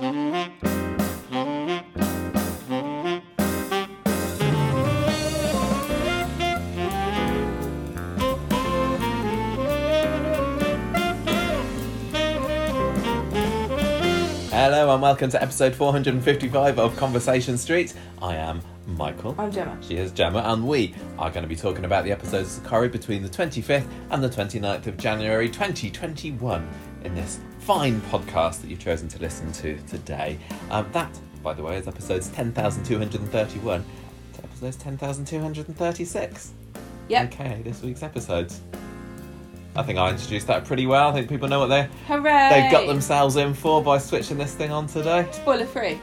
Hello and welcome to episode 455 of Conversation Street. I am Michael. I'm Gemma. She is Gemma, and we are going to be talking about the episodes of Corrie between the 25th and the 29th of January 2021 in this fine podcast that you've chosen to listen to today. Um, that, by the way, is episodes 10,231 to episodes 10,236. Yep. Okay, this week's episodes. I think I introduced that pretty well. I think people know what they Hooray! they've got themselves in for by switching this thing on today. Spoiler free.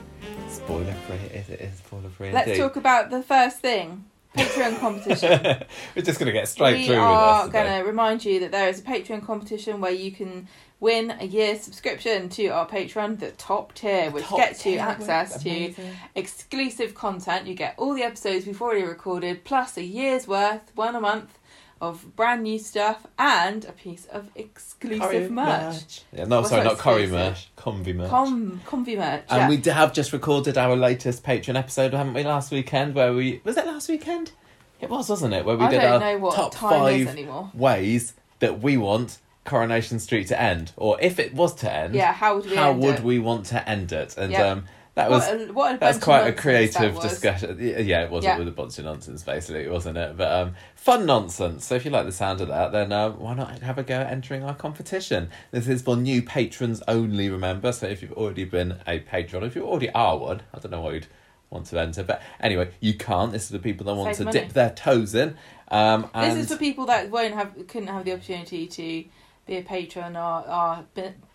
Spoiler free, it is, it is spoiler free. Let's indeed. talk about the first thing Patreon competition. We're just going to get straight we through are going to remind you that there is a Patreon competition where you can win a year's subscription to our Patreon, the top tier, which Top gets you access to exclusive content. You get all the episodes we've already recorded, plus a year's worth, one a month, of brand new stuff and a piece of exclusive Curry merch. Yeah, no, What's sorry, not curry merch, combi merch. Com, comfy merch. and yeah. we d- have just recorded our latest Patreon episode, haven't we? Last weekend, where we was it last weekend? It was, wasn't it? Where we I did don't our know what top time is five anymore. ways that we want Coronation Street to end, or if it was to end, Yeah, how would we how would it? we want to end it? And Yep. um, that was what a, what a That's quite a creative discussion. Yeah, it was Yeah. it with a bunch of nonsense, basically, wasn't it? But um, fun nonsense. So if you like the sound of that, then uh, why not have a go at entering our competition? This is for new patrons only, remember. So if you've already been a patron, if you already are one, I don't know why you'd want to enter, but anyway, you can't. This is the people that want Save to money. dip their toes in. Um, and This is for people that won't have couldn't have the opportunity to be a patron. Our our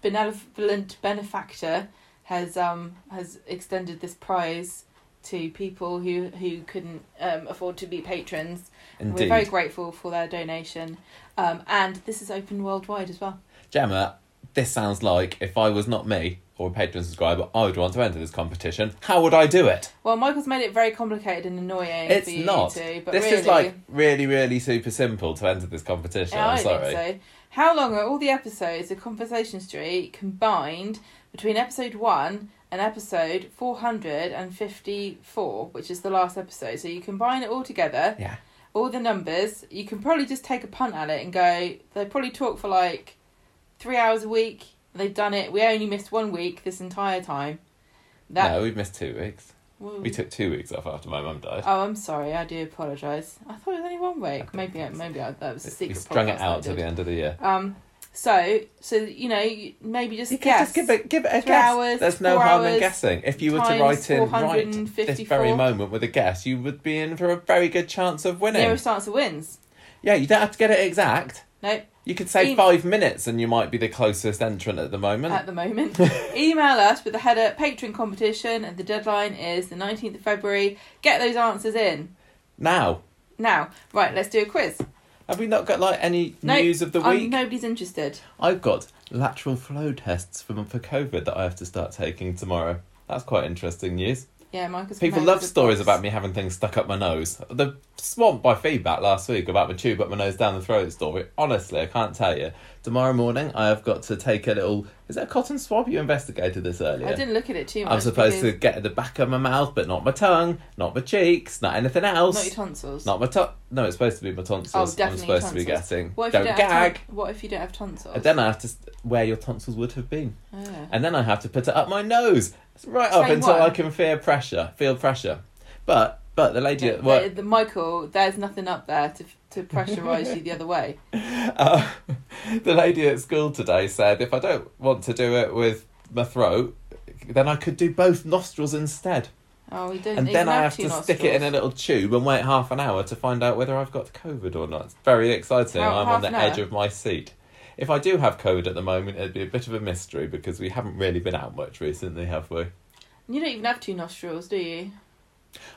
benevolent benefactor has um has extended this prize to people who who couldn't um, afford to be patrons. indeed, We're very grateful for their donation, um, and this is open worldwide as well. Gemma, this sounds like if I was not me or a patron subscriber, I would want to enter this competition. How would I do it? Well, Michael's made it very complicated and annoying It's for you not. to, but this really, is like really, really super simple to enter this competition. Yeah, I'm sorry. How long are all the episodes of Conversation Street combined between episode one and episode 454, which is the last episode? So you combine it all together, Yeah. all the numbers, you can probably just take a punt at it and go, they probably talk for like three hours a week. They've done it. We only missed one week this entire time. That, No, we've missed two weeks. Well, We took two weeks off after my mum died. Oh, I'm sorry. I do apologise. I thought it was only one week. don't Maybe, think so. maybe I, that was a secret. we strung it out to the end of the year. Um, so so you know maybe just You can guess. just give it, give it a Three guess. hours, There's no harm in guessing. If you were to write in right this very moment with a guess, you would be in for a very good chance of winning. Zero chance of wins. Yeah, you don't have to get it exact. No, You could say Em- five minutes and you might be the closest entrant at the moment. at the moment. Email us with the header Patron competition, and the deadline is the 19th of February. Get those answers in now, now. Right, let's do a quiz. have we not got like any No, news of the um, week? nobody's interested. I've got lateral flow tests for for COVID that I have to start taking tomorrow. That's quite interesting news. Yeah, Michael's. People love out with a stories box. about me having things stuck up my nose. The swamped by feedback last week about my tube up my nose down the throat story. Honestly, I can't tell you. Tomorrow morning, I have got to take a little. Is that a cotton swab? You investigated this earlier. I didn't look at it too much. I'm supposed to get at the back of my mouth, but not my tongue, not my cheeks, not anything else. Not your tonsils. Not my tongue. No, it's supposed to be my tonsils. Oh, I'm definitely supposed to be getting. What if don't you don't have gag. ton- what if you don't have tonsils? And then I have to where your tonsils would have been. Oh. And then I have to put it up my nose. It's right up until one. I can feel pressure. Feel pressure. But but the lady Yeah, at work, the, the Michael, there's nothing up there to to pressurise you the other way. uh, the lady at school today said if I don't want to do it with my throat, then I could do both nostrils instead. Oh, we don't. And then I have to stick it in a little tube and wait half an hour to find out whether I've got COVID or not. It's very exciting. How- I'm on the edge of my seat. If I do have COVID at the moment, it'd be a bit of a mystery because we haven't really been out much recently, have we? You don't even have two nostrils, do you?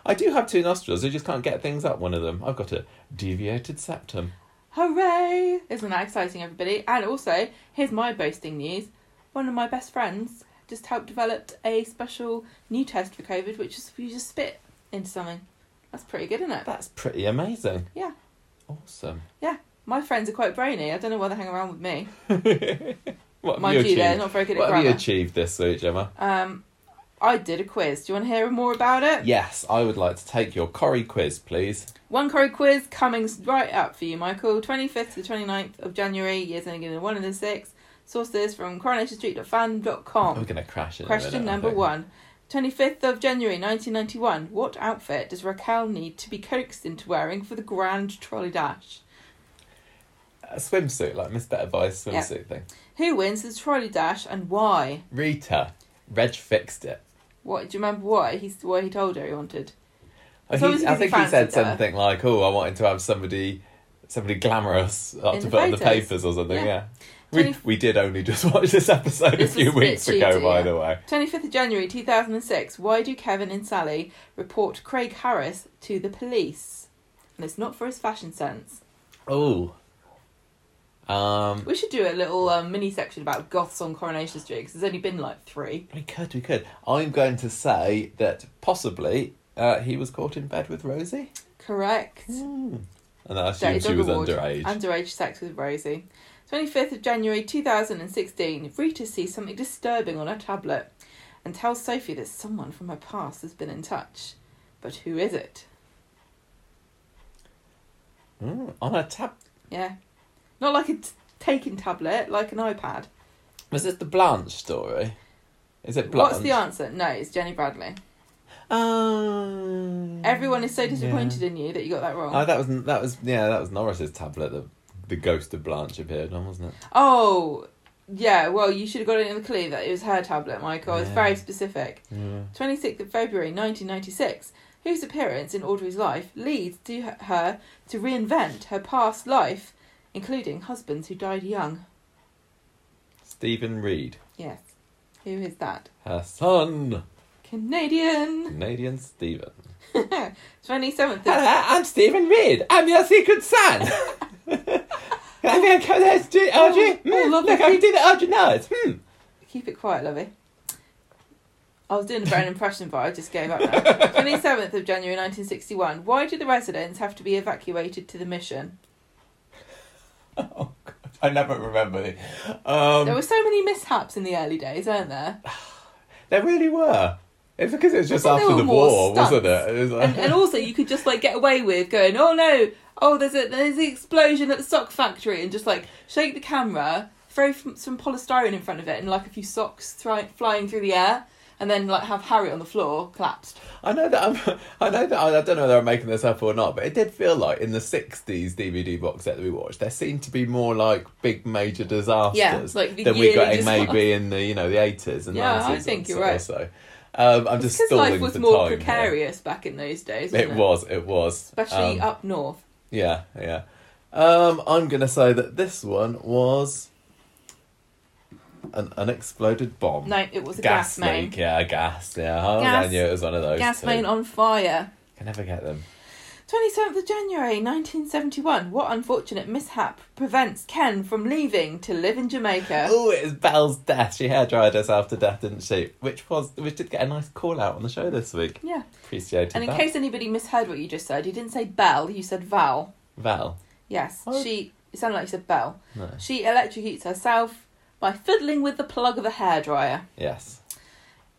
I do have two nostrils. I just can't get things up one of them. I've got a deviated septum. Hooray! Isn't that exciting, everybody? And also, here's my boasting news. One of my best friends just helped develop a special new test for COVID, which is you just spit into something. That's pretty good, isn't it? That's pretty amazing. Yeah. Awesome. Yeah. My friends are quite brainy. I don't know why they hang around with me. what have Mind you you, they're achieved? not very good What at have you achieved this week, Gemma? Um, I did a quiz. Do you want to hear more about it? Yes, I would like to take your Corrie quiz, please. One Corrie quiz coming right up for you, Michael. 25th to the 29th of January, years ending in 1 and the 6. Sources from coronationstreet.fan.com. We're going to crash it. Question minute, number one. 25th of January 1991. What outfit does Raquel need to be coaxed into wearing for the Grand Trolley Dash? A swimsuit, like Miss Better Yeah. swimsuit thing. Who wins the Trolley Dash and why? Rita. Reg fixed it. What do you remember? What he's why he told her he wanted? Oh, he- I 'cause he think he said her. something like, "Oh, I wanted to have somebody, somebody glamorous to put in the papers or something." Yeah. Yeah, we Twenty- we did only just watch this episode This a few a weeks ago, cheaty, by yeah. the way. 25th of January 2006. Why do Kevin and Sally report Craig Harris to the police? And it's not for his fashion sense. Oh, um, We should do a little um, mini section about goths on Coronation Street because there's only been like three. we could, we could. I'm going to say that possibly uh, he was caught in bed with Rosie, Correct. and I assume she was underage. Underage sex with Rosie. 25th of January 2016. Rita sees something disturbing on her tablet and tells Sophie that someone from her past has been in touch. But who is it? Mm, on her tab. Yeah. Not like a t- taking tablet, like an iPad. Was this the Blanche story? Is it Blanche? What's the answer? No, it's Jenny Bradley. Um, Everyone is so yeah. disappointed in you that you got that wrong. Oh, that was that was yeah, that was Norris's tablet that the ghost of Blanche appeared on, wasn't it? oh, yeah, well, you should have got it in the clue that it was her tablet, Michael. It's Yeah. very specific. Yeah. 26th of February 1996, whose appearance in Audrey's life leads to her to reinvent her past life, including husbands who died young. Stephen Reid, Yes. Who is that? her son, Canadian. Canadian Stephen. 27th of I'm Stephen Reid. I'm your secret son. I'm going to come there, Audrey. Oh, oh, love look. I can do the Audrey nose. Hmm. Keep it quiet, lovey. I was doing a better impression, but I just gave up now. 27th of January 1961. Why do the residents have to be evacuated to the mission? Oh God, I never remember it. Um, There were so many mishaps in the early days, weren't there? there really were. It's because it was just after the war, wasn't it? it was like- And, and also, you could just like get away with going, "Oh no, oh there's a there's an explosion at the sock factory," and just like shake the camera, throw some polystyrene in front of it, and like a few socks thri- flying through the air, and then like have Harriet on the floor collapsed. I know that I'm, I know that I, I don't know whether I'm making this up or not, but it did feel like in the '60s DVD box set that we watched, there seemed to be more like big major disasters Yeah, like than we got in maybe in the you know the '80s and Yeah, 90s. I think you're right. So, um, I'm just Because life was more time precarious back in those days. It it, was, it was, especially Um, up north. Yeah, yeah. Um, I'm gonna say that this one was an unexploded bomb. No, it was a gas, main. leak. Yeah, gas. Yeah, oh, Gas- I knew it was one of those. Gas two. main on fire. Can never get them. 27th of January 1971. What unfortunate mishap prevents Ken from leaving to live in Jamaica? Oh, it was Belle's death. She hair dried herself to death, didn't she? Which was which did get a nice call out on the show this week. Yeah. Appreciated And in that. case anybody misheard what you just said, you didn't say Belle, you said Val. Val. Yes. Oh. She it sounded like you said Belle. No. She electrocutes herself by fiddling with the plug of a hairdryer. Yes.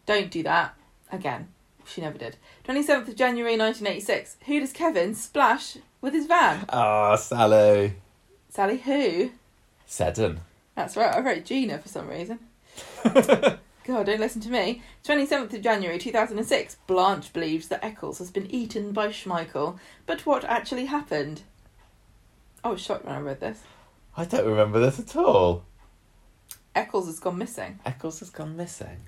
Don't do that again. She never did. 27th of January 1986. Who does Kevin splash with his van? Ah, Sally. Sally who? Seddon. That's right, I wrote Gina for some reason. God, don't listen to me. 27th of January 2006. Blanche believes that Eccles has been eaten by Schmeichel. But what actually happened? I was shocked when I read this. I don't remember this at all. Eccles has gone missing. Eccles has gone missing.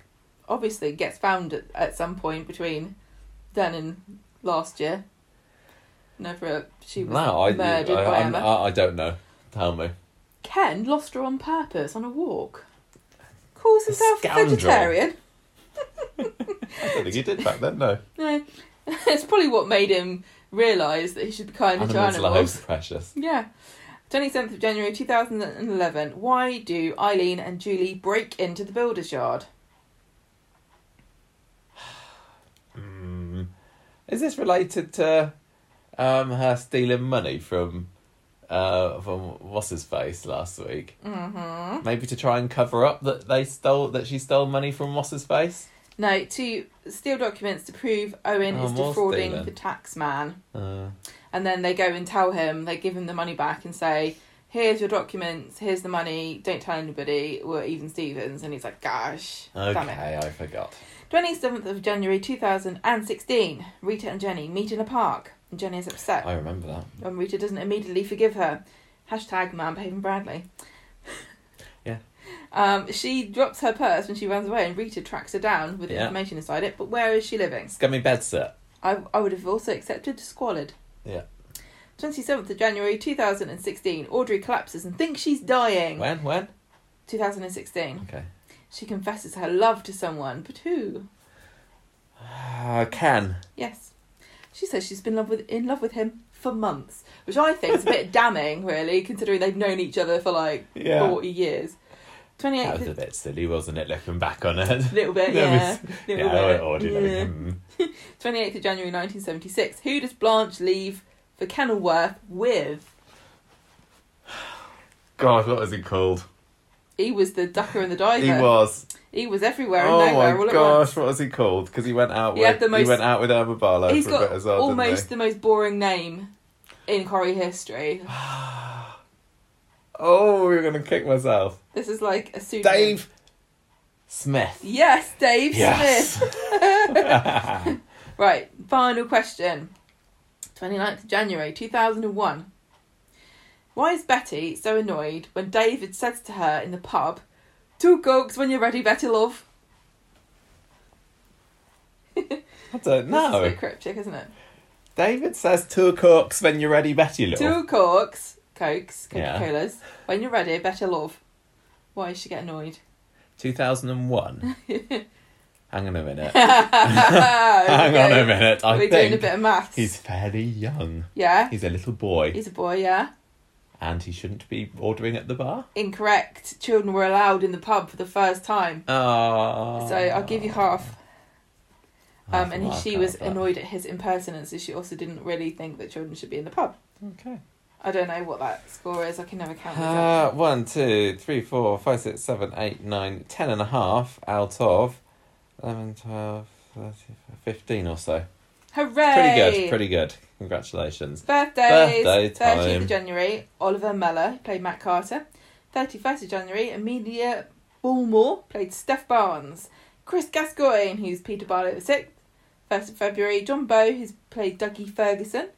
Obviously, gets found at, at some point between then and last year. Never, she was No, I, murdered I, by I'm- Emma. I, I don't know. Tell me. Ken lost her on purpose on a walk. Calls A himself a scoundrel. vegetarian. I don't think he did back then. No. No, it's probably what made him realise that he should be kinder to Animals' animals. lives precious. Yeah. 27th of January 2011. Why do Eileen and Julie break into the builder's yard? Mm. Is this related to um, her stealing money from uh, from what's his face last week? Mm-hmm. Maybe to try and cover up that they stole that she stole money from what's his face. No, to steal documents to prove Owen Oh, is defrauding stealing. the tax man. Uh, And then they go and tell him, they give him the money back and say, Here's your documents, here's the money, don't tell anybody, or even Stevens. And he's like, Gosh, okay, I forgot. 27th of January 2016, Rita and Jenny meet in a park. And Jenny is upset. I remember that. And Rita doesn't immediately forgive her. Hashtag man behaving Bradley. Yeah. Um, she drops her purse when she runs away, and Rita tracks her down with Yeah. information inside it. But where is she living? Scummy bedsit. I, I would have also accepted squalid. Yeah. 27th of January 2016, Audrey collapses and thinks she's dying. When? When? 2016. Okay. She confesses her love to someone, but who? Uh, Ken. Yes. She says she's been love with, in love with him for months, which I think is a bit damning, really, considering they've known each other for like Yeah. 40 years. 28th That was a bit silly, wasn't it? Looking back on it. A little bit, yeah. was- little yeah, bit. Ordered yeah. Hmm. it. 28th of January 1976. Who does Blanche leave for Kenilworth with? God, what was he called? He was the ducker and the diver. He was. He was everywhere and Oh nowhere all my gosh, what was he called? Because he went out He with the he went out with Irma Barlow He's for a got bit as well. almost the most boring name in Corrie history. oh, you're gonna kick myself. This is like a pseudonym. Dave Smith. Yes, Dave Yes. Smith. Right, final question. 29th of January 2001. Why is Betty so annoyed when David says to her in the pub, Two cokes when you're ready, Betty love? I don't This is a know. bit cryptic, isn't it? David says two cooks when you're ready, Betty love. Two cokes, cokes, Coca Yeah. Colas. When you're ready, better love. Why she get annoyed? 2001. Hang on a minute. Hang Hang on a minute. I We're doing a bit of maths. he's fairly young. Yeah, He's a little boy, he's a boy, yeah. and he shouldn't be ordering at the bar. Incorrect. Children were allowed in the pub for the first time. Oh. So I'll give you half. Um, and he, she was out of that. annoyed at his impertinence, she also didn't really think that children should be in the pub. Okay. I don't know what that score is. I can never count. Uh, one, two, three, four, five, six, seven, eight, nine, ten and a half out of 11, 12, 13, 15 or so. Hooray! Pretty good, pretty good. Congratulations. Birthdays. Birthday 30th time. of January, Oliver Mellor played Matt Carter. 31st of January, Amelia Bullmore played Steph Barnes. Chris Gascoigne, who's Peter Barlow the Sixth. 1st of February, John Bowe, who's played Dougie Ferguson.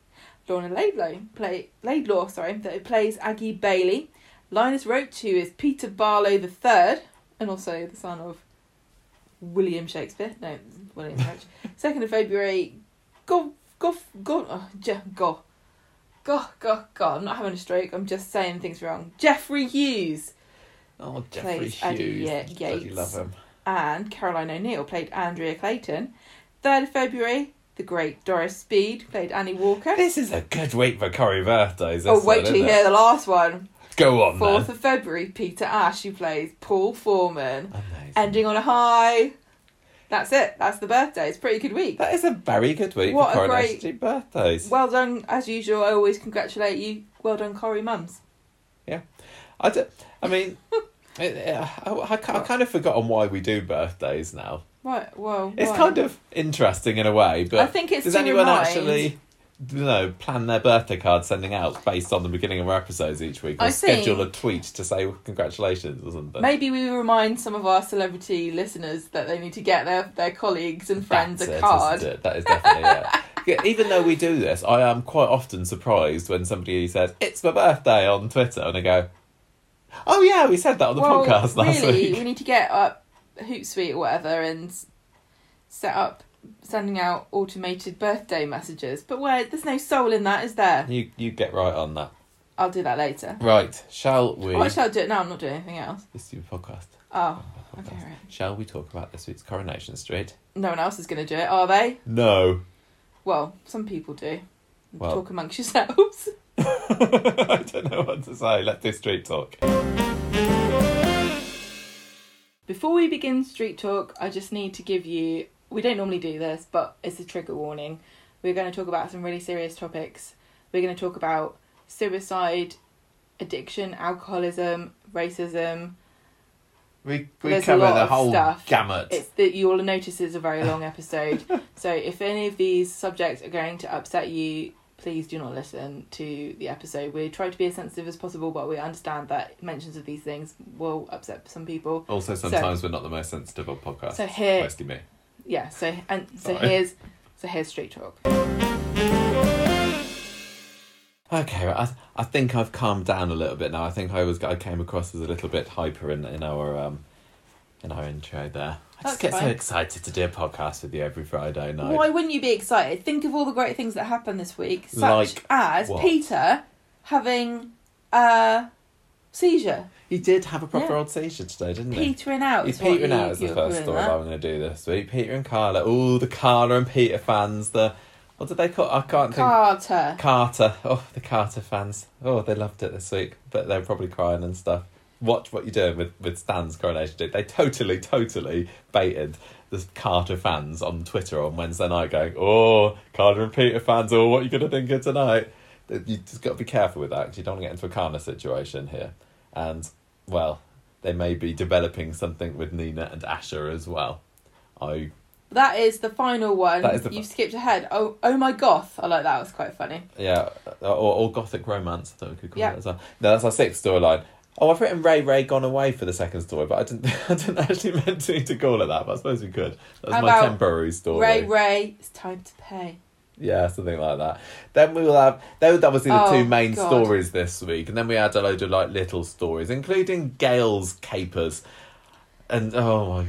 Lorna Laidlaw, play, Laidlaw sorry, that plays Aggie Bailey. Linus Roach, who is Peter Barlow the Third, and also the son of William Shakespeare. No, William Roach. 2nd of February, Go, go, go, oh, Je- go. Go, go, go. I'm not having a stroke, I'm just saying things wrong. Geoffrey Hughes Oh, Geoffrey Plays Eddie Hughes. Ye- Bloody Yates. love him. and Caroline O'Neill played Andrea Clayton. 3rd of February, the great Doris Speed played Annie Walker. This is a good week for Corrie birthdays. Oh, wait till you hear the last one. Go on, 4th of February, Peter Ash, who plays Paul Foreman. Amazing. Ending on a high. That's it. That's the birthday. It's a pretty good week. That is a very good week What for a Coronation great- birthdays. Well done, as usual. I always congratulate you. Well done, Corrie Mums. Yeah. I, don't- I mean, it, it- I, I, I kind of forgotten why we do birthdays now. Right, well. It's kind of interesting in a way, but I think it's does anyone remind- actually, you know, plan their birthday card sending out based on the beginning of our episodes each week, or I schedule a tweet to say congratulations or something? Maybe we remind some of our celebrity listeners that they need to get their, their colleagues and friends That's a it, card. it? That is definitely it. Yeah, even though we do this, I am quite often surprised when somebody says it's my birthday on Twitter, and I go, "Oh yeah, we said that on the well, podcast last really, week." we need to get up Hootsuite or whatever and set up sending out automated birthday messages. But where there's no soul in that, is there? You you get right on that. I'll do that later. Right, shall we? Actually, I'll do it now. I'm not doing anything else. This is your podcast. Oh, Podcast. okay, right. Shall we talk about this week's Coronation Street? No one else is going to do it, are they? No. Well, some people do. Well- Talk amongst yourselves. I don't know what to say. Let's do street talk. Before we begin street talk, I just need to give you. We don't normally do this, but it's a trigger warning. We're going to talk about some really serious topics. We're going to talk about suicide, addiction, alcoholism, racism, We we There's a cover lot the whole stuff. gamut. It's that you will notice it's a very long episode. so if any of these subjects are going to upset you, please do not listen to the episode. We try to be as sensitive as possible, but we understand that mentions of these things will upset some people. Also, sometimes we're not the most sensitive on podcasts. So here, Mostly me. yeah. So and so Sorry. here's so here's street talk. Okay, I I think I've calmed down a little bit now. I think I was I came across as a little bit hyper in in our um in our intro there. I That's just get so excited to do a podcast with you every Friday night. Why wouldn't you be excited? Think of all the great things that happened this week, such Like as what? Peter having a seizure, He did have a proper Yeah. old seizure today, didn't he? petering out. He's is what petering you- out as the you're first calling story that. I'm going to do this week. Peter and Carla. Oh, the Carla and Peter fans. The what did they call? I can't think. Carter. Carter. Oh, the Carter fans. Oh, they loved it this week, but they're probably crying and stuff. Watch what you're doing with, with Stan's coronation. They totally, totally baited the Carter fans on Twitter on Wednesday night, going, "Oh, Carter and Peter fans. Oh, what are you going to think of tonight?" You just got to be careful with that because you don't want to get into a Carter situation here. And well, they may be developing something with Nina and Asher as well. I That is the final one. That is the You've skipped ahead. Oh, oh my goth. I like that. It was quite funny. Yeah, uh, or, or gothic romance. I thought we could call Yeah. it as well. No, that's our sixth storyline. Oh, I've written Ray Ray gone away for the second story, but I didn't. I didn't actually meant to, to call it that. But I suppose we could. That's How my temporary story. Ray, Ray, it's time to pay. Yeah, something like that. Then we will have. They were obviously the Oh, two main God. stories this week, and then we had a load of like little stories, including Gail's capers, and oh my.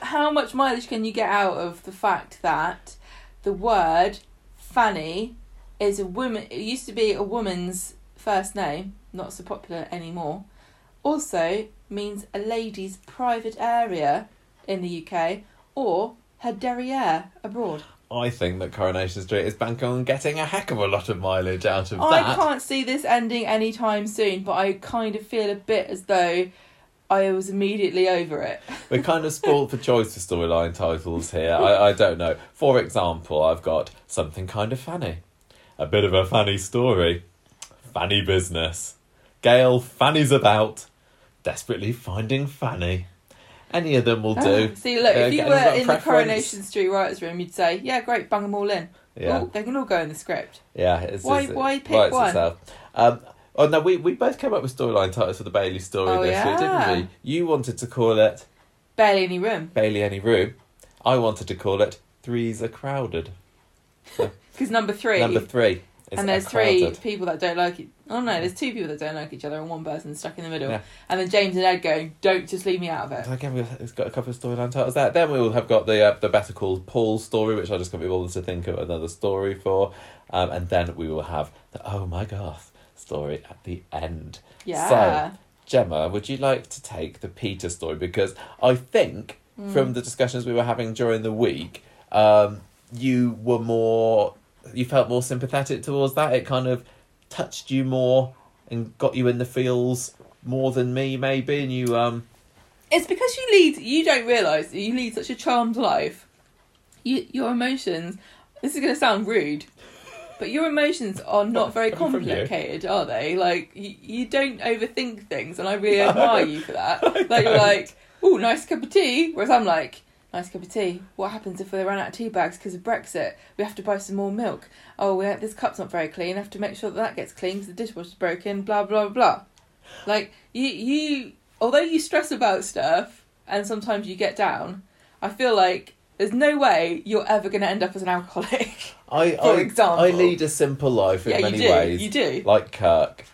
How much mileage can you get out of the fact that the word Fanny is a woman? It used to be a woman's first name, not so popular anymore. Also means a lady's private area in the UK or her derriere abroad. I think that Coronation Street is banking on getting a heck of a lot of mileage out of I that. can't see this ending anytime soon, but I kind of feel a bit as though I was immediately over it. We're kind of spoiled for choice for storyline titles here. I, I don't know. For example, I've got something kind of funny. A bit of a funny story. Fanny business. Gail Fanny's about. Desperately finding Fanny. Any of them will do. Ah, See, look, Uh, if you were in the. Coronation Street writers' room, you'd say, "Yeah, great, bung them all in. Yeah. Oh, they can all go in the script." Yeah, it's Why- it's- why pick one? Itself. Um, oh no, we we both came up with storyline titles for the Bailey story Oh, this week, yeah. didn't we? You wanted to call it Barely any room Bailey Any Room. I wanted to call it Threes Are Crowded. because number three, Number three. Is and there's three people that don't like it. Oh no, there's two people that don't like each other, and one person stuck in the middle. Yeah. And then James and Ed going, "Don't just leave me out of it." Again, we've got a couple of storyline titles there. Then we will have got the uh, the Better Call Paul story, which I just can't be bothered to think of another story for. Um, and then we will have the Oh My Goth story at the end. Yeah. So, Gemma, would you like to take the Peter story? Because I think Mm. from the discussions we were having during the week, um, you were more, you felt more sympathetic towards that. It kind of touched you more and got you in the feels more than me, maybe. And you, um, It's because you lead. You don't realise you lead such a charmed life. You, your emotions. This is going to sound rude, but your emotions are not very Coming from you. complicated, are they? Like you, you don't overthink things, and I really admire you for that. Like you're like, oh, nice cup of tea, whereas I'm like. Nice cup of tea. What happens if they run out of tea bags because of Brexit? We have to buy some more milk. Oh, we have, this cup's not very clean. I have to make sure that that gets clean because the dishwasher's broken. Blah blah blah. Like you, you. Although you stress about stuff and sometimes you get down, I feel like there's no way you're ever going to end up as an alcoholic. I, For I, example. I lead a simple life in yeah, you many do. ways, You do. like Kirk.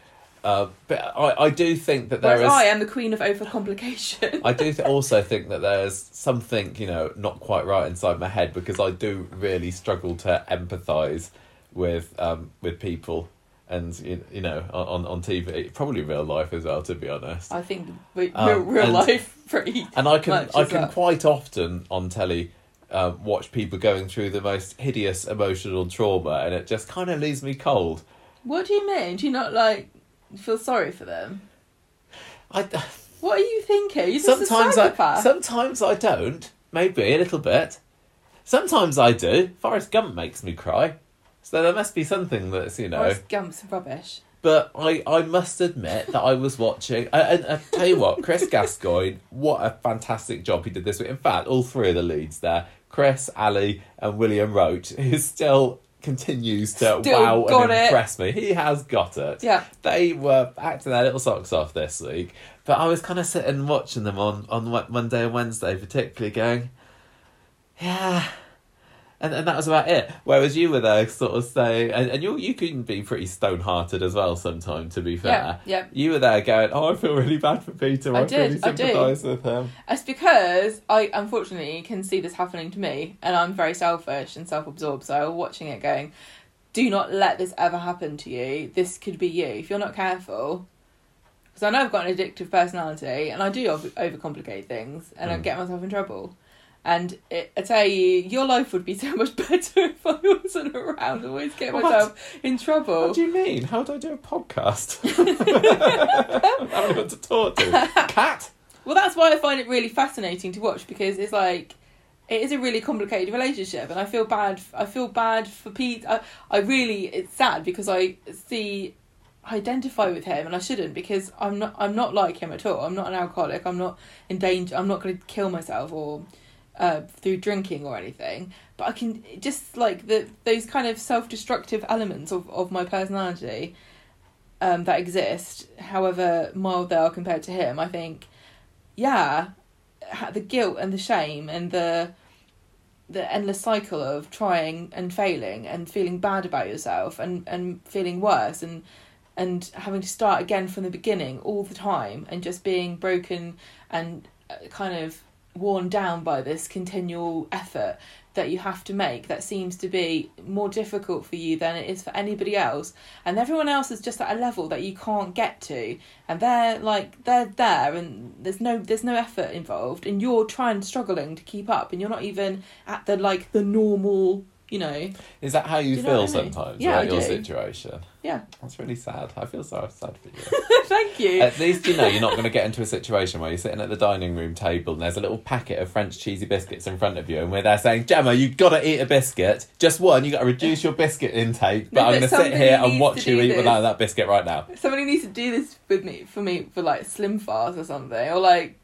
Uh, but I, I do think that there Whereas is. I am the queen of overcomplication. I do th- also think that there's something, you know, not quite right inside my head because I do really struggle to empathise with um, with people and you, you know on on TV, probably real life as well, to be honest. I think Um, real, real and- life pretty. And I can I can well. quite often on telly uh, watch people going through the most hideous emotional trauma, and it just kind of leaves me cold. What do you mean? Do you not like feel sorry for them? I What are you thinking? You're sometimes I sometimes I don't. Maybe a little bit. Sometimes I do. Forrest Gump makes me cry. So there must be something that's you know. Forrest Gump's rubbish. But I, I must admit that I was watching. I, and I tell you what, Chris Gascoigne, what a fantastic job he did this week. In fact, all three of the leads there Chris, Ali, and William Roach, who still continues to Still wow and it. impress me. He has got it. Yeah. They were acting their little socks off this week. But I was kind of sitting watching them on, on Monday and Wednesday, particularly going, yeah. And, and that was about it. Whereas you were there sort of saying, and, and you you can be pretty stone hearted as well sometimes, to be fair. Yeah, yeah. You were there going, oh, I feel really bad for Peter. I I, did, really I sympathise with him. It's because I unfortunately can see this happening to me, and I'm very selfish and self-absorbed. So I'm watching it, going, "Do not let this ever happen to you. This could be you if you're not careful." Because I know I've got an addictive personality, and I do over- overcomplicate things, and I Mm. get myself in trouble. And it, I tell you, your life would be so much better if I wasn't around. I always get What? myself in trouble. What do you mean? How do I do a podcast? I don't anyone to talk to. Cat? Well, that's why I find it really fascinating to watch because it's like it is a really complicated relationship, and I feel bad. I feel bad for Pete. I, I really it's sad because I see I identify with him, and I shouldn't because I'm not. I'm not like him at all. I'm not an alcoholic. I'm not in danger. I'm not going to kill myself or uh, through drinking or anything. But I can just like the those kind of self destructive elements of of my personality um, that exist, however mild they are compared to him. I think yeah, the guilt and the shame and the the endless cycle of trying and failing and feeling bad about yourself and and feeling worse and and having to start again from the beginning all the time and just being broken and uh, kind of worn down by this continual effort that you have to make that seems to be more difficult for you than it is for anybody else. And everyone else is just at a level that you can't get to. And they're like they're there and there's no there's no effort involved. And you're trying struggling to keep up and you're not even at the like the normal you know. Is that how you, you feel I mean? sometimes Yeah, about your situation? Yeah That's really sad. I feel so sad for you. thank you At least you know you're not going to get into a situation where you're sitting at the dining room table and there's a little packet of French cheesy biscuits in front of you, and we're there saying, "Gemma, you've got to eat a biscuit. Just one. You've got to reduce your biscuit intake." But No, I'm going to sit here and watch you eat this. without that biscuit right now. somebody needs to do this with me for me for like slim fast or something or like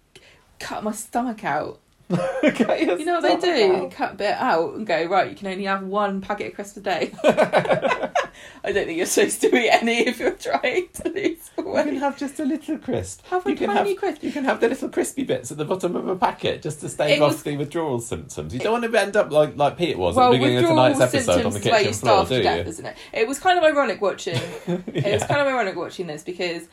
cut my stomach out okay, you know what they do cut a bit out and go right you can only have one packet of crisps a day i don't think you're supposed to eat any if you're trying to lose You can have just a little crisp. Have a you can tiny have, crisp. You can have the little crispy bits at the bottom of a packet just to stave It off the withdrawal symptoms. You don't want to end up like like Peter was well at the beginning of tonight's episode on the is where you kitchen floor, do you? death isn't it it was kind of ironic watching it was kind of ironic watching this because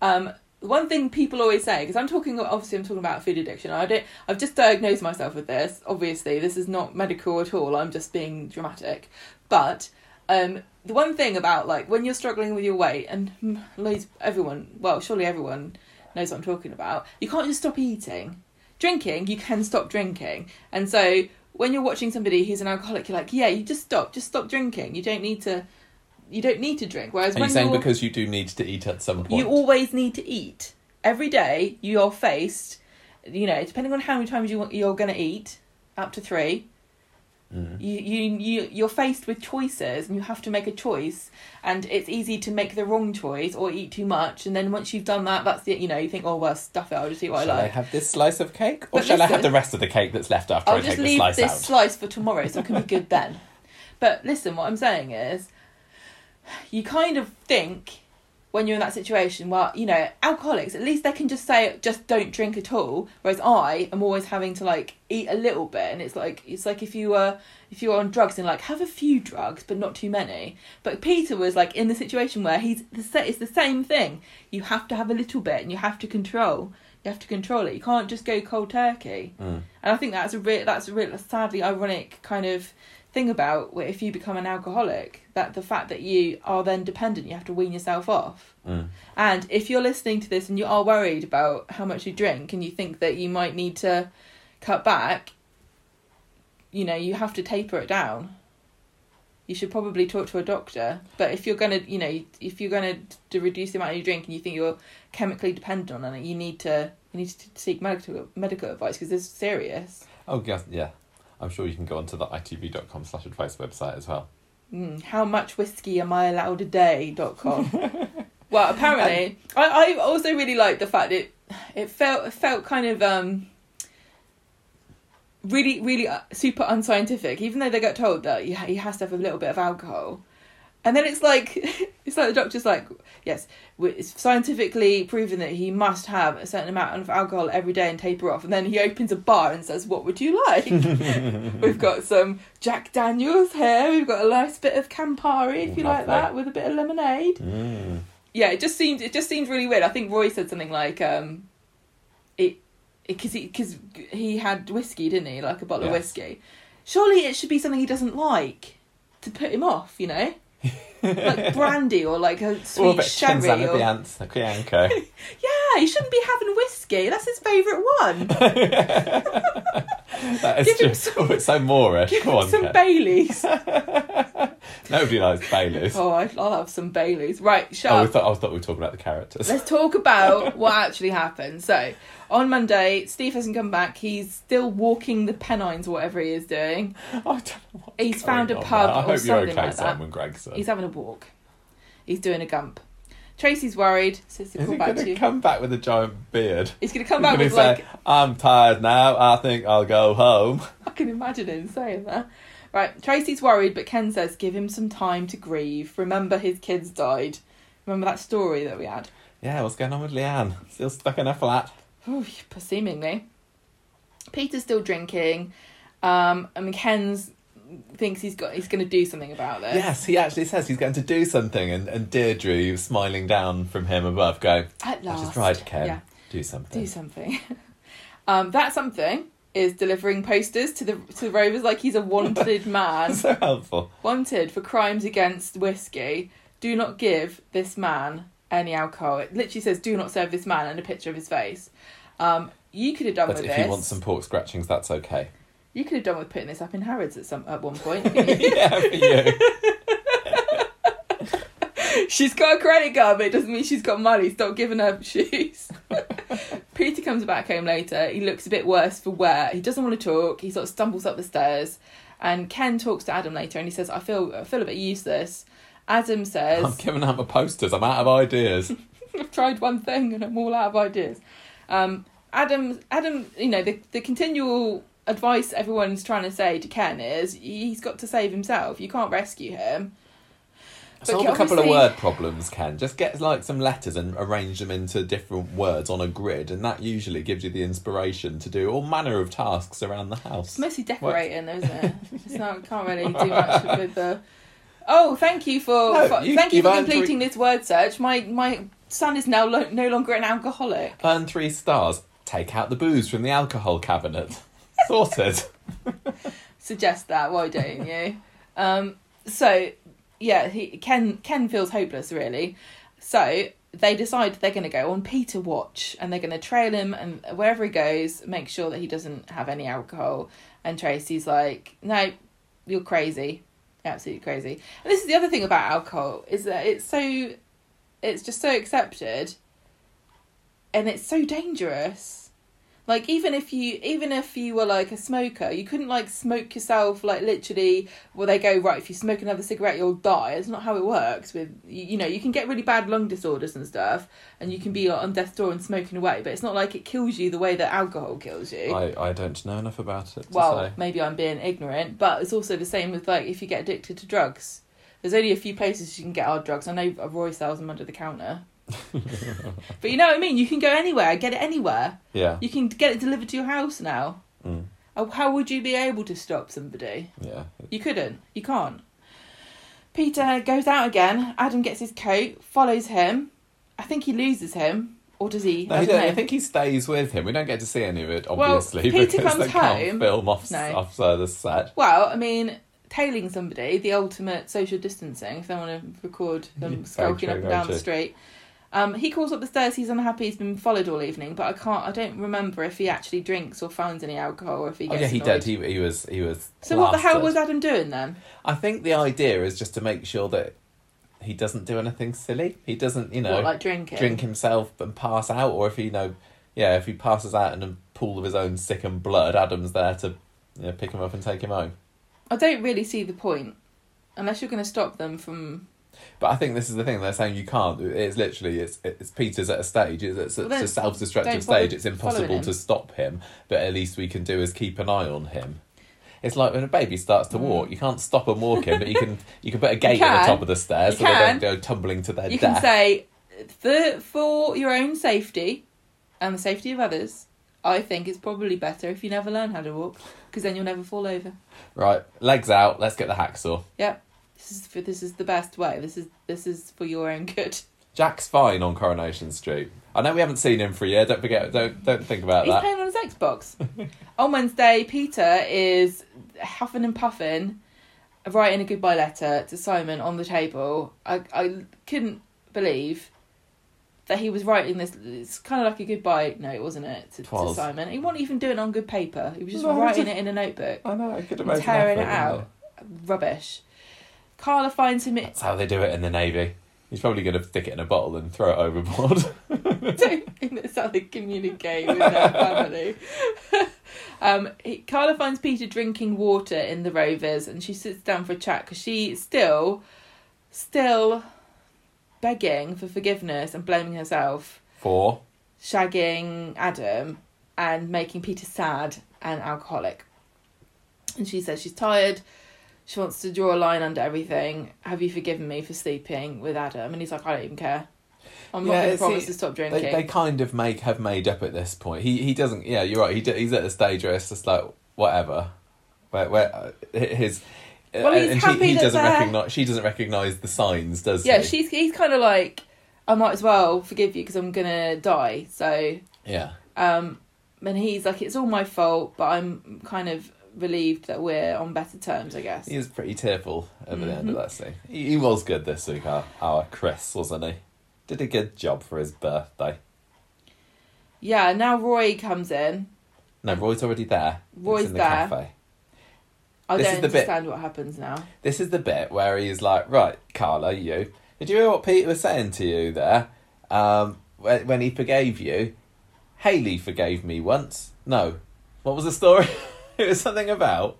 um one thing people always say because I'm talking obviously I'm talking about food addiction. I don't I've just diagnosed myself with this. Obviously, this is not medical at all. I'm just being dramatic. But um the one thing about like when you're struggling with your weight and mm, loads everyone, well, surely everyone knows what I'm talking about. You can't just stop eating. Drinking, you can stop drinking. And so when you're watching somebody who's an alcoholic, you're like, yeah, you just stop, just stop drinking. You don't need to you don't need to drink. Whereas Are when you saying you're, because you do need to eat at some point? you always need to eat every day. You are faced, you know, depending on how many times you want, you're going to eat, up to three. Mm. You you you you're faced with choices, and you have to make a choice. And it's easy to make the wrong choice or eat too much. And then once you've done that, that's it. You know, you think, oh well, stuff it. I'll just eat what Shall I I like. have this slice of cake, or But shall I have listen- the rest of the cake that's left after I'll I just take the leave slice this out? slice for tomorrow, so it can be good then. But listen, what I'm saying is, you kind of think when you're in that situation, well, you know, alcoholics at least they can just say just don't drink at all. Whereas I am always having to like eat a little bit, and it's like it's like if you were if you were on drugs and like have a few drugs but not too many. But Peter was like in the situation where he's the set. it's the same thing. You have to have a little bit, and you have to control. You have to control it. You can't just go cold turkey. Mm. And I think that's a real, that's a real sadly ironic kind of thing about if you become an alcoholic, that the fact that you are then dependent, you have to wean yourself off. Mm. And if you're listening to this and you are worried about how much you drink and you think that you might need to cut back, you know, you have to taper it down. You should probably talk to a doctor. But if you're gonna, you know, if you're gonna to reduce the amount you drink and you think you're chemically dependent on it, you need to you need to seek medical medical advice because it's serious. Oh yeah. I'm sure you can go onto the itv.com slash advice website as well. Mm, how much whiskey am I allowed a day? dot com. Well, apparently, I, I also really liked the fact it it felt it felt kind of um really really uh, super unscientific. Even though they got told that he he has to have a little bit of alcohol, and then it's like it's like the doctor's like, yes, it's scientifically proven that he must have a certain amount of alcohol every day and taper off. And then he opens a bar and says, "What would you like?" We've got some Jack Daniels here. We've got a nice bit of Campari, if you like that, with a bit of lemonade Mm. yeah, it just seemed it just seemed really weird. I think Roy said something like um, it because he because he had whiskey, didn't he? Like a bottle of whiskey. Surely it should be something he doesn't like to put him off, you know, like brandy or like a Or a sweet sherry. Or... Bianco. Yeah, he shouldn't be having whiskey. That's his favourite one. that is Give him just, oh, it's so moreish. Give Come him on, some. Baileys. Nobody likes Baileys. oh, I- I'll have some Baileys. Right, shut Oh, we thought, I thought we were talking about the characters. Let's talk about what actually happened. So, on Monday, Steve hasn't come back. He's still walking the Pennines, or whatever he is doing. I don't know what's He's found a pub there. I or hope you're something okay, like that. Simon Gregson. He's having a walk. He's doing a gump. Tracy's worried. Says Is he going to to come back with a giant beard? He's going to come He's back with say, like. I'm tired now. I think I'll go home. I can imagine him saying that. Right, Tracy's worried, but Ken says give him some time to grieve. Remember his kids died. Remember that story that we had? Yeah, what's going on with Leanne? Still stuck in her flat? Ooh, seemingly. Peter's still drinking. Um, and Ken's thinks he's got he's going to do something about this. Yes, he actually says he's going to do something, and, and Deirdre, smiling down from him above, going, At last, is right, Ken. Yeah, Do something. do something. um, that something is delivering posters to the to the Rovers like he's a wanted man, so helpful. wanted for crimes against whiskey. Do not give this man any alcohol. It literally says, "Do not serve this man," and a picture of his face. Um, you could have done But with if this. he wants some pork scratchings, that's okay. You could have done with putting this up in Harrods at some at one point. yeah, for you. she's got a credit card, but it doesn't mean she's got money. Stop giving her shoes. Peter comes back home later. He looks a bit worse for wear. He doesn't want to talk. He sort of stumbles up the stairs. And Ken talks to Adam later and he says, I feel I feel a bit useless. Adam says, I'm giving out my posters. I'm out of ideas. I've tried one thing and I'm all out of ideas. Um, Adam, Adam, you know, the, the continual advice everyone's trying to say to Ken is he's got to save himself. You can't rescue him. But Solve a couple of word problems, Ken. Just get like some letters and arrange them into different words on a grid, and that usually gives you the inspiration to do all manner of tasks around the house. It's mostly decorating, though, isn't it? It's not can't really do much with the. Oh, thank you for, No, for- you- thank you for completing this word search. My my son is now lo- no longer an alcoholic. Earn three stars. Take out the booze from the alcohol cabinet. Sorted. Suggest that, why don't you? Um, so yeah, he Ken Ken feels hopeless really. So they decide they're going to go on Peter watch and they're going to trail him and wherever he goes, make sure that he doesn't have any alcohol. And Tracy's like, no, you're crazy, absolutely crazy. And this is the other thing about alcohol is that it's so, it's just so accepted, and it's so dangerous. Like even if you even if you were like a smoker, you couldn't like smoke yourself like literally. Well, they go right. If you smoke another cigarette, you'll die. It's not how it works. With you, you know, you can get really bad lung disorders and stuff, and you can be like, on death's door and smoking away. But it's not like it kills you the way that alcohol kills you. I, I don't know enough about it to well, say. maybe I'm being ignorant, but it's also the same with like if you get addicted to drugs. There's only a few places you can get hard drugs. I know Roy sells them under the counter. but you know what I mean? You can go anywhere, get it anywhere. Yeah. You can get it delivered to your house now. Mm, Oh, How would you be able to stop somebody? yeah. You couldn't. You can't. Peter goes out again. Adam gets his coat, follows him. I think he loses him, or does he? No, I he I think he stays with him. We don't get to see any of it, obviously, Well, Peter because comes they can't home- film off, No. uh, the set. Well, I mean, tailing somebody, the ultimate social distancing, if they want to record them very skulking up and down the street. Um, he calls up the stairs. He's unhappy. He's been followed all evening, but I can't. I don't remember if he actually drinks or finds any alcohol, or if he Oh gets. yeah, he annoyed. did. He he was he was. So what the hell was Adam doing then? I think the idea is just to make sure that he doesn't do anything silly. He doesn't, you know, what, like drinking? drink himself and pass out, or if he, you know, yeah, if he passes out in a pool of his own sick and blood, Adam's there to you know, pick him up and take him home. I don't really see the point, unless you're going to stop them from. But I think this is the thing they're saying you can't. It's literally it's it's Peter's at a stage. It's, it's, Well, it's a self-destructive stage. It's impossible to stop him. But at least we can do is keep an eye on him. It's like when a baby starts to Mm. walk. You can't stop them walking, but you can you can put a gate at can. the top of the stairs You so they don't go tumbling to their You death. can say, for for your own safety and the safety of others, I think it's probably better if you never learn how to walk because then you'll never fall over. right, legs out. Let's get the hacksaw. Yep. This is for, this is the best way. This is this is for your own good. Jack's fine on Coronation Street. I know we haven't seen him for a year. Don't forget. Don't don't think about He's that. playing on his Xbox. on Wednesday, Peter is huffing and puffing, writing a goodbye letter to Simon on the table. I I couldn't believe that he was writing this. It's kind of like a goodbye note, wasn't it, to, to Simon? He wasn't even doing it on good paper. He was just No, writing just- it in a notebook. I know. I could imagine tearing it effort, out. Rubbish. Carla finds him. That's how they do it in the navy. He's probably going to stick it in a bottle and throw it overboard. don't think that's how they communicate with their family. um, he, Carla finds Peter drinking water in the Rovers, and she sits down for a chat because she's still, still begging for forgiveness and blaming herself, for shagging Adam and making Peter sad and alcoholic. And she says she's tired. She wants to draw a line under everything. Have you forgiven me for sleeping with Adam? And he's like, I don't even care. I'm not going to promise to stop drinking. They, they kind of make have made up at this point. He he doesn't. Yeah, you're right. He d- he's at the stage where it's just like whatever. Where where uh, his. Well, he's and happy she, he that doesn't recognize. She doesn't recognize the signs, does Yeah, he? she's he's kind of like, I might as well forgive you because I'm gonna die. So, Yeah. um, and he's like, it's all my fault, but I'm kind of relieved that we're on better terms, I guess. He was pretty tearful at the end of Mhm. that scene. He, he was good this week, our, our Chris, wasn't he? Did a good job for his birthday. Yeah. Now Roy comes in. No, Roy's already there. Roy's in the there. cafe. I This don't is the bit- understand what happens now. This is the bit where he's like, right, Carla, you. Did you hear what Peter was saying to you there? Um, when, when he forgave you, Hayley forgave me once. No, what was the story? it was something about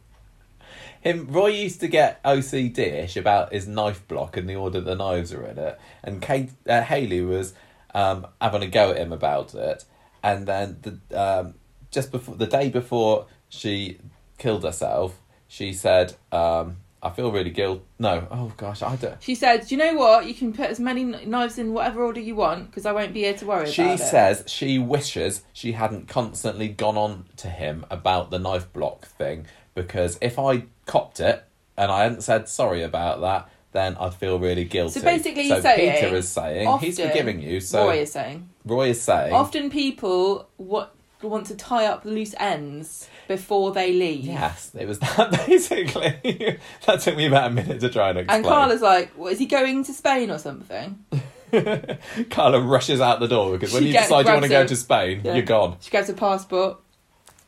him. Roy used to get OCD-ish about his knife block and the order the knives are in it, and Kate uh, Hayley was um, having a go at him about it, and then the um, just before the day before she killed herself, she said, um, "I feel really guilt." No, oh gosh, I don't. She said, "Do you know what? You can put as many kn- knives in whatever order you want because I won't be here to worry She about it." She says she wishes she hadn't constantly gone on to him about the knife block thing because if I copped it and I hadn't said sorry about that, then I'd feel really guilty. So basically saying, Peter is saying he's often- forgiving you. So Roy is saying. Roy is saying Often people what want to tie up loose ends before they leave. Yes, it was that basically. that took me about a minute to try and explain. And Carla's like, what, is he going to Spain or something? Carla rushes out the door because when She you gets- decide you want to go to Spain, Yeah. you're gone. She grabs a passport.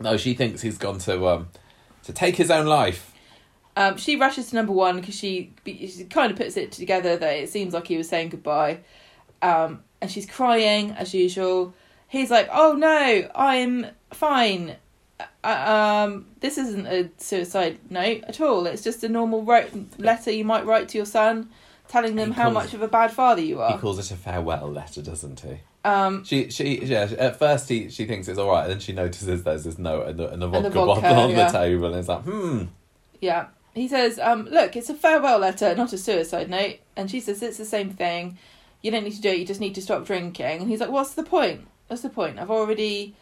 No, she thinks he's gone to um to take his own life. Um, she rushes to number one because she, she kind of puts it together that it seems like he was saying goodbye. Um, and she's crying as usual. He's like, "Oh no, I'm fine. Uh, um, this isn't a suicide note at all. It's just a normal wrote letter you might write to your son, telling them He how much of a bad father you are. He calls it a farewell letter, doesn't he? Um, She she yeah. At first he she thinks it's all right, and then she notices there's this note and a, and a vodka, vodka, bottle on yeah. the table, and it's like, hmm. Yeah. He says, um, look, it's a farewell letter, not a suicide note. And she says, it's the same thing. You don't need to do it, you just need to stop drinking. And he's like, what's the point? What's the point? I've already,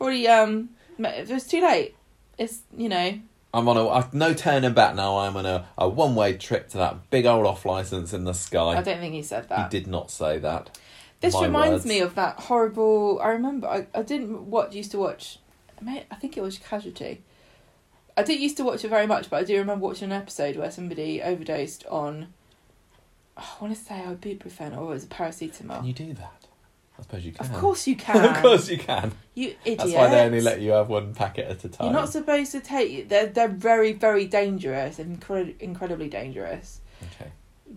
already, um, it's too late. It's, you know, I'm on a I've no turning back now. I'm on a, a one way trip to that big old off license in the sky. I don't think he said that. He did not say that. This My reminds words. me of that horrible, I remember, I, I didn't watch, used to watch, I I think it was Casualty. I didn't used to watch it very much, but I do remember watching an episode where somebody overdosed on, oh, I want to say ibuprofen or it was a paracetamol. Can you do that? I suppose you can. Of course you can. of course you can. You idiot. That's why they only let you have one packet at a time. You're not supposed to take. They're they're very very dangerous, incred- incredibly dangerous. Okay.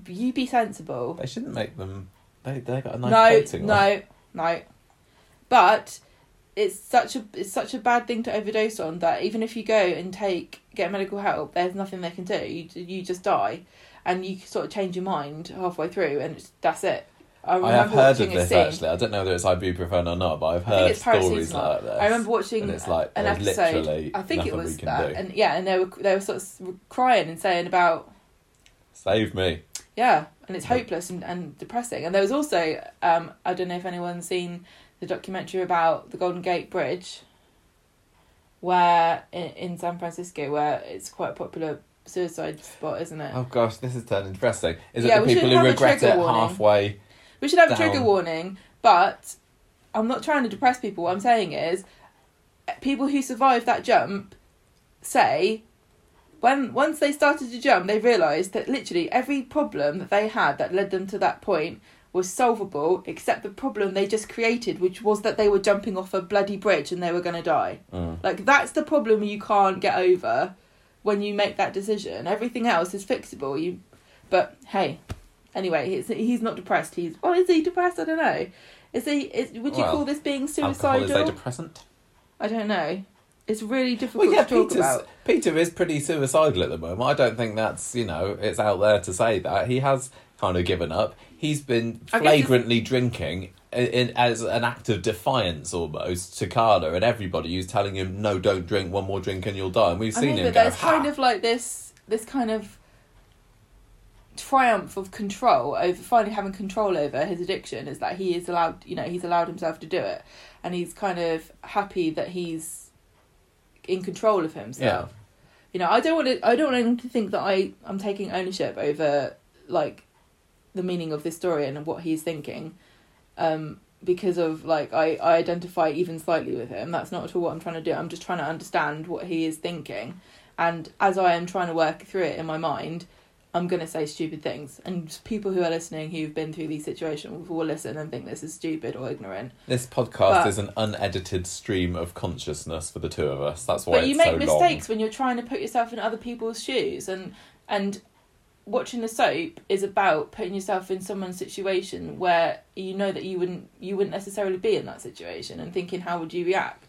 You be sensible. They shouldn't make them. They they got a nice no, no, no. But it's such a it's such a bad thing to overdose on that even if you go and take get medical help, there's nothing they can do. You you just die, and you sort of change your mind halfway through, and it's, that's it. I I have heard of this actually. I don't know whether it's ibuprofen or not, but I've heard stories like this. I remember watching and it's like an episode. literally I think it was that, do. and yeah, and they were they were sort of crying and saying about Save me. yeah, and it's hopeless and, and depressing. And there was also um, I don't know if anyone's seen the documentary about the Golden Gate Bridge, where in, in San Francisco, where it's quite a popular suicide spot, isn't it? Oh gosh, this is turning depressing. Is Yeah, it the people who regret it warning. halfway? We should have a trigger warning, but I'm not trying to depress people. What I'm saying is, people who survived that jump say when once they started to jump, they realised that literally every problem that they had that led them to that point was solvable, except the problem they just created, which was that they were jumping off a bloody bridge and they were going to die. Mm. Like that's the problem you can't get over when you make that decision. Everything else is fixable. You, but hey, anyway, he's he's not depressed. He's well, is he depressed? I don't know. Is he? Is, would you Well, call this being Alcohol suicidal? is a depressant. I don't know. It's really difficult Well, yeah, to talk Peter's, about. Peter is pretty suicidal at the moment. I don't think that's you know it's out there to say that he has kind of given up. He's been flagrantly drinking in, in, as an act of defiance almost to Carla and everybody who's telling him no, don't drink one more drink and you'll die. And we've seen him go. there's "Ha!" kind of like this this kind of triumph of control over finally having control over his addiction is that he is allowed you know he's allowed himself to do it. And he's kind of happy that he's in control of himself. You know i don't want to i don't want anyone to think that i i'm taking ownership over like the meaning of this story and what he's thinking um because of like I, I identify even slightly with him. That's not at all what i'm trying to do. I'm just trying to understand what he is thinking. And as i am trying to work through it in my mind i'm going to say stupid things and people who are listening who've been through these situations will listen and think this is stupid or ignorant This podcast But- is an unedited stream of consciousness for the two of us. That's why but you make so mistakes when you're trying to put yourself in other people's shoes and and watching the soap is about putting yourself in someone's situation where you know that you wouldn't you wouldn't necessarily be in that situation and thinking how would you react long.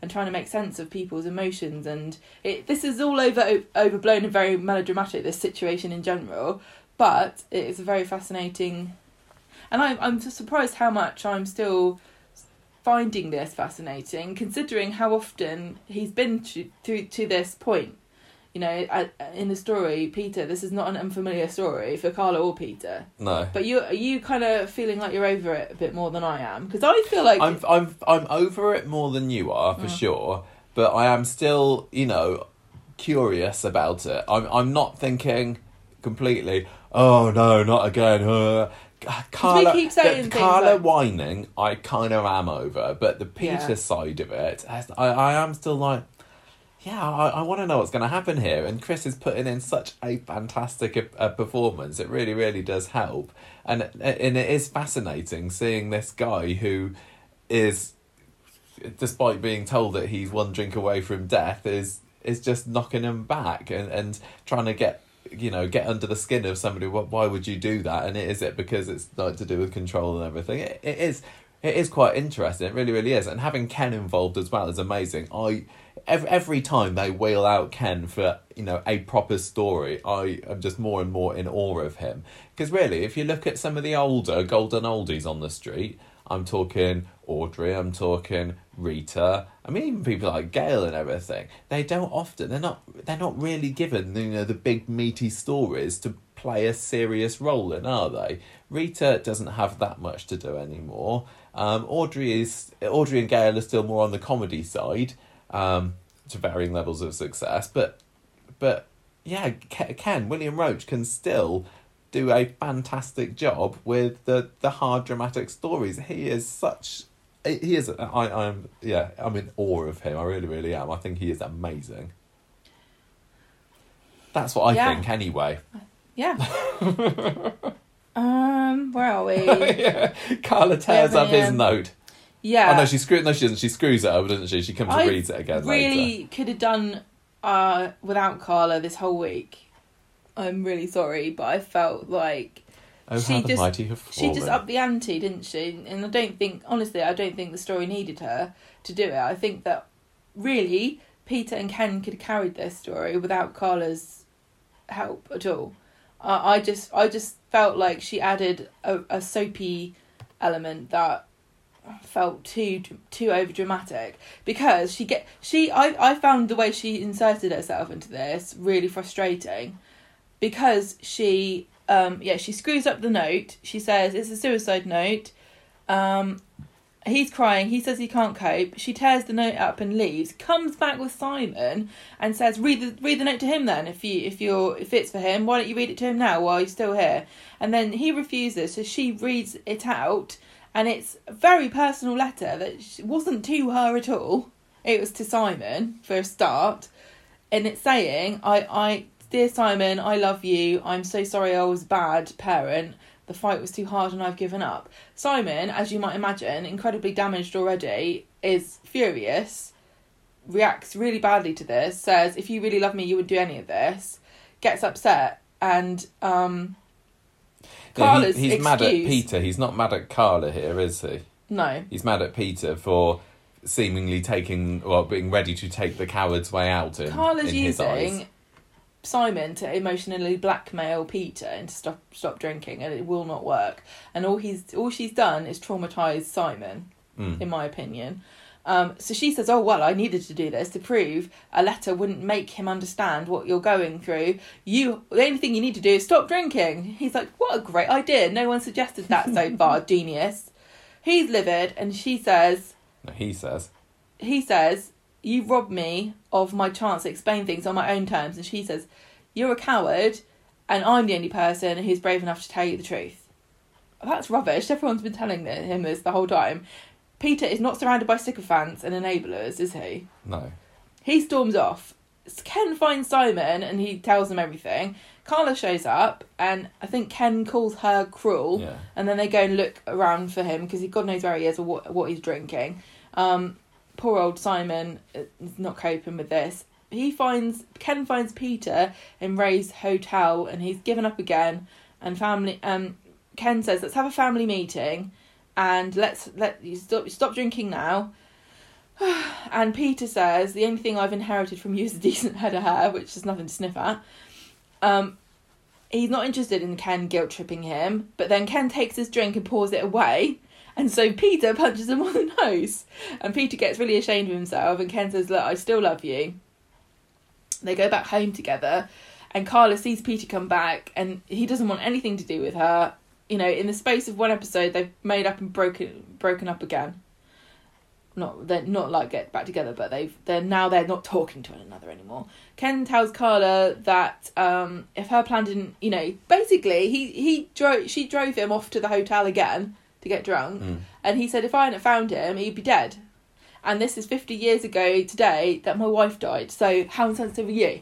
And trying to make sense of people's emotions. And it this is all over overblown and very melodramatic this situation in general but it is a very fascinating and I'm I'm surprised how much I'm still finding this fascinating considering how often he's been to to, to this point you know in the story Peter this is not an unfamiliar story for Carla or Peter No. but you are you kind of feeling like you're over it a bit more than I am because I feel like I'm I'm I'm over it more than you are for Mm. sure, but I am still, you know, curious about it. I'm I'm not thinking completely. Oh no, not again. Uh, Carla, keep saying Carla like- whining. I kind of am over, but the Peter Yeah. side of it, I I am still like. Yeah, I, I want to know what's going to happen here. And Chris is putting in such a fantastic uh, uh, performance. It really, really does help. And and it is fascinating seeing this guy who is, despite being told that he's one drink away from death, is is just knocking him back and, and trying to get you know get under the skin of somebody. What why would you do that? And is it because it's like to do with control and everything? It, it is. It is quite interesting. It really, really is. And having Ken involved as well is amazing. I every, every time they wheel out Ken for you know a proper story, I am just more and more in awe of him. Because really, if you look at some of the older golden oldies on the street, I'm talking Audrey, I'm talking Rita. I mean, even people like Gail and everything. They don't often. They're not. They're not really given you know the big meaty stories to play a serious role in, are they? Rita doesn't have that much to do anymore. Um, Audrey is Audrey and Gail are still more on the comedy side, um, to varying levels of success. But but yeah, Ken William Roache can still do a fantastic job with the the hard dramatic stories. He is such. He is. I. I'm. Yeah. I'm in awe of him. I really, really am. I think he is amazing. That's what I Yeah. think, anyway. Yeah. um, where are we? yeah. Carla tears up his note. Yeah. Oh no, she screws. No, she doesn't. She screws it over, doesn't she? She comes I and reads it again really later. could have done uh, without Carla this whole week. I'm really sorry, but I felt like Oh, she how the just- mighty have she just upped the ante, didn't she? And I don't think, honestly, I don't think the story needed her to do it. I think that really Peter and Ken could have carried this story without Carla's help at all. Uh, I just, I just felt like she added a, a soapy element that felt too too over dramatic because she get she I, I found the way she inserted herself into this really frustrating. Because she um yeah she screws up the note. She says it's a suicide note. Um he's crying. He says he can't cope. She tears the note up and leaves. Comes back with simon and says read the read the note to him then. If you if you're if it's for him why don't you read it to him now while he's still here? And then he refuses. So she reads it out and it's a very personal letter that wasn't to her at all. It was to simon for a start. And it's saying i i dear simon i love you. I'm so sorry i was a bad parent. The fight was too hard and i've given up. Simon as you might imagine incredibly damaged already is furious reacts really badly to this says if you really love me you would do any of this. Gets upset and um Yeah, he, he's mad at Peter. He's not mad at Carla here, is he? no He's mad at Peter for seemingly taking, well, being ready to take the coward's way out in, Carla's in using Simon to emotionally blackmail Peter into stop stop drinking, and it will not work. And all he's all she's done is traumatise Simon, Mm. in my opinion. Um, so she says, "Oh well, I needed to do this to prove a letter wouldn't make him understand what you're going through. You, the only thing you need to do is stop drinking." He's like, "What a great idea! No one suggested that so far, genius." He's livid, and she says, No, he says. he says, You robbed me of my chance to explain things on my own terms. And she says, You're a coward, and I'm the only person who's brave enough to tell you the truth. That's rubbish. Everyone's been telling him this the whole time. Peter is not surrounded by sycophants and enablers, is he? No. He storms off. Ken finds Simon and he tells him everything. Carla shows up, and I think Ken calls her cruel Yeah. and then they go and look around for him because he God knows where he is or what what he's drinking. Um, poor old Simon is not coping with this. He finds Ken finds Peter in Ray's hotel and he's given up again. And family um Ken says let's have a family meeting and let's let you stop stop drinking now. And Peter says the only thing I've inherited from you is a decent head of hair, which is nothing to sniff at. Um, he's not interested in Ken guilt tripping him, but then Ken takes his drink and pours it away. And so Peter punches him on the nose. And Peter gets really ashamed of himself. And Ken says, Look, I still love you. They go back home together. And Carla sees Peter come back. And he doesn't want anything to do with her. You know, in the space of one episode, they've made up and broken broken up again. Not they're not like get back together, but they've they're now they're not talking to one another anymore. Ken tells Carla that um, if her plan didn't, you know, basically he he drove she drove him off to the hotel again to get drunk, Mm. and he said if I hadn't found him, he'd be dead. And this is fifty years ago today that my wife died. So how insensitive are you?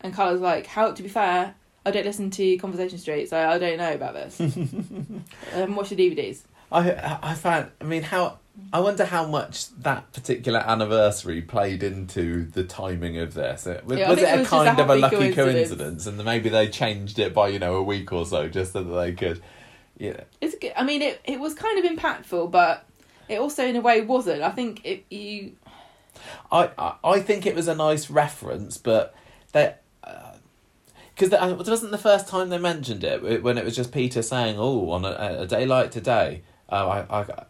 And Carla's like, how to be fair, I don't listen to Conversation Street, so I don't know about this. I haven't watched the DVDs. I I found. I mean, how I wonder how much that particular anniversary played into the timing of this. It- Was, Yeah, was it it a was a kind of a lucky coincidence. coincidence, and maybe they changed it by you know a week or so just so that they could, yeah. It's good. I mean, it it was kind of impactful, but it also in a way wasn't. I think it you I, I I think it was a nice reference, but they. Because uh, wasn't the first time they mentioned it it- when it was just Peter saying, "Oh, on a, a day like today." Uh, I, I,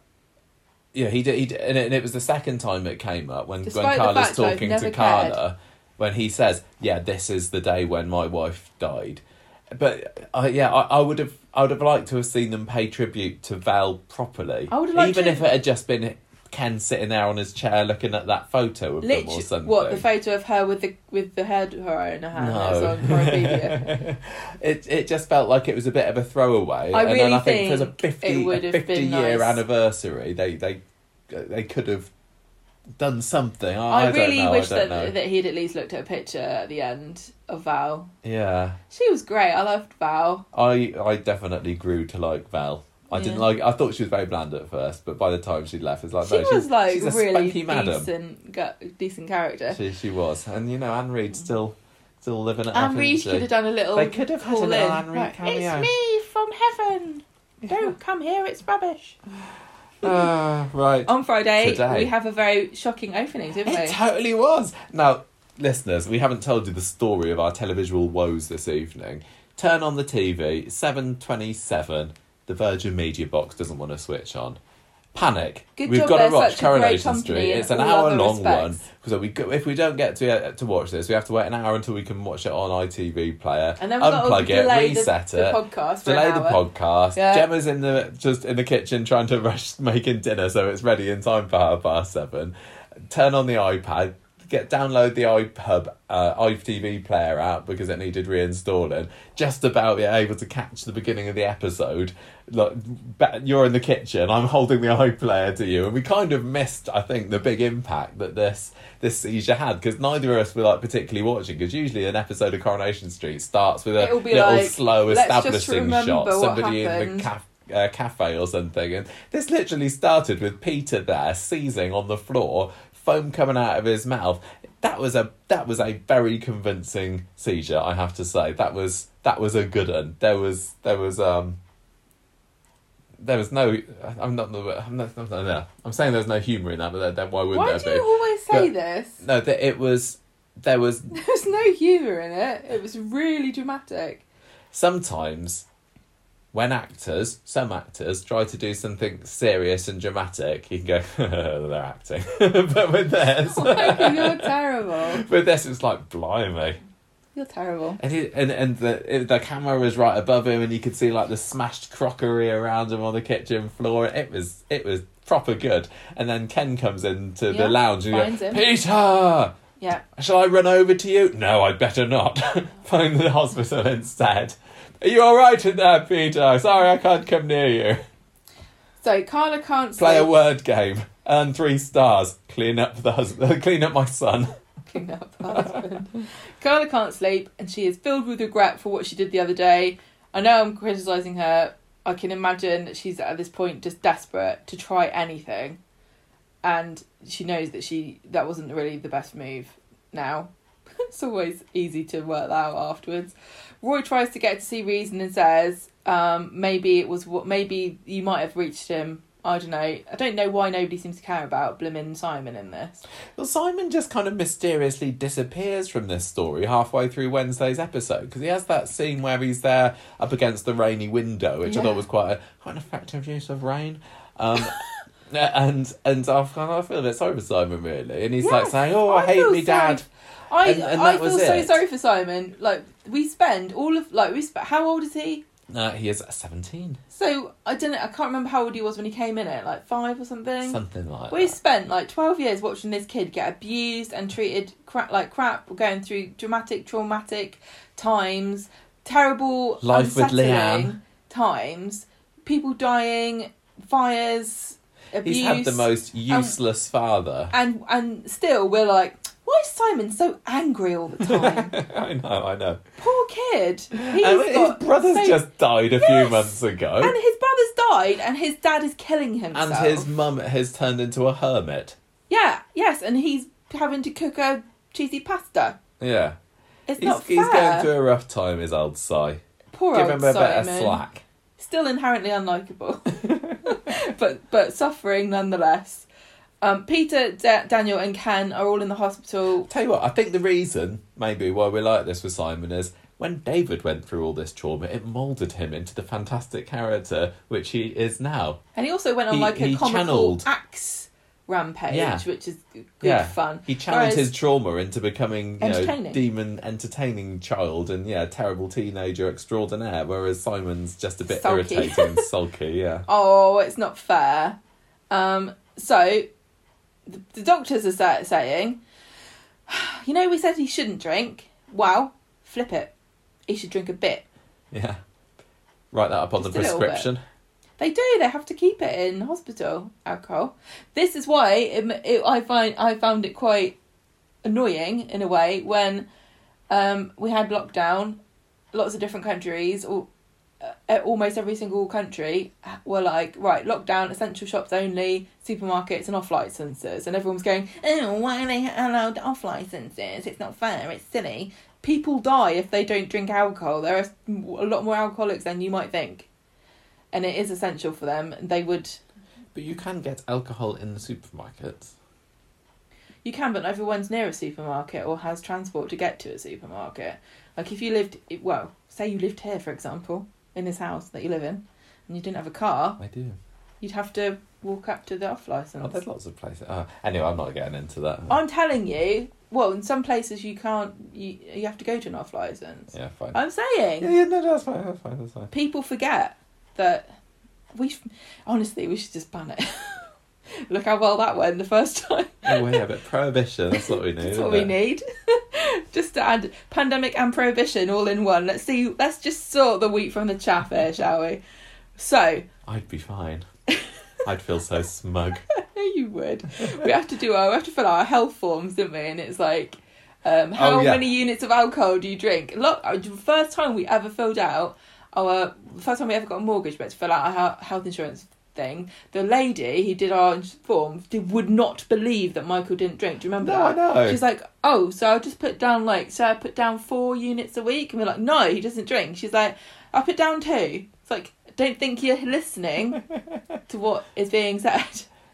yeah, he did. He did, and, it, and it was the second time it came up when Despite when Carla's talking to Carla when he says, "Yeah, this is the day when my wife died." But uh, yeah, I, I would have I would have liked to have seen them pay tribute to Val properly. I would have liked even to- if it had just been Ken sitting there on his chair looking at that photo of them or literally something. what the photo of her with the with the head her in her hand no, on it it just felt like it was a bit of a throwaway. I and then really I think, for think fifty a have fifty year nice. anniversary, they they they could have done something. I, I, I really know, wish I that know. that he'd at least looked at a picture at the end of Val. Yeah, She was great. I loved Val. I I definitely grew to like Val. I didn't like. I thought she was very bland at first, but by the time she left, it's like She no, she's, was like she's a really spunky madam. decent, gu- decent character. She she was, and you know Anne Reid still still living it. Anne Reid could have done a little. They could have had call a little. Anne Reid Right, cameo. It's me, from heaven. Don't come here, it's rubbish. Ah, right. On Friday, Today. we have a very shocking opening, didn't we? It totally was. Now, listeners, we haven't told you the story of our televisual woes this evening. Turn on the TV, seven twenty-seven. The Virgin Media box doesn't want to switch on. Panic. Good We've job got to they're watch such a great Coronation company Street. in It's an all other hour-long one. respects. So we go, if we don't get to uh, to watch this, we have to wait an hour until we can watch it on ITV player. And then we've got to unplug it, delay the, reset the it. podcast for delay the hour. podcast. Yeah. Gemma's in the just in the kitchen trying to rush making dinner so it's ready in time for half past seven. Turn on the iPad, get download the iPub uh, iTV player app because it needed reinstalling. Just about be able to catch the beginning of the episode. Like you're in the kitchen, I'm holding the iPlayer player to you, and we kind of missed, I think, the big impact that this this seizure had because neither of us were like particularly watching. Because usually an episode of Coronation Street starts with a little like, slow establishing shot, somebody in the caf- uh, cafe or something, and this literally started with Peter there seizing on the floor, foam coming out of his mouth. That was a that was a very convincing seizure, I have to say. That was that was a good one. There was there was um there was no I'm not I'm not, no, no, no. I'm saying there's no humour in that, but then why wouldn't Why there do be? you always say But- this? No, that it was there was There was no humour in it. It was really dramatic. sometimes when actors, some actors, try to do something serious and dramatic, you can go, they're acting. but with this, Michael, you're terrible. with this, it's like, blimey. You're terrible. And, he, and and the the camera was right above him, and you could see like the smashed crockery around him on the kitchen floor. It was it was proper good. And then Ken comes into Yeah, the lounge and goes, him. Peter, Yeah. Shall I run over to you? No, I'd better not. Phone the hospital instead. Are you all right in there, Peter? Sorry, I can't come near you. So Carla can't Play a word game. Earn three stars. Clean up the husband. Clean up my son. The husband. Carla can't sleep, and she is filled with regret for what she did the other day. I know I'm criticising her. I can imagine that she's at this point just desperate to try anything, and she knows that she that wasn't really the best move. Now, it's always easy to work that out afterwards. Roy tries to get to see reason and says, um, maybe it was what maybe you might have reached him. I don't know. I don't know why nobody seems to care about Blimmin Simon in this. Well, Simon just kind of mysteriously disappears from this story halfway through Wednesday's episode because he has that scene where he's there up against the rainy window, which I thought was quite a quite an effective use of rain. Um, and and kind of I feel a bit sorry for Simon really, and he's like saying, "Oh, I, I hate feel me, Dad." I And- and I feel so it. sorry for Simon. Like we spend all of like we spent. How old is he? Uh, he is seventeen, So I don't know. I can't remember how old he was when he came in it. Like five or something. something like We that. spent like twelve years watching this kid get abused and treated crap like crap, We're going through dramatic, traumatic times, terrible, Life with Leanne. times, people dying, fires, abuse. He's had the most useless father. and and still we're like, why is Simon so angry all the time? I know, I know. Poor kid. He's And his got brother's so- just died a few Yes. months ago, and his brother's died, and his dad is killing himself. and his mum has turned into a hermit. yeah, yes, and he's having to cook a cheesy pasta. Yeah, It's he's, not he's going through a rough time. His old Si. Poor Give old him a bit of slack. Still inherently unlikable, but but suffering nonetheless. Um, Peter, Da- Daniel, and Ken are all in the hospital. Tell you what, I think the reason maybe why we like this with Simon is when David went through all this trauma, it moulded him into the fantastic character which he is now. And he also went on He- like a he comical channeled- axe rampage, Yeah. which is good Yeah. fun. He channeled Whereas- his trauma into becoming, you know, Entertaining. demon entertaining child and yeah, terrible teenager extraordinaire. Whereas Simon's just a bit Sulky. irritating and sulky. Yeah, oh, it's not fair. Um, so the, the doctors are sa- saying, you know, we said he shouldn't drink. Well, flip it. He should drink a bit. yeah. Write that up on Just the prescription. They do. They have to keep it in hospital alcohol. This is why it, it, I find I found it quite annoying in a way when um, we had lockdown. Lots of different countries, all, uh, almost every single country were like right lockdown, essential shops only, supermarkets and off licenses, and everyone was going, oh, why are they allowed off licenses? It's not fair. It's silly. people die if they don't drink alcohol. There are a lot more alcoholics than you might think, and it is essential for them. They would. But you can get alcohol in the supermarkets. You can, but everyone's near a supermarket or has transport to get to a supermarket. Like if you lived, well, say you lived here, for example, in this house that you live in, and you didn't have a car, I do. you'd have to walk up to the off license. Oh, there's lots of places. Oh, anyway, I'm not getting into that. I'm telling you. Well, in some places you can't. You you have to go to an off license. yeah, fine. I'm saying yeah, yeah, no, that's fine. That's fine. That's fine. people forget that we. Honestly, we should just ban it. Look how well that went the first time. Oh, yeah, but prohibition. That's what we need. That's what we it? need. just to add pandemic and prohibition all in one. Let's see. Let's just sort the wheat from the chaff here, shall we? So I'd be fine. I'd feel so smug. you would. We have to do our. We have to fill out our health forms, don't we? And it's like. Um, how Oh, yeah. many units of alcohol do you drink? Look, uh, the first time we ever filled out our first time we ever got a mortgage, but to fill out our health insurance thing, the lady who did our form did, would not believe that Michael didn't drink. Do you remember No, I that? know. She's like, oh, so I'll just put down like, so I put down four units a week, and we're like, no, he doesn't drink. She's like, I'll put down two. It's like, I don't think you're listening to what is being said.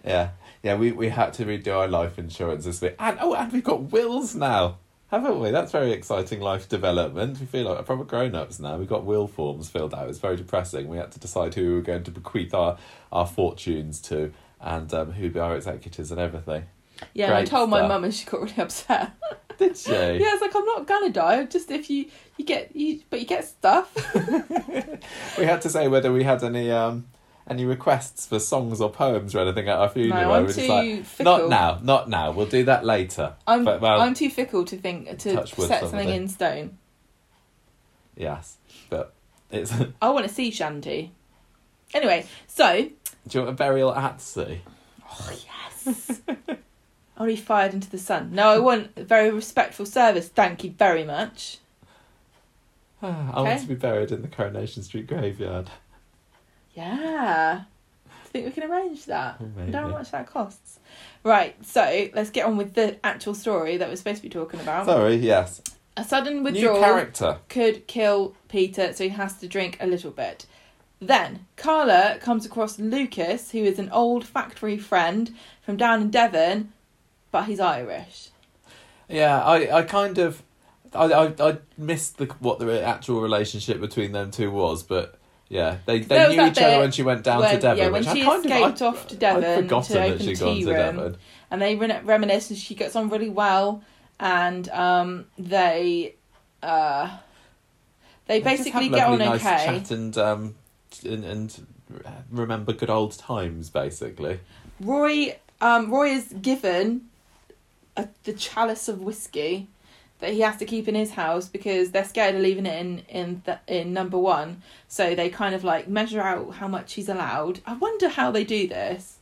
Yeah, yeah. We we had to redo our life insurance this week, and oh, and we've got wills now, haven't we? That's very exciting life development. We feel like proper grown ups now. We've got will forms filled out. It's very depressing. We had to decide who we were going to bequeath our our fortunes to, and um, who'd be our executors and everything. Yeah, and I Great told my mum, and she got really upset. Did she? yeah, it's like I'm not gonna die. Just if you you get you, but you get stuff. We had to say whether we had any um any requests for songs or poems or anything at our funeral. No, I'm too like, fickle. Not now, not now. We'll do that later. I'm But, well- I'm too fickle to think to set some something in stone. Yes, but it's. I want to see shanty. Anyway, so Do you want a burial at sea? oh yes, I'll be fired into the sun. No, I want a very respectful service. Thank you very much. I Okay. want to be buried in the Coronation Street graveyard. Yeah. I think we can arrange that? Oh, I don't know how much that costs. Right, so let's get on with the actual story that we're supposed to be talking about. Sorry, yes. a sudden New withdrawal character. could kill Peter, so he has to drink a little bit. Then Carla comes across Lucas, who is an old factory friend from down in Devon, but he's Irish. Yeah, I, I kind of, I, I, I missed the what the actual relationship between them two was, but yeah, they they knew each other when she went down when- to Devon. yeah, when which she I escaped of, off to Devon forgotten to open tea to room. Devon. and they re- reminisce and she gets on really well and um, they uh, they basically have get on nice okay Chat and um and, and remember good old times, basically. roy um, roy is given a, the chalice of whiskey that he has to keep in his house because they're scared of leaving it in in the, in number one so they kind of like measure out how much he's allowed i wonder how they do this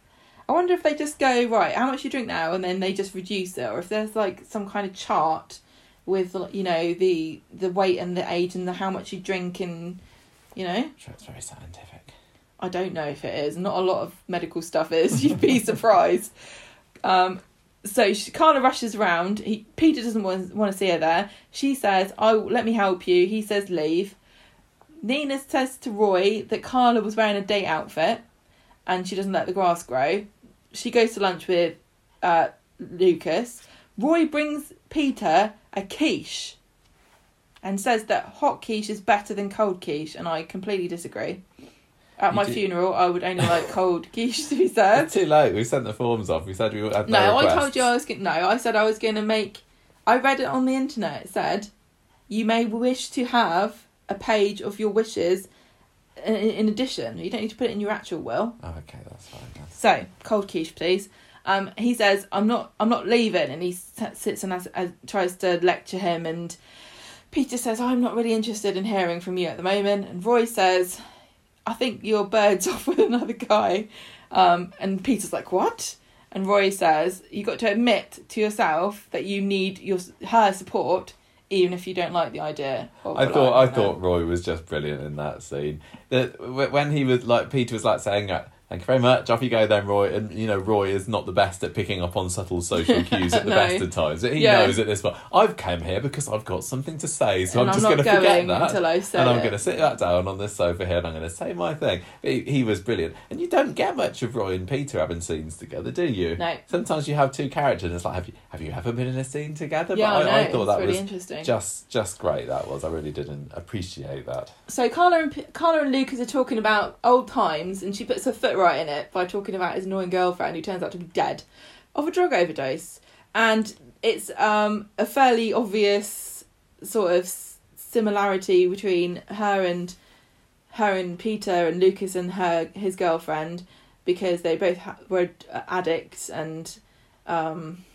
I wonder if they just go right. How much you drink now, and then they just reduce it, or if there's like some kind of chart with you know the the weight and the age and the how much you drink and you know. I'm sure it's very scientific. I don't know if it is. Not a lot of medical stuff is. You'd be surprised. Um, so she of rushes around. He, Peter doesn't want, want to see her there. She says, "Oh, let me help you." He says, "Leave." Nina says to Roy that Carla was wearing a date outfit, and she doesn't let the grass grow. She goes to lunch with uh, Lucas. Roy brings Peter a quiche, and says that hot quiche is better than cold quiche, and I completely disagree. At You my funeral, I would only like cold quiche to be It's served. too late. We sent the forms off. We said we had No, no, I told you I was going. No, I said I was going to make. I read it on the internet. It said, "You may wish to have a page of your wishes." In, in addition, you don't need to put it in your actual will. Oh, okay, that's fine. So, cold quiche, please. Um, he says, "I'm not. I'm not leaving," and he sits and has, has, tries to lecture him. And Peter says, "I'm not really interested in hearing from you at the moment." And Roy says, "I think your bird's off with another guy." Um, and Peter's like, "What?" And Roy says, "You got to admit to yourself that you need your her support." Even if you don't like the idea, I thought I thought Roy was just brilliant in that scene. That when he was like Peter was like saying, uh, Thank you very much. Off you go then, Roy. And you know, Roy is not the best at picking up on subtle social cues at the No. best of times. He Yeah. knows at this point. I've come here because I've got something to say, so I'm I'm just going to forget that. until I say and I'm going to sit that down on this sofa here, and I'm going to say my thing. He, he was brilliant, and you don't get much of Roy and Peter having scenes together, do you? No. Sometimes you have two characters, and it's like, have you have you ever been in a scene together? Yeah, but I I, I know, thought that really was interesting. just just great. That was. I really didn't appreciate that. So Carla and P- Carla and Lucas are talking about old times, and she puts her foot right in it by talking about his annoying girlfriend who turns out to be dead of a drug overdose, and it's um, a fairly obvious sort of similarity between her and her and Peter and Lucas and her his girlfriend because they both ha- were addicts and um,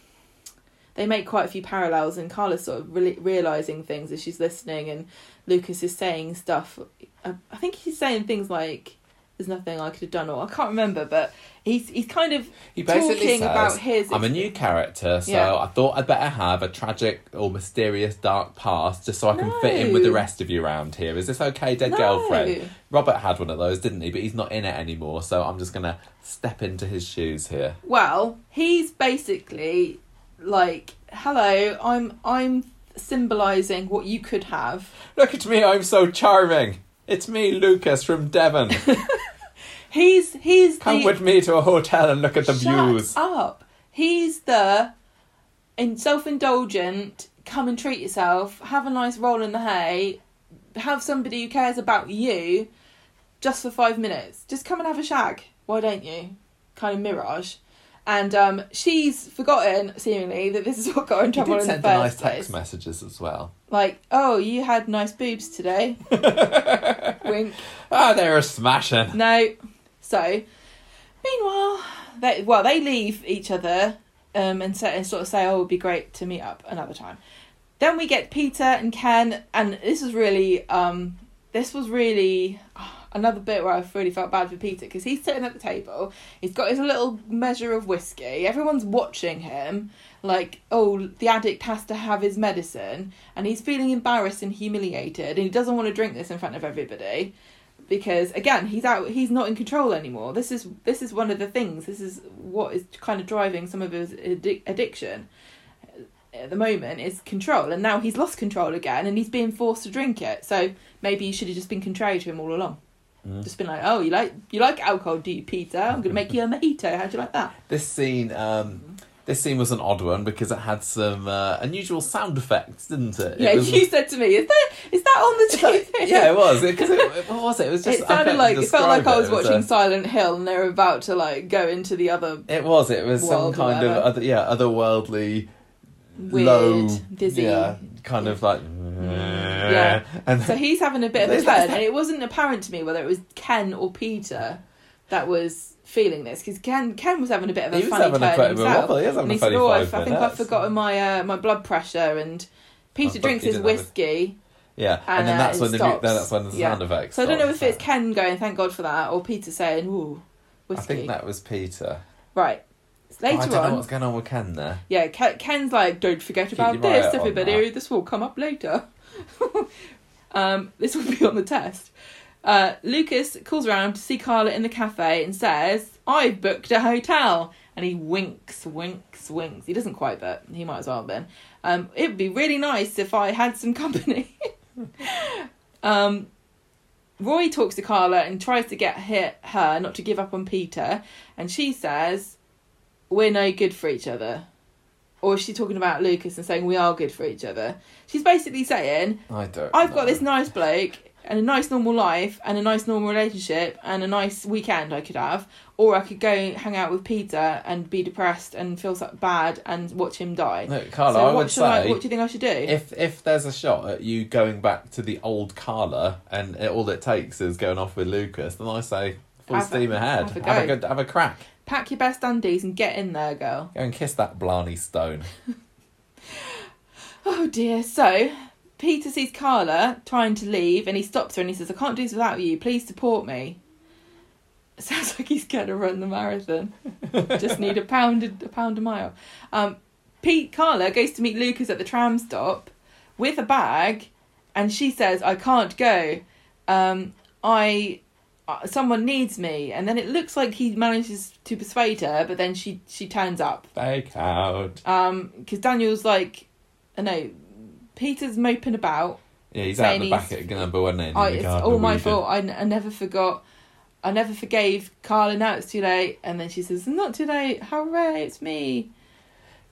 they make quite a few parallels and Carla's sort of really realizing things as she's listening and Lucas is saying stuff uh, I think he's saying things like there's nothing I could have done or I can't remember but he's he's kind of He talking says, about his I'm a new character, so Yeah. I thought I'd better have a tragic or mysterious dark past just so I can fit in with the rest of you around here. Is this okay, dead No. girlfriend? Robert had one of those, didn't he? But he's not in it anymore, so I'm just to step into his shoes here. Well, he's basically like, "Hello, I'm I'm symbolizing what you could have." Look at me, I'm so charming. It's me, Lucas from Devon. He's he's Come the with me to a hotel and look at the Shut views. up. He's the in self-indulgent. Come and treat yourself. Have a nice roll in the hay. Have somebody who cares about you, just for five minutes. Just come and have a shag. Why don't you? Kind of mirage. And um, she's forgotten, seemingly, that this is what got her in He trouble did in the send first nice place. text messages as well. Like, oh, you had nice boobs today. Wink. Ah, they were smashing. No. So, meanwhile, they well they leave each other um, and, and sort of say, "Oh, it would be great to meet up another time." Then we get Peter and Ken, and this is really um, this was really ah, another bit where I really felt bad for Peter because he's sitting at the table. He's got his little measure of whiskey. Everyone's watching him. Like, oh, the addict has to have his medicine, and he's feeling embarrassed and humiliated, and he doesn't want to drink this in front of everybody because again he's out he's not in control anymore this is this is one of the things this is what is kind of driving some of his addic- addiction uh, at the moment is control and now he's lost control again and he's being forced to drink it so maybe you should have just been contrary to him all along Mm. just been like oh you like you like alcohol do you peter i'm gonna make you a mojito how'd you like that This scene, um, this scene was an odd one because it had some uh, unusual sound effects, didn't it? It yeah was- you said to me is that is that on the tv yeah, it was. Because it, what was it? It was just. it sounded like it felt like I was It was watching a- Silent Hill and they were about to like go into the other It was. It was some kind of other, yeah, otherworldly, weird, low, dizzy. yeah, kind of like, Yeah. and So he's having a bit of a turn, and it wasn't apparent to me whether it was Ken or Peter that was feeling this because Ken Ken was having a bit of a he was funny having turn a himself. wobble. He was having and a he said, "Oh, I, think I've forgotten my uh, my blood pressure." And Peter thought drinks his didn't have it. whiskey, Yeah, and, and, then uh, that's when the then that's when the Yeah. sound effects. so I don't know if it's Ken going, "Thank God for that," or Peter saying, "Ooh, I think that was Peter. Right. Oh, I Later don't know on, what's going on with Ken there. yeah, Ken, Ken's like, "Don't forget Keep about your eye this, out on everybody. This will come up later." um, this will be on the test. Uh, Lucas calls around to see Carla in the cafe and says, "I've booked a hotel." And he winks, winks, winks. He doesn't quite, but he might as well have been. Um, it would be really nice if I had some company. um, Roy talks to Carla and tries to get her, her not to give up on Peter, and she says, "We're no good for each other." Or is she talking about Lucas and saying we are good for each other? She's basically saying, I don't. I've know. got this nice bloke and a nice normal life and a nice normal relationship and a nice weekend I could have, or I could go hang out with Peter and be depressed and feel so bad and watch him die. Look, Carla, so I what would should I, say what do you think I should do? if if there's a shot at you going back to the old Carla and it, all it takes is going off with Lucas, then I say full Have steam ahead. have a Have a good, have a crack. Pack your best undies and get in there, girl. Go and kiss that Blarney Stone. Oh dear. So Peter sees Carla trying to leave and he stops her and he says, I can't do this without you. Please support me. Sounds like he's going to run the marathon. Just need a pound a, a pound a mile. Um, Pete Carla goes to meet Lucas at the tram stop with a bag and she says, I can't go. Um, I someone needs me, and then it looks like he manages to persuade her, but then she she turns up. Fake out. Um, because Daniel's like, I know, Peter's moping about. Yeah, he's out Saying the back at number one end. In it's all my fault. I, n- I never forgot. I never forgave Carla. Now it's too late. And then she says, "Not too late. Hooray! It's me."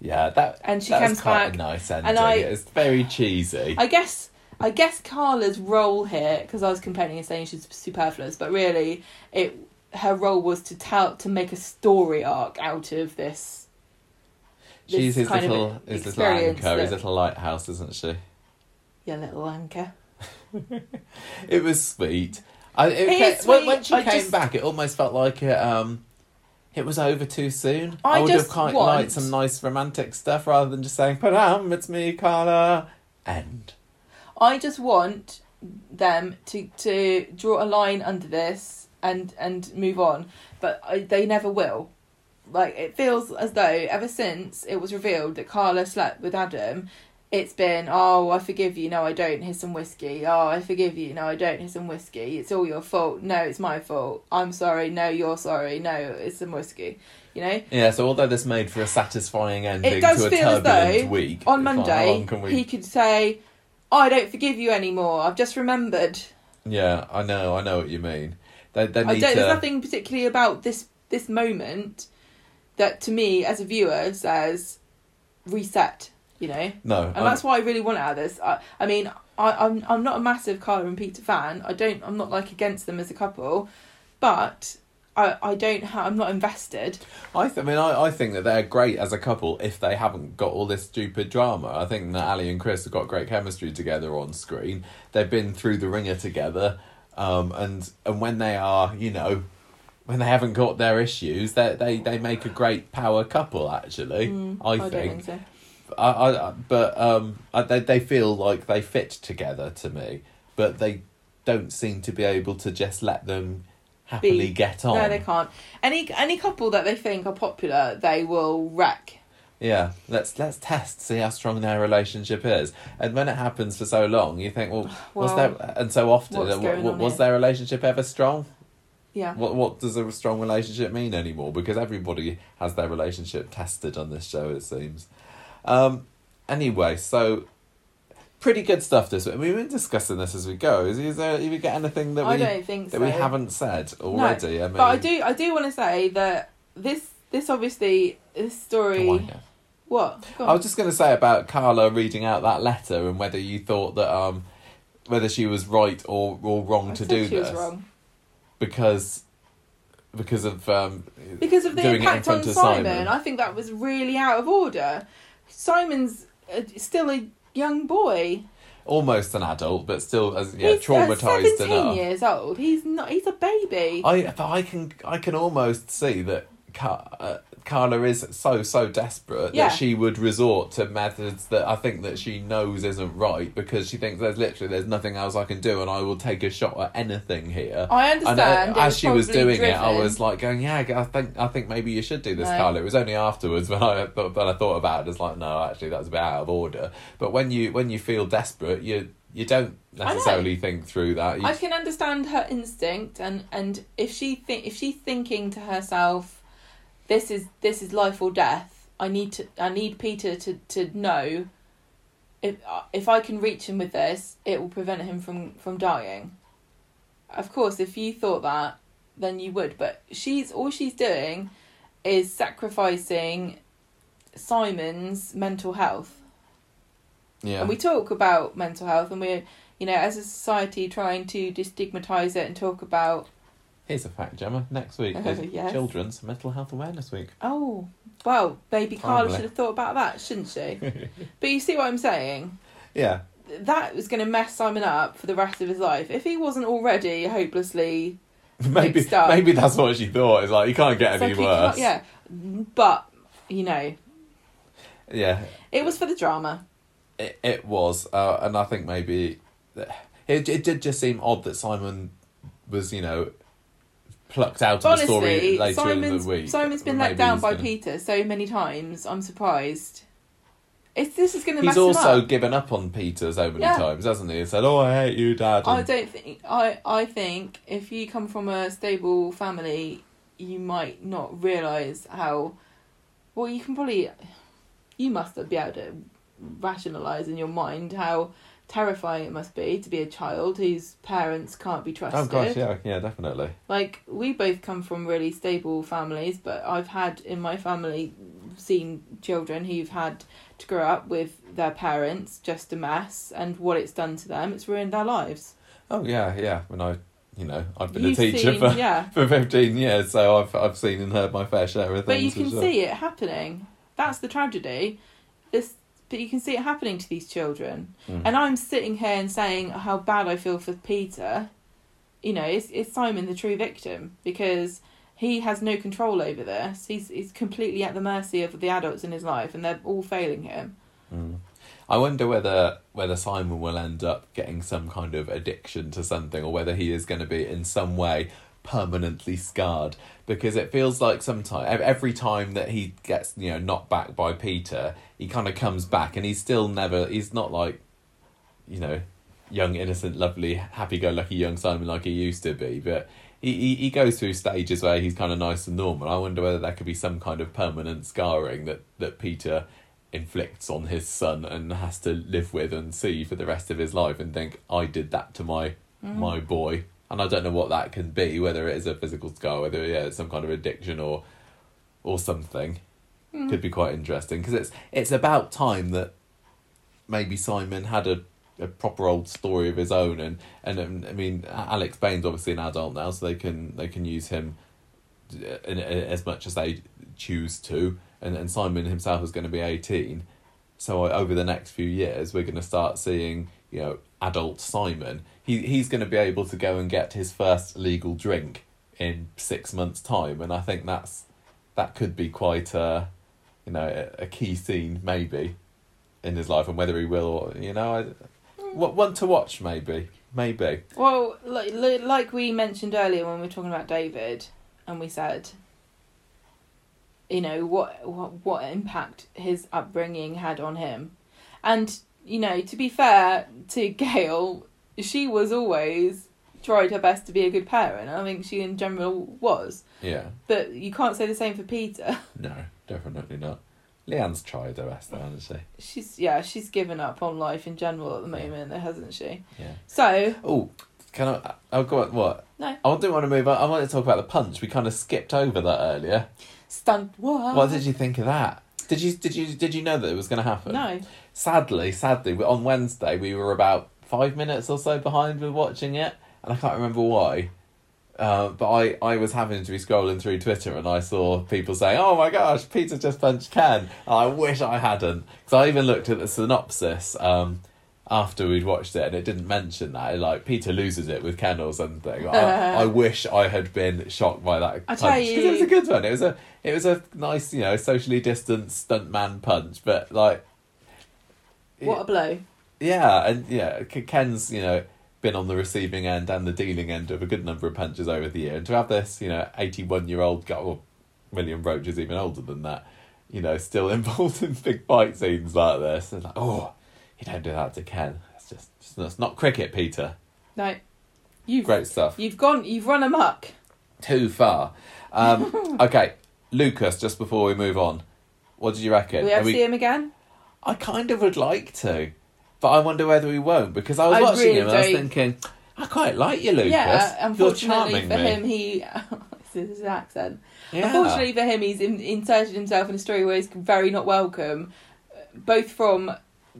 Yeah, that And she that comes quite back, a nice ending. and I- it's very cheesy. I guess. I guess Carla's role here, because I was complaining and saying she's superfluous, but really, it her role was to tell to make a story arc out of this. this She's his little his little anchor, his little lighthouse, isn't she? Your little anchor. It was sweet. I, it It ca- is when, sweet, when she I came just- back, it almost felt like it. Um, it was over too soon. I would just have quite want- liked some nice romantic stuff rather than just saying "Padam, it's me, Carla." End. I just want them to to draw a line under this and and move on, but I, they never will. Like it feels as though ever since it was revealed that Carla slept with Adam, it's been oh I forgive you, no I don't. Here's some whiskey. Oh I forgive you, no I don't. Here's some whiskey. It's all your fault. No, it's my fault. I'm sorry. No, you're sorry. No, it's some whiskey. You know. Yeah. So although this made for a satisfying ending to a turbulent though week, On it's like, how Monday we- he could say, Oh, I don't forgive you anymore. I've just remembered. Yeah, I know. I know what you mean. They they I don't. to. There's nothing particularly about this this moment that, to me, as a viewer, says reset. You know, no, and I'm- that's what I really want out of this. I, I mean, I, I'm I'm not a massive Carla and Peter fan. I don't. I'm not like against them as a couple, but I I don't. Ha- I'm not invested. I, th- I mean, I, I think that they're great as a couple if they haven't got all this stupid drama. I think that Ali and Chris have got great chemistry together on screen. They've been through the wringer together, um, and and when they are, you know, when they haven't got their issues, they they they make a great power couple. Actually, Mm, I, don't think. think so. I, I, but um, I, they they feel like they fit together to me, but they don't seem to be able to just let them happily Be- get on. No, they can't. Any any couple that they think are popular, they will wreck. Yeah, let's let's test, see how strong their relationship is. And when it happens for so long, you think, well, was Well, there and so often uh, going wa- on was here? their relationship ever strong? Yeah. What what does a strong relationship mean anymore? Because everybody has their relationship tested on this show, it seems. Um, anyway, so pretty good stuff this week. I mean, we've been discussing this as we go. Is, is there? You got anything that I we don't think that so. we haven't said already? I mean, But I do I do want to say that this this obviously this story. Oh. What? I was just going to say about Carla reading out that letter and whether you thought that um, whether she was right or, or wrong I to do she this was wrong. because because of um, because of the impact on Simon, Simon. I think that was really out of order. Simon's uh, still a young boy. almost an adult but still as yeah he's traumatized uh, enough. years old. He's not. He's a baby. I but I can I can almost see that Car- uh, Carla is so so desperate Yeah. that she would resort to methods that I think that she knows isn't right because she thinks there's literally there's nothing else I can do and I will take a shot at anything here. I And understand. uh, it as she was doing it, I was like going, "Yeah, I think I think maybe you should do this, No. Carla." It was only afterwards when I thought, when I thought about it, it's like, no, actually, that's a bit out of order. But when you when you feel desperate, you you don't necessarily think through that. You, I can understand her instinct, and and if she think if she's thinking to herself, this is this is life or death. I need to I need Peter to to know. If if I can reach him with this, it will prevent him from from dying. Of course, if you thought that, then you would. But she's all she's doing is sacrificing Simon's mental health. yeah, And we talk about mental health, and we're, you know, as a society trying to destigmatize it and talk about, Here's a fact, Gemma. Next week is yes. Children's Mental Health Awareness Week. oh, well, maybe Carla should have thought about that, shouldn't she? but you see what I'm saying? Yeah, That was going to mess Simon up for the rest of his life. If he wasn't already hopelessly. maybe maybe that's what she thought. It's like you can't get it's any like worse. yeah. But, you know, yeah. it was for the drama. It, it was, uh, and I think maybe it it did just seem odd that Simon was, you know, plucked out of the story Honestly, later in the week. Simon's been let down by gonna- Peter so many times. I'm surprised. It's this is going to mess He's also given up on Peter so many Yeah. times, hasn't he? He said, "Oh, I hate you, Dad." I don't think I I think if you come from a stable family, you might not realize how well you can probably you must be able to rationalize in your mind how terrifying it must be to be a child whose parents can't be trusted. Oh gosh, yeah, yeah, definitely. Like we both come from really stable families, but I've had in my family seen children who've had to grow up with their parents just a mess, and what it's done to them, it's ruined their lives. Oh yeah, yeah. When I, you know, I've been You've a teacher seen- for yeah, for fifteen years, so I've I've seen and heard my fair share of things. but you can see it happening. That's the tragedy. This, but you can see it happening to these children. Mm. And I'm sitting here and saying how bad I feel for Peter. You know, it's it's Simon the true victim because he has no control over this. He's he's completely at the mercy of the adults in his life, and they're all failing him. Mm. I wonder whether whether Simon will end up getting some kind of addiction to something, or whether he is going to be in some way permanently scarred. Because it feels like sometimes every time that he gets you know knocked back by Peter, he kind of comes back, and he's still never. He's not like, you know, young, innocent, lovely, happy-go-lucky young Simon like he used to be, but. He, he, he goes through stages where he's kind of nice and normal. I wonder whether there could be some kind of permanent scarring that, that Peter inflicts on his son and has to live with and see for the rest of his life and think I did that to my Mm. my boy and I don't know what that can be whether it is a physical scar whether yeah it's some kind of addiction or or something. Mm. could be quite interesting because it's it's about time that maybe Simon had a a proper old story of his own. And and um, I mean Alex Bain's obviously an adult now so they can they can use him uh, in, in, as much as they choose to. And, and Simon himself is going to be 18 so uh, over the next few years we're going to start seeing you know adult Simon he he's going to be able to go and get his first legal drink in 6 months time and I think that's that could be quite a you know a, a key scene maybe in his life and whether he will or you know I what one to watch maybe maybe Well, like, like we mentioned earlier when we were talking about David, and we said, you know, what what, what impact his upbringing had on him. And, you know, to be fair to Gail, she was always tried her best to be a good parent. I think she in general was. yeah But you can't say the same for Peter. no definitely not Leanne's tried her best though hasn't she She's yeah, she's given up on life in general at the moment, hasn't she? yeah So Oh, can I? Oh, go on. What? No. I do want to move on. I want to talk about the punch. We kind of skipped over that earlier. stunt what? What did you think of that? Did you did you did you know that it was going to happen? No. Sadly, sadly, on Wednesday we were about five minutes or so behind with watching it, and I can't remember why. Uh, but I, I was having to be scrolling through Twitter and I saw people saying, "Oh my gosh, Peter just punched Ken." And I wish I hadn't, because I even looked at the synopsis um, after we'd watched it, and it didn't mention that. Like Peter loses it with Ken or something. I, I wish I had been shocked by that I punch tell 'cause it was a good one. It was a it was a nice, you know, socially distanced stuntman punch, but like, What a blow. Yeah, and yeah, Ken's you know been on the receiving end and the dealing end of a good number of punches over the year, and to have this you know eighty one year old guy, well, William Roache is even older than that, you know, still involved in big fight scenes like this, it's like oh, you don't do that to Ken. It's just, just that's not cricket, Peter. No. You've Great stuff. you've gone you've run amok. Too far. Um, okay, Lucas. Just before we move on, what did you reckon? we ever see him again? I kind of would like to, but I wonder whether he won't because I was I watching really him and I was don't. thinking, I quite like you, Lucas. yeah, You're unfortunately charming for me. him, he this is his accent. Yeah. Unfortunately for him, he's in, inserted himself in a story where he's very not welcome, both from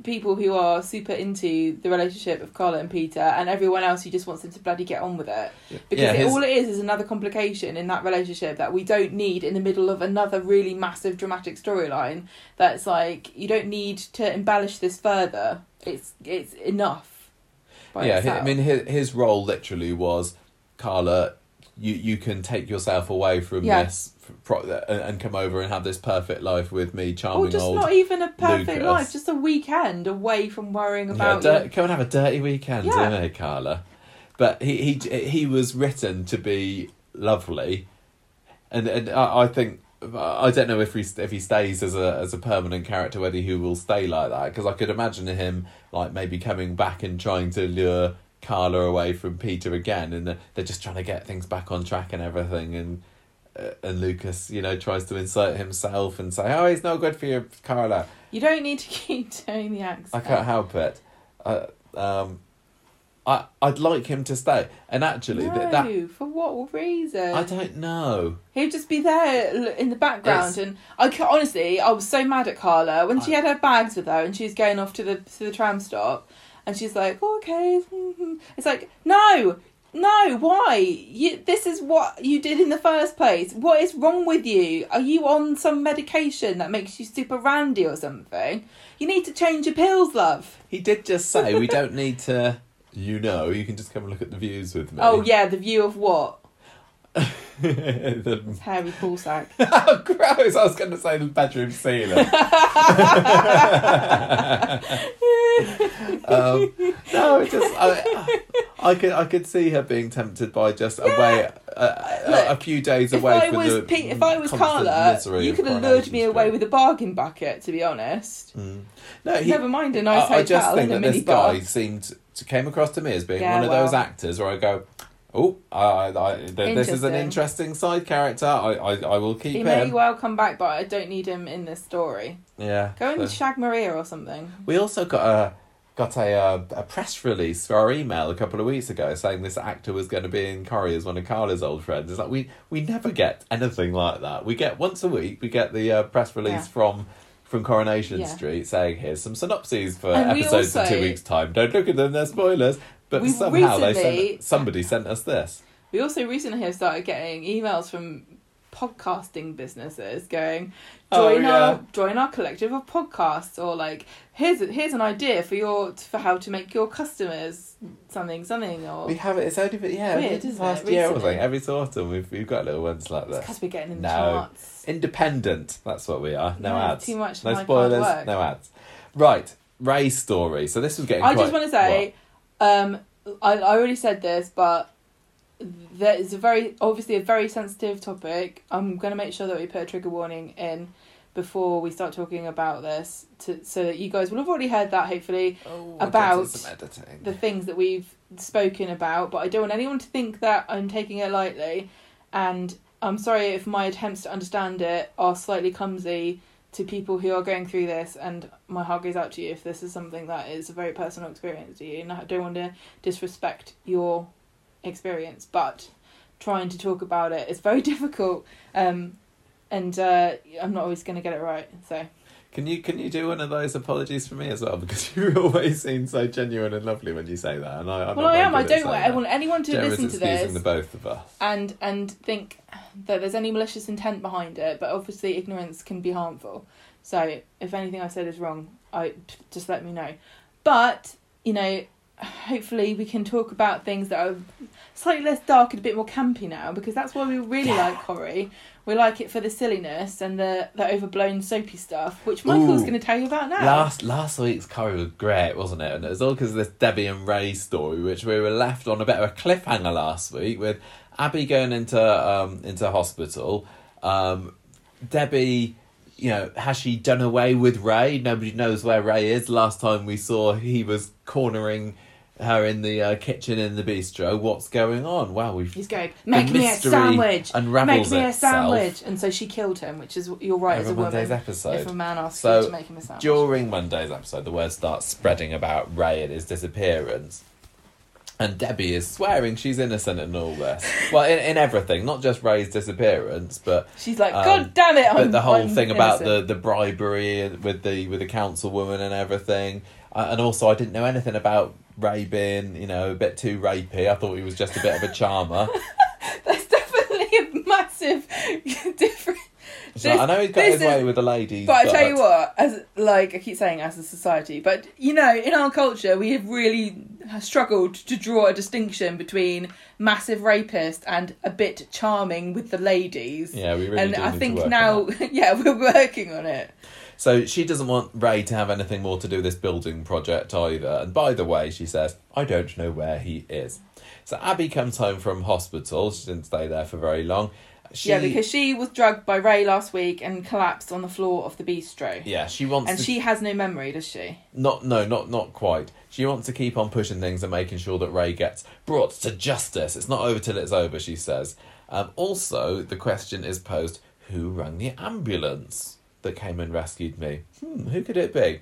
people who are super into the relationship of Carla and Peter, and everyone else who just wants them to bloody get on with it. Because Yeah, it, all it is is another complication in that relationship that we don't need in the middle of another really massive dramatic storyline. That's like you don't need to embellish this further. It's it's enough. yeah, he- I mean, his, his role literally was, Carla, you you can take yourself away from Yeah. this f- pro- and, come over and have this perfect life with me, charming or just old. not even a perfect Lucas. life, just a weekend away from worrying yeah, about dir- your- come and have a dirty weekend, Yeah. yeah. Carla? But he he he was written to be lovely, and and I, I think I don't know if he if he stays as a as a permanent character, whether he will stay like that. Because I could imagine him like maybe coming back and trying to lure Carla away from Peter again, and they're, just trying to get things back on track and everything. And and Lucas, you know, tries to insert himself and say, "Oh, he's no good for you, Carla." You don't need to keep doing the accent. I can't help it. Uh, um, I I'd like him to stay, and actually no, that, that for what reason? I don't know. He'd just be there in the background, Yes. and I honestly, I was so mad at Carla when she had her bags with her, and she was going off to the to the tram stop, and she's like, oh, "Okay," it's like, no, no, why? You this is what you did in the first place. What is wrong with you? Are you on some medication that makes you super randy or something? You need to change your pills, love. He did just say we don't need to. You know, you can just come and look at the views with me. Oh yeah, the view of what? the, It's hairy pool sack. oh, gross! I was going to say the bedroom ceiling. um, no, it just I, I could I could see her being tempted by just away a, a, Look, a few days If away I from was if I was Carla, you could have lured me away with a bargain bucket. To be honest, Mm. No, he, never mind a nice I, I just hotel think and that a this minibar. guy seemed to came across to me as being Yeah, one of those actors where I go, oh, I, I, I, th- this is an Interesting. side character. I, I, I will keep He him. may well come back, but I don't need him in this story. yeah. Go and so- shag Maria or something. We also got a got a uh, a press release for our email a couple of weeks ago saying this actor was going to be in Corrie as one of Carla's old friends. It's like we we never get anything like that. We get once a week. We get the uh, press release Yeah. from. From Coronation Yeah. Street, saying here's some synopses for And episodes in two weeks' time. Don't look at them; they're spoilers. But We somehow they recently- sent somebody sent us this. We also recently have started getting emails from podcasting businesses going Oh, join yeah. our join our collective of podcasts or like here's here's an idea for your for how to make your customers something something or We have it. It's only been yeah, Weird, isn't last it? year or something. Every so often we've we've got little ones like this. because we're getting in the No. charts. Independent. That's what we are. No Yeah, ads. too much No spoilers. No ads. Right. Ray's story. So this was getting. I quite, just want to say, um, I, I already said this, but there is a very obviously a very sensitive topic. I'm going to make sure that we put a trigger warning in before we start talking about this, to so that you guys will have already heard that. Hopefully, oh, about get to some editing. the things that we've spoken about, but I don't want anyone to think that I'm taking it lightly. And I'm sorry if my attempts to understand it are slightly clumsy to people who are going through this. And my heart goes out to you if this is something that is a very personal experience to you. And I don't want to disrespect your experience, but trying to talk about it is very difficult. Um, and uh, I'm not always going to get it right. So Can you can you do one of those apologies for me as well? Because you always seem so genuine and lovely when you say that, and I. I'm well, I am. I don't want, I that. want anyone to Gemma's listen to this. the both of us. and and think that there's any malicious intent behind it but obviously ignorance can be harmful so if anything i said is wrong i just let me know but you know hopefully we can talk about things that are slightly less dark and a bit more campy now because that's why we really Yeah. like Corrie. We like it for the silliness and the, the overblown soapy stuff, which Michael's Ooh. going to tell you about now. Last last week's Corrie was great, wasn't it? And it was all because of this Debbie and Ray story, which we were left on a bit of a cliffhanger last week with Abby going into um, into hospital. Um, Debbie, you know, has she done away with Ray? Nobody knows where Ray is. Last time we saw, he was cornering her in the uh, kitchen in the bistro. What's going on? Wow, we've He's going, make me a mystery sandwich. unravels Make me a itself sandwich. And so she killed him, which is, you're right, as a over Monday's woman. episode. If a man asks So, you to make him a sandwich. During Monday's episode, the word starts spreading about Ray and his disappearance. And Debbie is swearing she's innocent in all this. well, in, in everything, not just Ray's disappearance, but She's like, Um, God damn it! but the whole I'm thing about innocent." the, the bribery with the with the councilwoman and everything. Uh, and also, I didn't know anything about Ray being, you know, a bit too rapey. I thought he was just a bit of a charmer. There's definitely a massive difference. So I know he's got his is- way with the ladies, But I tell you what, as like I keep saying, as a society, but you know, in our culture, we have really struggled to draw a distinction between massive rapist and a bit charming with the ladies. Yeah, we really and I think now, yeah, we're working on it. So she doesn't want Ray to have anything more to do with this building project either. And by the way, she says, I don't know where he is. So Abby comes home from hospital. She didn't stay there for very long. She, Yeah, because she was drugged by Ray last week and collapsed on the floor of the bistro. yeah, she wants And to she has no memory, does she? not no not not quite. She wants to keep on pushing things and making sure that Ray gets brought to justice. It's not over till it's over, she says. Um, also, the question is posed: Who rang the ambulance that came and rescued me? Hmm, who could it be?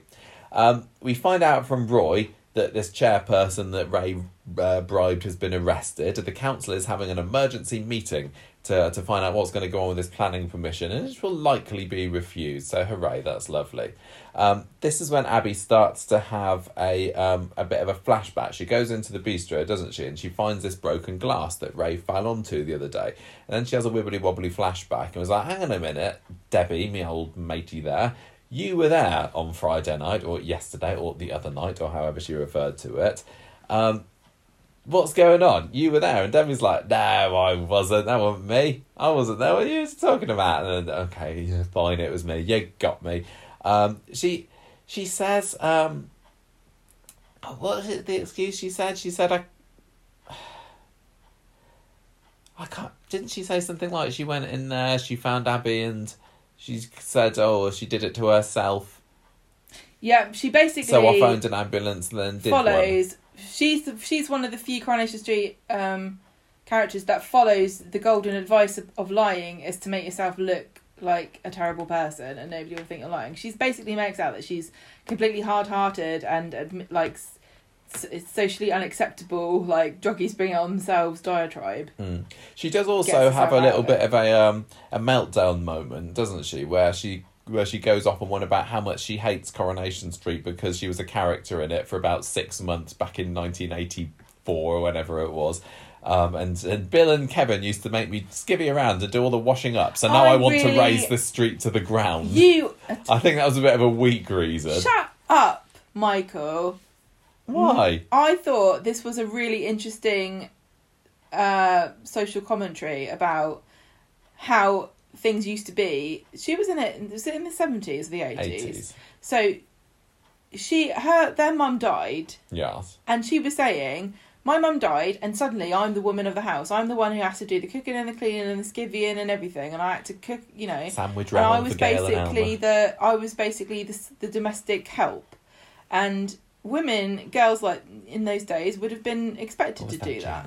Um, we find out from Roy that this chairperson that Ray uh, bribed has been arrested. The council is having an emergency meeting to, to find out what's going to go on with this planning permission, and it will likely be refused. So, hooray, that's lovely. Um, this is when Abby starts to have a um, a bit of a flashback. She goes into the bistro, doesn't she? And she finds this broken glass that Ray fell onto the other day. And then she has a wibbly wobbly flashback and was like, hang on a minute, Debbie, me old matey there, you were there on Friday night or yesterday or the other night or however she referred to it. Um, what's going on? You were there. And Debbie's like, no, I wasn't. That wasn't me. I wasn't there. What are you talking about? And okay, fine, it was me. You got me. Um, she she says, um, what was it, the excuse she said? She said, I, I can't, didn't she say something like she went in there, she found Abby and she said, oh, she did it to herself. Yeah, she basically So I phoned an ambulance and then did one. follows. She's the, she's one of the few Coronation Street um, characters that follows the golden advice of, of lying is to make yourself look like a terrible person and nobody will think you're lying. She's basically makes out that she's completely hard-hearted and admit, like s- s- socially unacceptable, like druggies bring it on themselves diatribe. Mm. She does also have a little bit it. of a um a meltdown moment, doesn't she? Where she where she goes off on one about how much she hates Coronation Street because she was a character in it for about six months back in nineteen eighty four or whenever it was. Um, and, and Bill and Kevin used to make me skivvy around and do all the washing up. So now I, I want to raze this street to the ground. You I think that was a bit of a weak reason. shut up, Michael. Why? I thought this was a really interesting uh, social commentary about how things used to be. She was in it. Was it in the seventies, or the eighties? So she, her, their mum died, Yes. and she was saying, "My mum died, and suddenly I'm the woman of the house. I'm the one who has to do the cooking and the cleaning and the skivvying and everything, and I had to cook. You know, Sandwich and I was for Gail and basically the I was basically the the domestic help, and women, girls like in those days would have been expected to do that.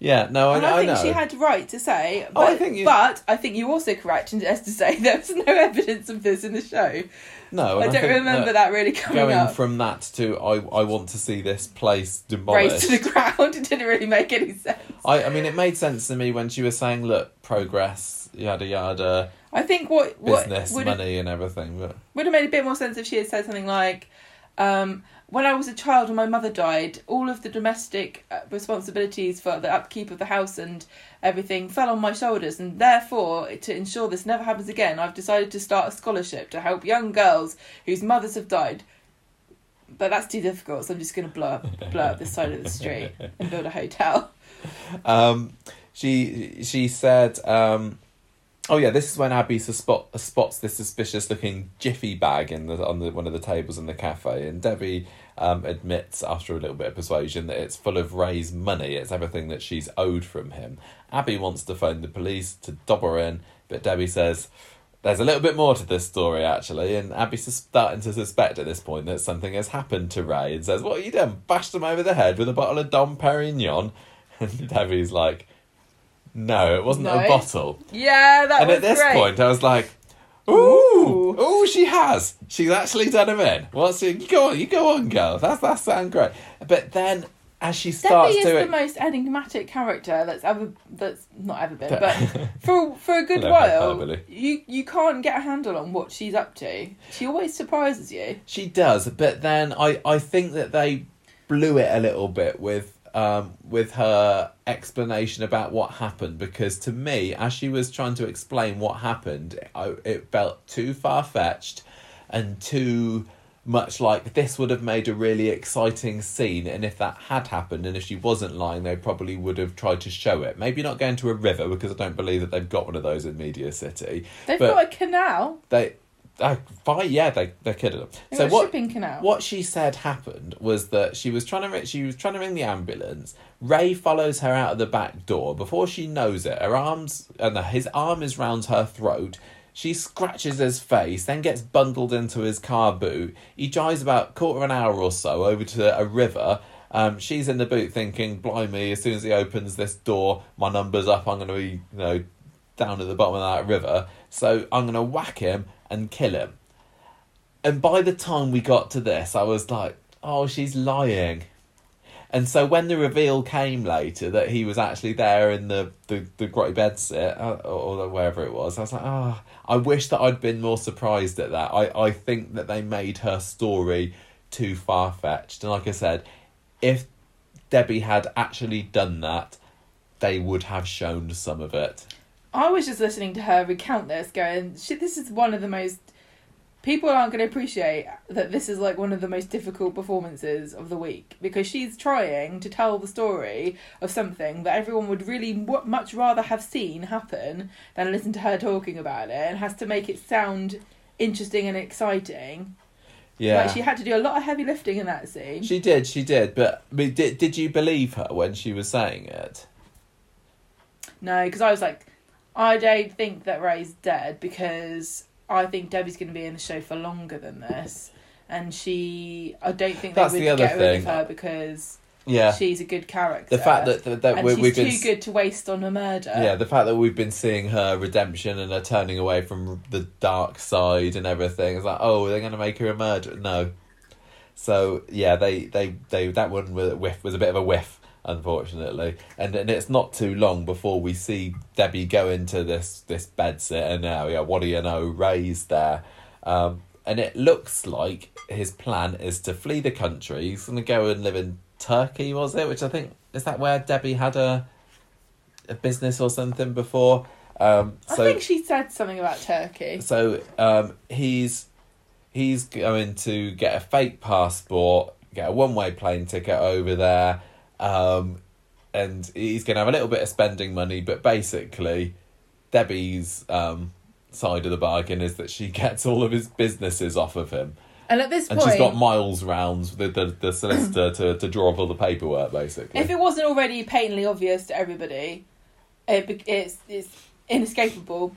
Yeah, no, I, and I, I think know. she had right to say, Oh, I but, think you- but I think you're also correct as to say there was no evidence of this in the show. no, I don't think remember that, really coming going up. from that to I I want to see this place Raised demolished. to the ground, it didn't really make any sense. I I mean it made sense to me when she was saying, look, progress, yada yada, I think what what business, money, and everything. But would have made a bit more sense if she had said something like, um, "When I was a child and my mother died, all of the domestic uh, responsibilities for the upkeep of the house and everything fell on my shoulders, and therefore, to ensure this never happens again, I've decided to start a scholarship to help young girls whose mothers have died." But that's too difficult, so I'm just going to blow up, blow up this side of the street and build a hotel. um, she she said, um, oh yeah, this is when Abby spot, spots this suspicious looking jiffy bag in the on the one of the tables in the cafe, and Debbie um, admits after a little bit of persuasion that it's full of Ray's money. It's everything that she's owed from him. Abby wants to phone the police to dob her in, but Debbie says. There's a little bit more to this story, actually, and Abby's starting to suspect at this point that something has happened to Ray and says, What have you done? Bashed him over the head with a bottle of Dom Perignon? And Debbie's like, No, it wasn't a bottle. Yeah, that and was at this great. point, I was like, Ooh, Ooh. ooh, she has. She's actually done him in. What's it? You go on, you go on, girl. That's that sound great. But then, as she starts Debbie is to the most enigmatic character that's ever that's not ever been, But- for for a good No while, hyperbole. you you can't get a handle on what she's up to. She always surprises you. She does, but then I, I think that they blew it a little bit with um with her explanation about what happened because to me, as she was trying to explain what happened, I, it felt too far fetched and too much like this would have made a really exciting scene and if that had happened and if she wasn't lying they probably would have tried to show it maybe not going to a river because i don't believe that they've got one of those in media city They've got a canal. they Uh, fine, yeah, they they him. They So what shipping canal. what she said happened was that she was trying to ri- she was trying to ring the ambulance. Ray follows her out of the back door. Before she knows it, her arms and his arm is round her throat. She scratches his face, then gets bundled into his car boot. He drives about quarter of an hour or so over to a river. Um, she's in the boot thinking, "Blimey! As soon as he opens this door, my number's up. I'm going to be, you know, down at the bottom of that river. So I'm going to whack him and kill him." And by the time we got to this, I was like, "Oh, she's lying." And so when the reveal came later that he was actually there in the the, the grotty bed sit uh, or, or wherever it was, I was like, "Oh, I wish that I'd been more surprised at that." I I think that they made her story too far fetched, and like I said, if Debbie had actually done that, they would have shown some of it. I was just listening to her recount this, going, "Shit, this is one of the most." People aren't going to appreciate that this is like one of the most difficult performances of the week because she's trying to tell the story of something that everyone would really w- much rather have seen happen than listen to her talking about it and has to make it sound interesting and exciting. Yeah, Like she had to do a lot of heavy lifting in that scene. She did, she did. But, but did did you believe her when she was saying it? No, because I was like, I don't think that Ray's dead because I think Debbie's going to be in the show for longer than this, and she, I don't think they That's would the other get rid of thing. her because Yeah, she's a good character. the fact that that, that we, she's we've too been good to waste on a murder. yeah the fact that we've been seeing her redemption and her turning away from the dark side and everything. It's like oh they're gonna make her a murderer. No, so yeah they they they that one was a whiff was a bit of a whiff unfortunately. And and it's not too long before we see Debbie go into this this bed sit and now. Yeah what do you know? Ray's there. Um and it looks like his plan is to flee the country. He's gonna go and live in Turkey was it? Which I think is that where Debbie had a a business or something before? Um I think she said something about Turkey. so um, he's he's going to get a fake passport, get a one way plane ticket over there, um, and he's going to have a little bit of spending money. But basically, Debbie's um, side of the bargain is that she gets all of his businesses off of him, And at this and she's got miles rounds the the, the solicitor to to draw up all the paperwork. Basically, if it wasn't already patently obvious to everybody, it, it's it's inescapable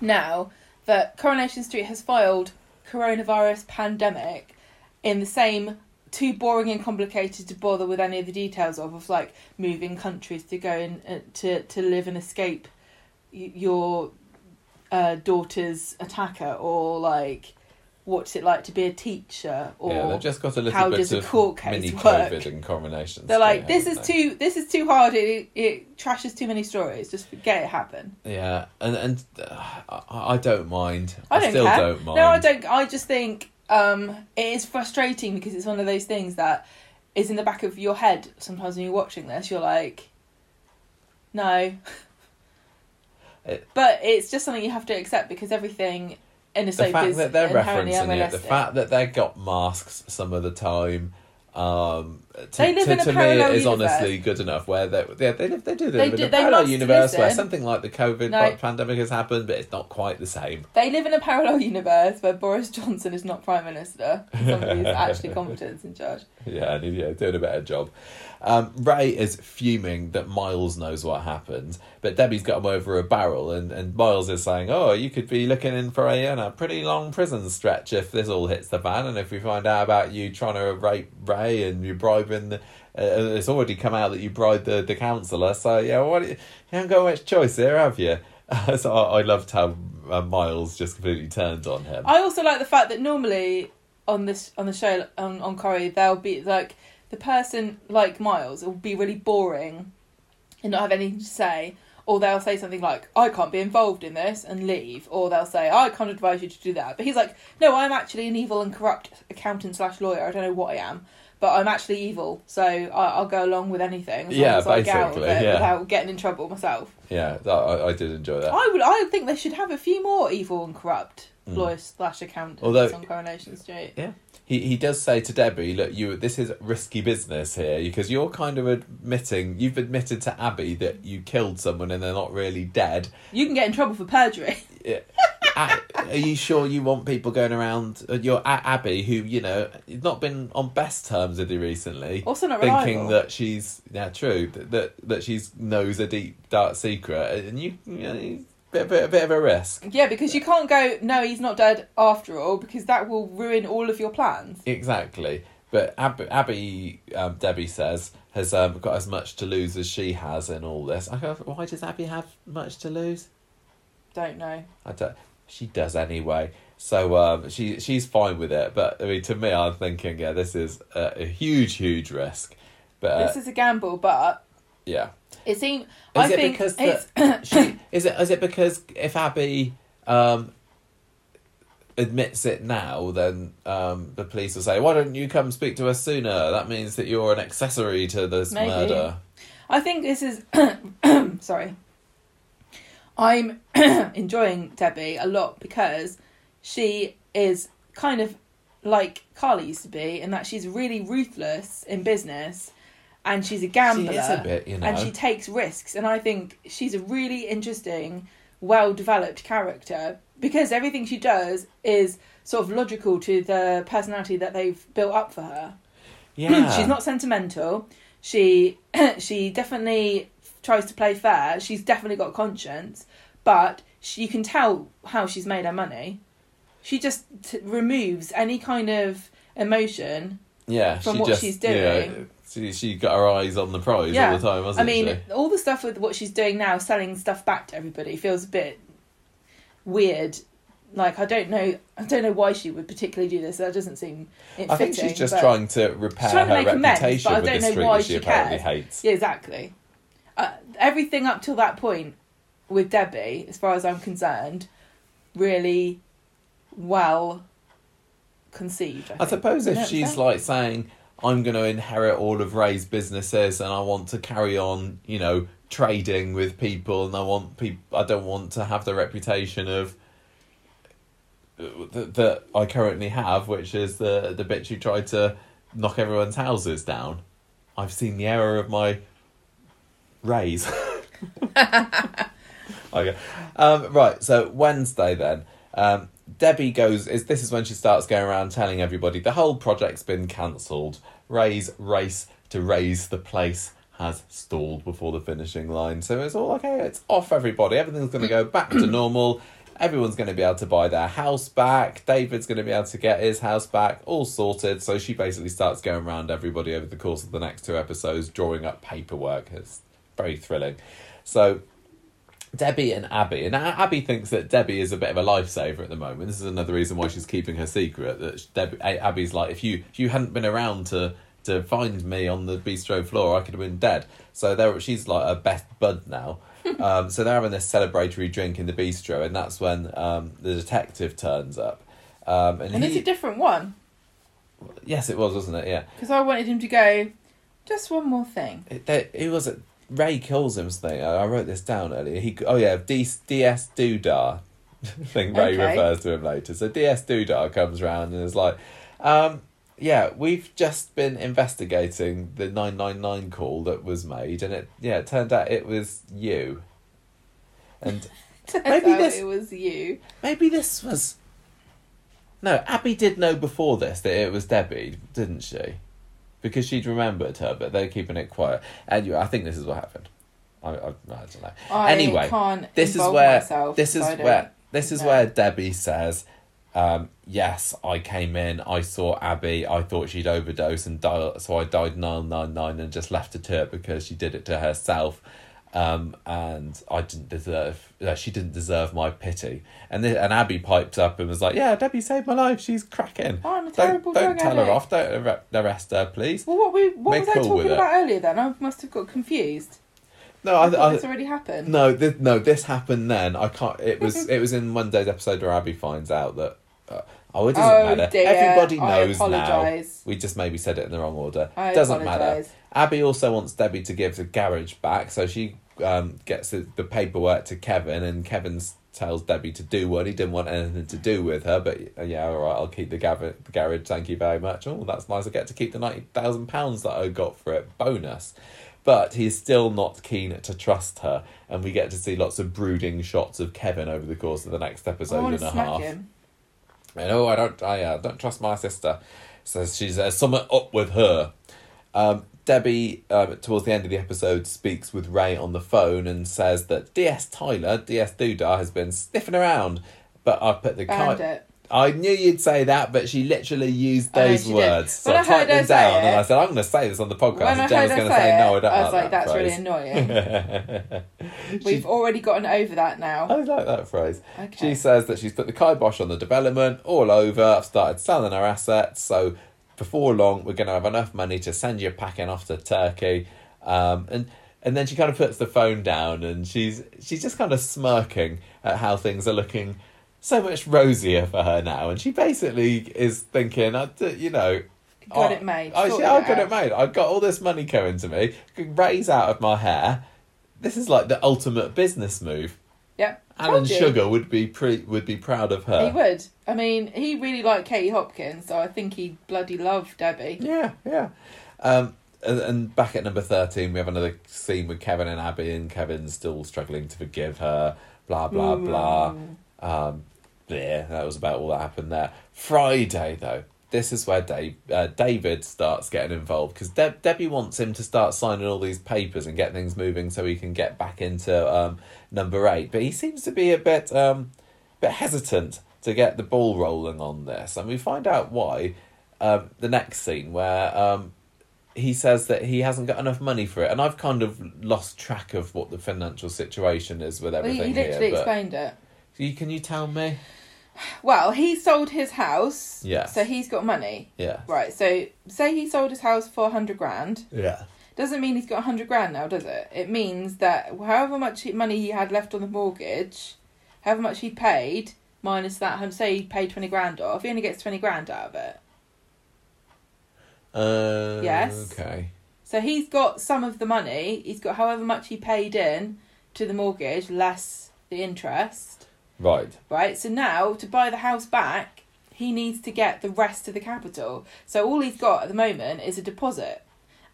now that Coronation Street has filed coronavirus pandemic in the same too boring and complicated to bother with any of the details of of like moving countries to go and uh, to to live and escape your uh, daughter's attacker or like what's it like to be a teacher or yeah, they've just got a little how bit does a of court case mini work? COVID and coronation. They're like, this is they? too, this is too hard. It it trashes too many stories. Just get it happen. Yeah, and and uh, I, I don't mind. I don't still care. don't mind. No, I don't. I just think um, it is frustrating because it's one of those things that is in the back of your head. Sometimes when you're watching this, you're like, no. It- but it's just something you have to accept because everything in a The soap fact is that they're inherently referencing it, the fact that they got masks some of the time, um, to, They live to, in a to me parallel is universe. honestly good enough. Where they, yeah, they live, they do They in do- a parallel universe where something like the COVID No. pandemic has happened, but it's not quite the same. They live in a parallel universe where Boris Johnson is not prime minister. Somebody who's actually competent in charge. Yeah, and yeah, doing a better job. Um, Ray is fuming that Miles knows what happened, but Debbie's got him over a barrel, and, and Miles is saying, "Oh, you could be looking in for a, you know, pretty long prison stretch if this all hits the fan, and if we find out about you trying to rape Ray and you bribing, the, uh, it's already come out that you bribed the the counsellor. So yeah, what you haven't got much choice there, have you?" so I, I loved how uh, Miles just completely turned on him. I also like the fact that normally on this on the show on on Corrie they'll be like the person like Miles will be really boring and not have anything to say, or they'll say something like "I can't be involved in this" and leave, or they'll say "I can't advise you to do that." But he's like, "No, I'm actually an evil and corrupt accountant slash lawyer. I don't know what I am." But I'm actually evil, so I, I'll go along with anything as long Yeah, as I get out of basically, it yeah. without getting in trouble myself. yeah, I, I I did enjoy that. I would, I think they should have a few more evil and corrupt Mm. lawyers slash accountants Although- on Coronation Street. Yeah. He he does say to Debbie, "Look, you this is risky business here because you're kind of admitting you've admitted to Abby that you killed someone and they're not really dead, You can get in trouble for perjury. A- are you sure you want people going around? Your Abby, who you know, not been on best terms with you recently, Also not thinking reliable. that she's yeah, true that that, that she's knows a deep dark secret, and you, you know, a bit, bit, a bit of a risk. Yeah, because you can't go, no, he's not dead after all, because that will ruin all of your plans. Exactly. But Ab- Abby, um, Debbie says, has um, got as much to lose as she has in all this. I go, why does Abby have much to lose? Don't know. I don't. She does anyway. So um, she she's fine with it. But I mean, to me, I'm thinking, yeah, this is a, a huge, huge risk. But uh, this is a gamble, but yeah, it seems. is I it think because the, she is it is it because if Abby um, admits it now, then um, the police will say, "Why don't you come speak to us sooner?" That means that you're an accessory to this Maybe. murder. I think this is. sorry. I'm enjoying Debbie a lot because she is kind of like Carly used to be, in that she's really ruthless in business, and she's a gambler, She is a bit, you know. and she takes risks. And I think she's a really interesting, well developed character because everything she does is sort of logical to the personality that they've built up for her. yeah, she's not sentimental. She she definitely tries to play fair. She's definitely got conscience, but she, you can tell how she's made her money. She just t- removes any kind of emotion. yeah from she what just, she's doing. she she got her eyes on the prize Yeah. all the time, I wasn't she I mean, she? all the stuff with what she's doing now, selling stuff back to everybody, feels a bit weird. Like I don't know, I don't know why she would particularly do this. That doesn't seem. I think fitting, she's just trying to repair trying her amends, reputation but I with don't the know street why that she, she apparently hates. Yeah, exactly. Uh, everything up till that point with Debbie, as far as I'm concerned, really well conceived. I, I suppose if know what I'm she's like saying, "I'm going to inherit all of Ray's businesses, and I want to carry on, you know, trading with people, and I want people, I don't want to have the reputation of." That, that I currently have, which is the the bitch who tried to knock everyone's houses down. I've seen the error of my rays. okay, um, right. So Wednesday then, um, Debbie goes. Is this is when she starts going around telling everybody the whole project's been cancelled. Ray's race to raise the place has stalled before the finishing line. So it's all okay. It's off. Everybody. Everything's going to go back to normal. Everyone's going to be able to buy their house back. David's going to be able to get his house back, all sorted. So she basically starts going around everybody over the course of the next two episodes, drawing up paperwork. It's very thrilling. So Debbie and Abby, and Abby thinks that Debbie is a bit of a lifesaver at the moment. This is another reason why she's keeping her secret. That Debbie, Abby's like, if you if you hadn't been around to to find me on the bistro floor, I could have been dead. So there, she's like a best bud now. um, so they're having this celebratory drink in the bistro, and that's when um, the detective turns up. Um, and and he, it's a different one yes, it was, wasn't it? Yeah, because I wanted him to go. Just one more thing. It, they, who was it? Ray kills him something. I, I wrote this down earlier. He oh yeah, D, DS Dudar. I think Ray Okay. refers to him later. So DS Dudar comes round and is like, um, yeah, we've just been investigating the nine nine nine call that was made, and it yeah, it turned out it was you. And Maybe this- it was you. maybe this was. No, Abby did know before this that it was Debbie, didn't she? Because she'd remembered her, but they're keeping it quiet. Anyway, I think this is what happened. I, I, I don't know. I Anyway, can't This is where myself, this is where this is know. where Debbie says, um, "Yes, I came in. I saw Abby. I thought she'd overdose and die, so I died nine nine nine and just left her to it because she did it to herself." Um, and I didn't deserve. Uh, she didn't deserve my pity. And then, and Abby piped up and was like, "Yeah, Debbie saved my life. She's cracking. I'm a don't don't drug tell her off. Don't arre- arrest her, please." Well, what we what Make was I cool talking about earlier? Then I must have got confused. No, I, I, thought I, this already happened. No, this, no, this happened then. I can't. It was it was in Monday's episode where Abby finds out that. Uh, oh, it doesn't Oh, matter. dear. Everybody I knows now. apologise. We just maybe said it in the wrong order. I doesn't matter. apologise. Abby also wants Debbie to give the garage back, so she um, gets the, the paperwork to Kevin, and Kevin tells Debbie to do what He didn't want anything to do with her, but uh, yeah, all right, I'll keep the, gav- the garage. Thank you very much. Oh, that's nice. I get to keep the ninety thousand pounds that I got for it. Bonus. but he's still not keen to trust her, and we get to see lots of brooding shots of Kevin over the course of the next episode and a half. him. And oh, I don't, I uh, don't trust my sister. Says she's uh, something up with her. Um, Debbie, um, towards the end of the episode, speaks with Ray on the phone and says that DS Tyler, DS Doodah, has been sniffing around. But I've put the it. I knew you'd say that, but she literally used know those did. words. So I I typed them down and I said, I'm going to say this on the podcast. And Jen was going to say, it, no, I don't I was like that that's really annoying. She- We've already gotten over that now. I like that phrase. Okay. She says that she's put the kibosh on the development all over. I've started selling her assets, so before long we're going to have enough money to send you packing off to Turkey. Um, and and then she kind of puts the phone down and she's she's just kind of smirking at how things are looking so much rosier for her now. And she basically is thinking, I, you know. Got I- it made, I, yeah, I got it made. I've got all this money coming to me. Ray's out of my hair. This is like the ultimate business move. Yep. Alan. Sugar would be pre- would be proud of her. He would. I mean, he really liked Katie Hopkins, so I think he bloody loved Debbie. Yeah, yeah. Um, and, and back at number thirteen, we have another scene with Kevin and Abby, and Kevin's still struggling to forgive her. Blah blah blah. Um, yeah, that was about all that happened there. Friday though, this is where Dave, uh, David starts getting involved because Deb, Debbie wants him to start signing all these papers and get things moving so he can get back into um, number eight. But he seems to be a bit um, bit hesitant to get the ball rolling on this, and we find out why. Um, the next scene where um, he says that he hasn't got enough money for it, and I've kind of lost track of what the financial situation is with Well, everything he literally here. Explained it. you, can you tell me? Well, he sold his house. Yes. So he's got money. Yeah. Right, so say he sold his house for 100 grand. Yeah. Doesn't mean he's got 100 grand now, does it? It means that however much money he had left on the mortgage, however much he paid, minus that, say he paid 20 grand off, he only gets 20 grand out of it. Uh, Yes. Okay. So he's got some of the money, he's got however much he paid in to the mortgage, less the interest, Right. right? So now, to buy the house back, he needs to get the rest of the capital. So all he's got at the moment is a deposit.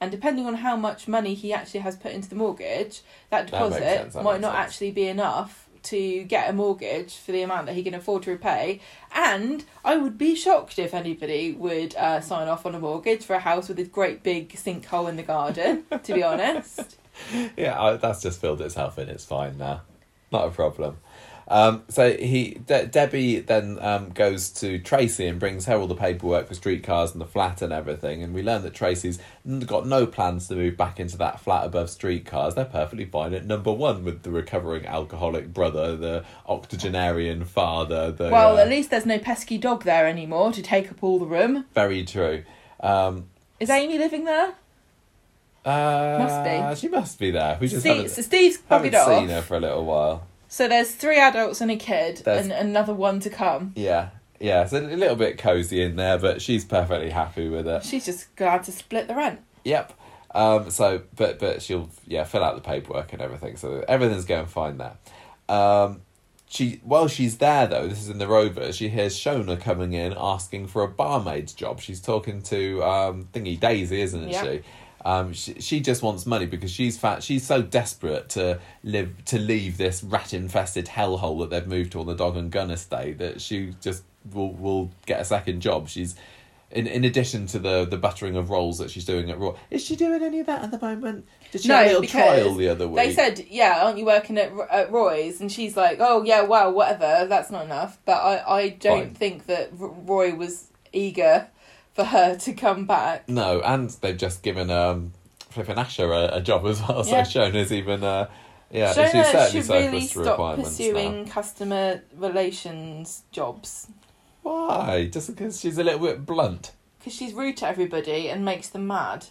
And depending on how much money he actually has put into the mortgage, that That deposit sense, that might not sense. actually be enough to get a mortgage for the amount that he can afford to repay. And I would be shocked if anybody would uh, sign off on a mortgage for a house with a great big sinkhole in the garden, to be honest. Yeah, I, that's just filled itself in. It's fine now. Not a problem. Um, so he De- Debbie then um, goes to Tracy and brings her all the paperwork for streetcars and the flat and everything. And we learn that Tracy's got no plans to move back into that flat above streetcars. They're perfectly fine at number one with the recovering alcoholic brother, the octogenarian father. The, Well, uh, at least there's no pesky dog there anymore to take up all the room. very true. Um, Is Amy living there? uh, Must She must be there. We just Steve, haven't, so Steve's haven't copied it seen her for a little while. So there's three adults and a kid, There's- and another one to come. Yeah, yeah, it's a little bit cozy in there, but she's perfectly happy with it. She's just glad to split the rent. Yep. Um. So, but but she'll yeah fill out the paperwork and everything, so everything's going fine there. Um. She while she's there though, this is in the Rover. She hears Shona coming in asking for a barmaid's job. She's talking to um thingy Daisy, isn't Yeah. she? Um, she, she just wants money because she's fat. She's so desperate to live to leave this rat infested hellhole that they've moved to on the dog and gun estate that she just will will get a second job. She's in in addition to the the buttering of rolls that she's doing at Raw. Is she doing any of that at the moment? Did she No, have a little trial the other week? They said, "Yeah, aren't you working at, at Roy's?" And she's like, "Oh yeah, well, whatever. That's not enough." But I, I don't Fine. think that R- Roy was eager for her to come back. no, and they've just given um flipping Asha a, a job as well. Yeah. So Shona's even uh yeah, she's Shona certainly should really stop pursuing now. customer relations jobs Why? Just because she's a little bit blunt. because she's rude to everybody and makes them mad.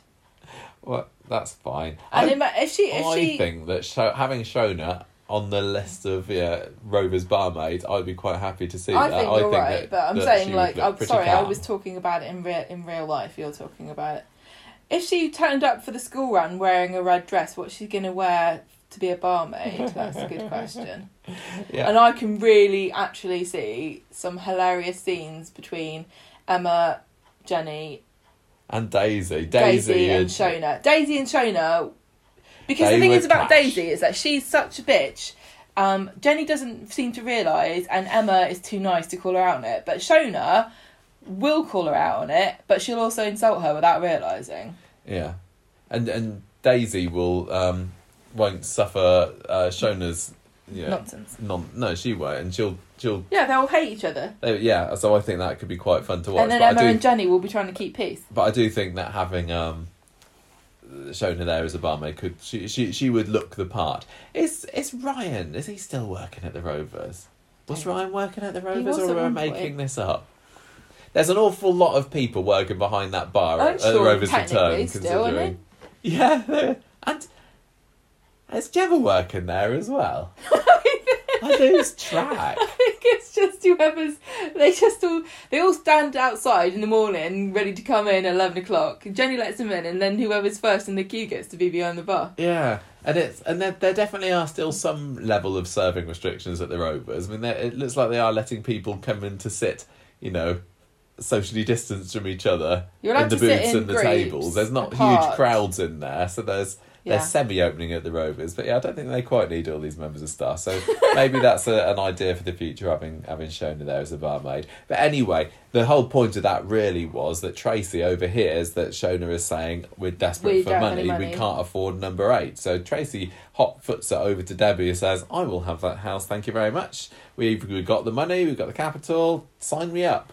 Well, that's fine. And I- if, she, if I she, think that Sho- having Shona on the list of yeah, Rover's barmaid, I'd be quite happy to see I that. think I you're think right, that, but I'm that saying like I'm sorry, I was talking about it in real in real life. You're talking about it. If she turned up for the school run wearing a red dress, what's she gonna wear to be a barmaid? That's a good question. Yeah. And I can really actually see some hilarious scenes between Emma, Jenny, and Daisy, Daisy, Daisy, and Shona. Daisy and Shona, Because they the thing is about clash. Daisy is that she's such a bitch. Um, Jenny doesn't seem to realise, and Emma is too nice to call her out on it. But Shona will call her out on it, but she'll also insult her without realising. Yeah, and and Daisy will um won't suffer uh, Shona's yeah Nonsense. non no she won't and she'll she'll Yeah, they'll hate each other. they, yeah so I think that could be quite fun to watch. and then Emma do and Jenny will be trying to keep peace. but I do think that having um Shona there as a barmaid could she she she would look the part. Is is Ryan is he still working at the Rovers? Was Ryan working at the Rovers or am I making this up? There's an awful lot of people working behind that bar I'm at, at the Rovers return. still, considering. Yeah, and is Gemma working there as well? I lose track. I think it's just whoever's. They just all they all stand outside in the morning, ready to come in at eleven o'clock. Jenny lets them in, and then whoever's first in the queue gets to be behind the bar. Yeah, and it's and there, there definitely are still some level of serving restrictions at the Rovers. I mean, it looks like they are letting people come in to sit, you know, socially distanced from each other You're in allowed the to sit booths in and the groups tables. There's not apart. huge crowds in there, so there's Yeah. there's semi-opening at the Rovers. But yeah, I don't think they quite need all these members of staff. So maybe that's a, an idea for the future, having having Shona there as a barmaid. But anyway, the whole point of that really was that Tracy overhears that Shona is saying we're desperate We for don't money, we can't afford number eight. So Tracy hot foots it over to Debbie and says, I will have that house, thank you very much. We've, we've got the money, we've got the capital, sign me up.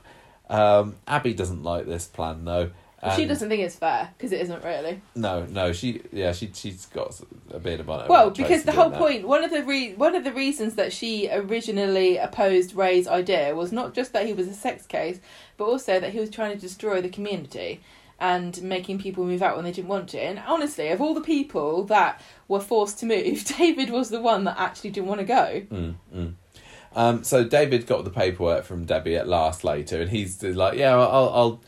Um, Abby doesn't like this plan though. She doesn't think it's fair because it isn't really. No, no, she, yeah, she, she's got a bit about it. Well, because the whole point, one of the re- one of the reasons that she originally opposed Ray's idea was not just that he was a sex case, but also that he was trying to destroy the community and making people move out when they didn't want to. And honestly, of all the people that were forced to move, David was the one that actually didn't want to go. Mm, mm. Um, so David got the paperwork from Debbie at last later, and he's like, "Yeah, I'll, I'll,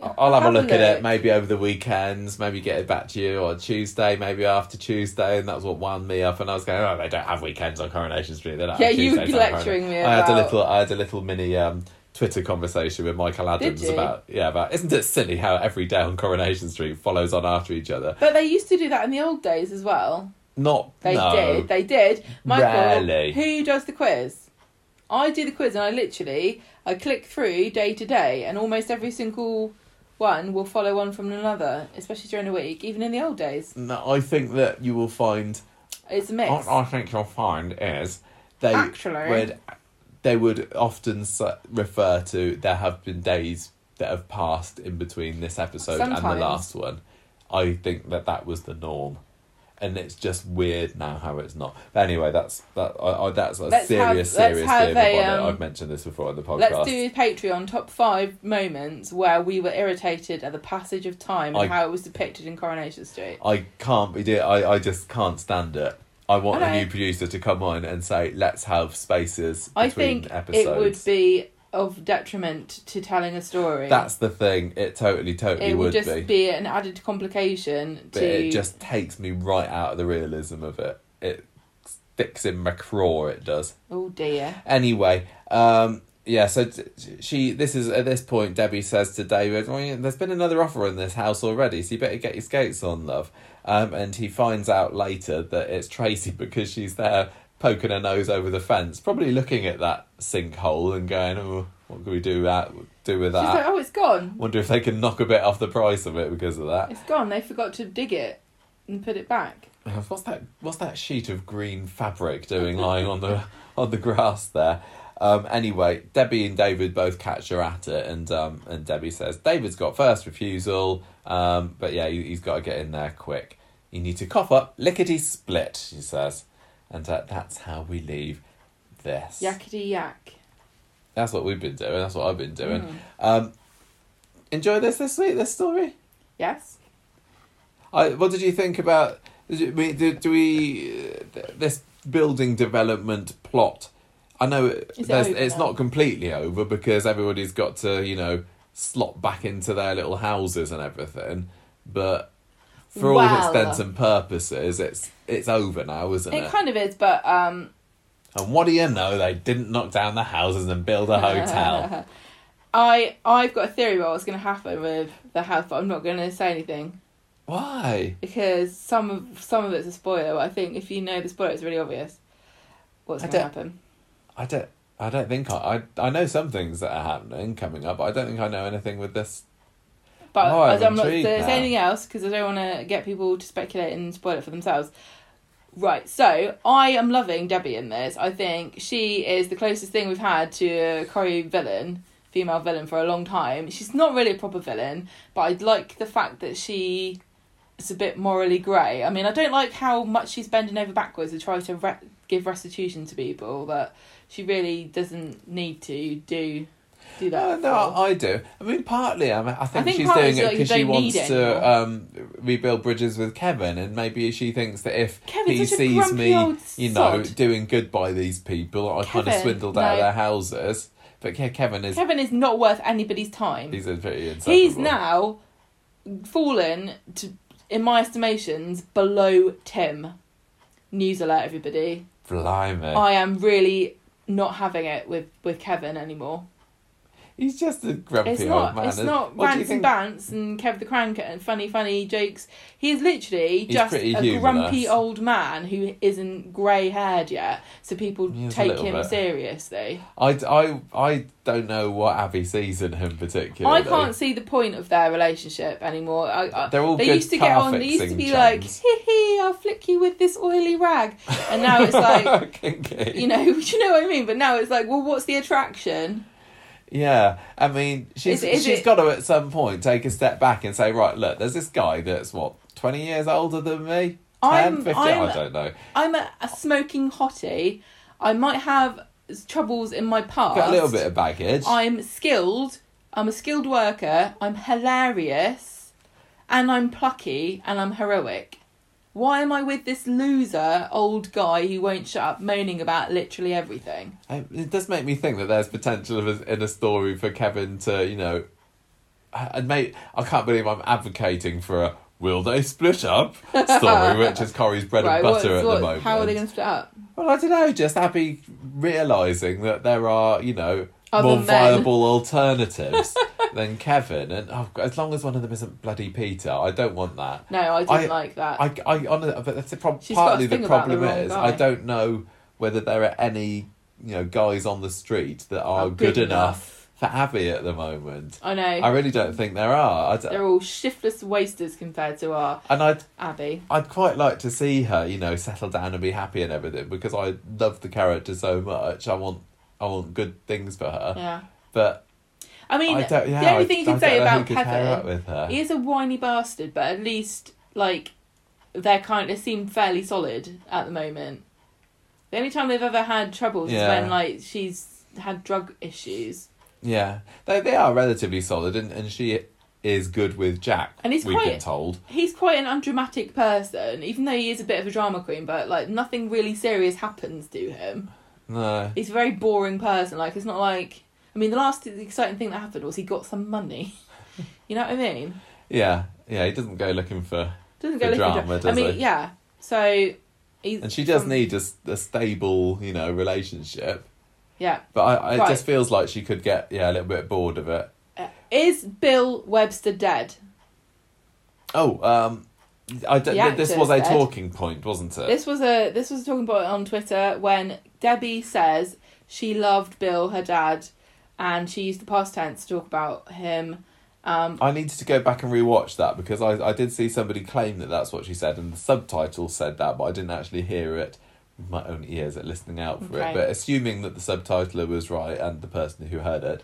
I'll have, a look at it. Maybe over the weekends. Maybe get it back to you on Tuesday. Maybe after Tuesday." And that's what wound me up. And I was going, "Oh, they don't have weekends on Coronation Street. They don't Yeah, have you were Tuesdays on Coronation-" lecturing me I had a little, I had a little mini um, Twitter conversation with Michael Adams about, yeah, about isn't it silly how every day on Coronation Street follows on after each other? But they used to do that in the old days as well. Not They no. did. They did. Michael, Rarely. who does the quiz? I do the quiz, and I literally I click through day to day, and almost every single one will follow one from another, especially during the week. Even in the old days, No, I think that you will find it's a mix. What I think you'll find is they Actually. would they would often refer to there have been days that have passed in between this episode and the last one. I think that that was the norm, and it's just weird now how it's not. But anyway, that's that. I, I, that's a Let's serious, have- serious have of a, um, I've mentioned this before on the podcast. Let's do Patreon top five moments where we were irritated at the passage of time and I- how it was depicted in Coronation Street. I can't be. I I just can't stand it. I want I a new producer to come on and say, "Let's have spaces I think episodes." it would be of detriment to telling a story. That's the thing. It totally, totally it would, would, just be. be. an added complication But to it just takes me right out of the realism of it. It sticks in my craw. It does. oh dear Anyway, um, yeah. So she. This is at this point. Debbie says to David, well, "There's been another offer in this house already, so you better get your skates on, love." Um, and he finds out later that it's Tracy because she's there poking her nose over the fence, probably looking at that sinkhole and going, "Oh, what can we do that do with she's that?" like oh it's gone Wonder if they can knock a bit off the price of it because of that. it's gone they forgot to dig it and put it back What's that? What's that sheet of green fabric doing lying on the on the grass there? Um, anyway, Debbie and David both catch her at it, and um, and Debbie says David's got first refusal, um, but yeah, he, he's got to get in there quick. You need to cough up, lickety split, she says, and uh, that's how we leave this. yakety yak That's what we've been doing. That's what I've been doing. Mm. Um, enjoy this this week. This story. yes I, what did you think about? Did we, do, do we uh, this building development plot? I know it, it's not completely over because everybody's got to you know slot back into their little houses and everything, but for all Well. intents and purposes, it's it's over now, isn't it? it kind of is but um and what do you know? They didn't knock down the houses and build a hotel. I I've got a theory about what's going to happen with the house, but I'm not going to say anything. Why? because some of some of it's a spoiler. But I think if you know the spoiler, it's really obvious what's going to happen. I don't. I don't think I, I. I know some things that are happening coming up. But I don't think I know anything with this. But Oh, I'm as I'm not intrigued there's now. anything else because I don't want to get people to speculate and spoil it for themselves. Right, so I am loving Debbie in this. I think she is the closest thing we've had to a Corrie villain, female villain for a long time. She's not really a proper villain, but I like the fact that she is a bit morally grey. I mean, I don't like how much she's bending over backwards to try to re- give restitution to people, but she really doesn't need to do do that. No, no, I do. I mean, partly, I, mean, I think, think she's doing it because she wants to um, rebuild bridges with Kevin, and maybe she thinks that if Kevin's he sees me, you know, sod. doing good by these people, I kind of Kevin, swindled out of their houses. But yeah, Kevin is Kevin is not worth anybody's time. he's a pretty. He's now fallen to, in my estimations, below Tim. News alert, everybody! blimey. I am really not having it with with Kevin anymore. He's just a grumpy It's old not. man. It's not what rants and bants and Kev the Cranker and funny, funny jokes. He's literally He's just a humorless. grumpy old man who isn't grey haired yet, so people take him bit. seriously. I, I, I don't know what Abby sees in him particularly. I can't see the point of their relationship anymore. I, I, They're all they good used to get on. They used to be fixing like, chums. "Hee hee, I'll flick you with this oily rag," and now it's like, you know, you know what I mean. But now it's like, well, what's the attraction? Yeah, I mean, she's Is is she's it- got to at some point take a step back and say, right, look, there's this guy that's what twenty years older than me, 10, I'm- 15? I'm- I don't know. I'm a, a smoking hottie. I might have troubles in my past. Got a little bit of baggage. I'm skilled. I'm a skilled worker. I'm hilarious, and I'm plucky, and I'm heroic. Why am I with this loser old guy who won't shut up, moaning about literally everything? I- It does make me think that there's potential of a, in a story for Kevin to, you know, and mate, I can't believe I'm advocating for a will they split up story, which is Corrie's bread and what's- butter at the moment. How are they going to split up? Well, I don't know. Just Abby realizing that there are, you know, Other more viable alternatives than Kevin, and oh, God, as long as one of them isn't bloody Peter, I don't want that. No, I didn't I- like that. I, I, honestly, but that's the prob- She's got to partly the about the problem wrong is guy. I don't know whether there are any, you know, guys on the street that are good, good enough for Abby at the moment. I know. I really don't think there are. I d- They're all shiftless wasters compared to our and I'd Abby. I'd quite like to see her, you know, settle down and be happy and everything because I love the character so much. I want I want good things for her. Yeah. But I mean, I don't. Yeah, the only I- thing you I can say don't know who about could pair up Kevin, he is a whiny bastard, but at least like they're kind of seem fairly solid at the moment. The only time they've ever had troubles Yeah. is when like she's had drug issues. Yeah, they they are relatively solid, and, and she is good with Jack. And he's we've quite- been told. He's quite an undramatic person, even though he is a bit of a drama queen. But like nothing really serious happens to him. No, He's a very boring person. Like it's not like I mean, the last exciting thing that happened was he got some money. you know what I mean? yeah, yeah, he doesn't go looking for. Doesn't go For looking for drama, I mean, he? yeah. So he's And she does from- need a stable, you know, relationship. Yeah. But I, I, it Right. just feels like she could get yeah a little bit bored of it. Uh, Is Bill Webster dead? Oh, um, I d- The this was a dead. talking point, wasn't it? This was a this was a talking point on Twitter when Debbie says she loved Bill, her dad, and she used the past tense to talk about him. Um, I needed to go back and rewatch that because I, I did see somebody claim that that's what she said, and the subtitle said that, but I didn't actually hear it with my own ears at listening out for Okay. it. But assuming that the subtitler was right and the person who heard it,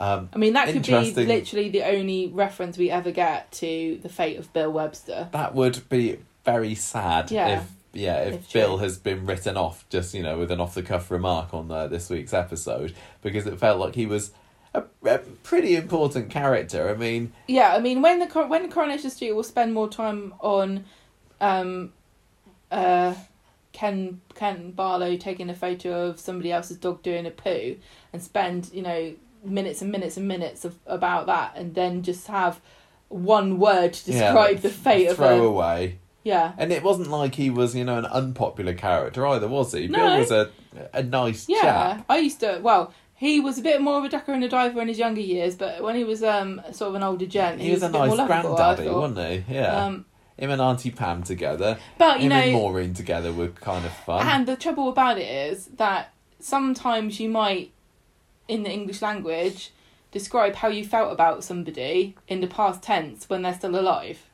um, I mean, that could be literally the only reference we ever get to the fate of Bill Webster. that would be very sad Yeah. if yeah if If Bill true. has been written off just you know with an off the cuff remark on uh, this week's episode because it felt like he was a, a pretty important character. I mean, Yeah, I mean, when the when Coronation Street will spend more time on, um, uh, Ken Ken Barlow taking a photo of somebody else's dog doing a poo, and spend you know minutes and minutes and minutes of about that, and then just have one word to yeah, describe the fate of throw a away. Yeah. And it wasn't like he was, you know, an unpopular character either, was he? No. Bill was a a nice Yeah, chap. I used to. Well, he was a bit more of a ducker and a diver in his younger years, but when he was um sort of an older gent, He was a bit nice granddaddy, wasn't he? Yeah. Um, him and Auntie Pam together. But you him know, and Maureen together were kind of fun. and the trouble about it is that sometimes you might, in the English language, describe how you felt about somebody in the past tense when they're still alive.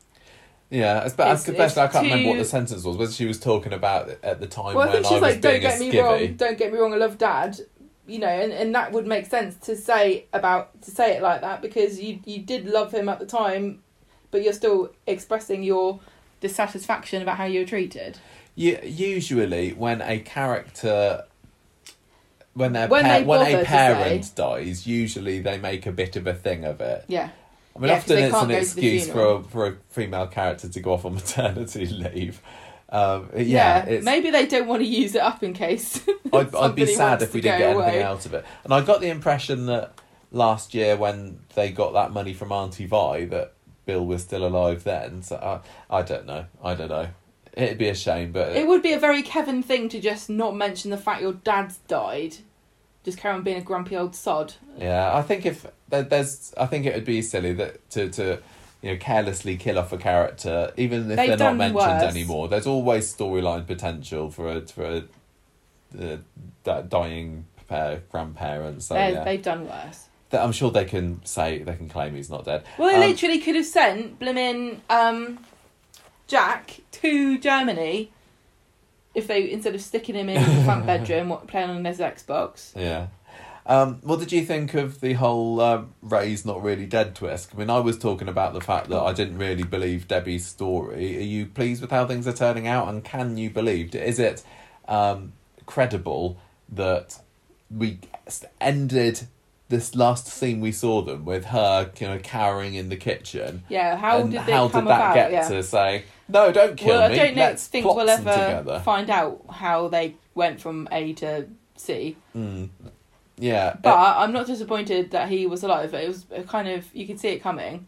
Yeah, it's, but It's- especially I can't remember what the sentence was. Whether she was talking about at the time Well, I when think she's was like, "Don't get me skivvy. wrong, don't get me wrong, I love Dad." You know, and, and that would make sense to say about to say it like that because you you did love him at the time, but you're still expressing your dissatisfaction about how you were treated. You, usually, when a character, when their When pa- when a parent dies, usually they make a bit of a thing of it. Yeah, I mean, Yeah, often it's an go to the excuse for a, for a female character to go off on maternity leave. Um, yeah, yeah. it's, Maybe they don't want to use it up in case. I'd, I'd be sad if we didn't get anything out of it. And I got the impression that last year when they got that money from Auntie Vi, that Bill was still alive then. So I, I don't know. I don't know. It'd be a shame, but It would be a very Kevin thing to just not mention the fact your dad's died. Just carry on being a grumpy old sod. Yeah, I think if there's, I think it would be silly that to to you know carelessly kill off a character, even if They've they're not done mentioned worse. anymore. There's always storyline potential for a for a, di- dying pair grandparents. So They're- yeah, They've done worse. That- I'm sure they can say they can claim he's not dead. Well, they Um, literally could have sent blimmin' um, Jack to Germany if they instead of sticking him in the front bedroom wa- playing on his Xbox. Yeah. Um, what did you think of the whole uh, Ray's not really dead twist? I mean, I was talking about the fact that I didn't really believe Debbie's story. Are you pleased with how things are turning out, and can you believe? Is it um, credible that we ended this last scene we saw them with her, you know, cowering in the kitchen? Yeah, how did how did that about? get yeah. to say no? Don't kill well, me. I don't know, Let's think we'll ever together. find out how they went from A to C. Mm. Yeah, But I'm not disappointed that he was alive. It was a kind of you could see it coming.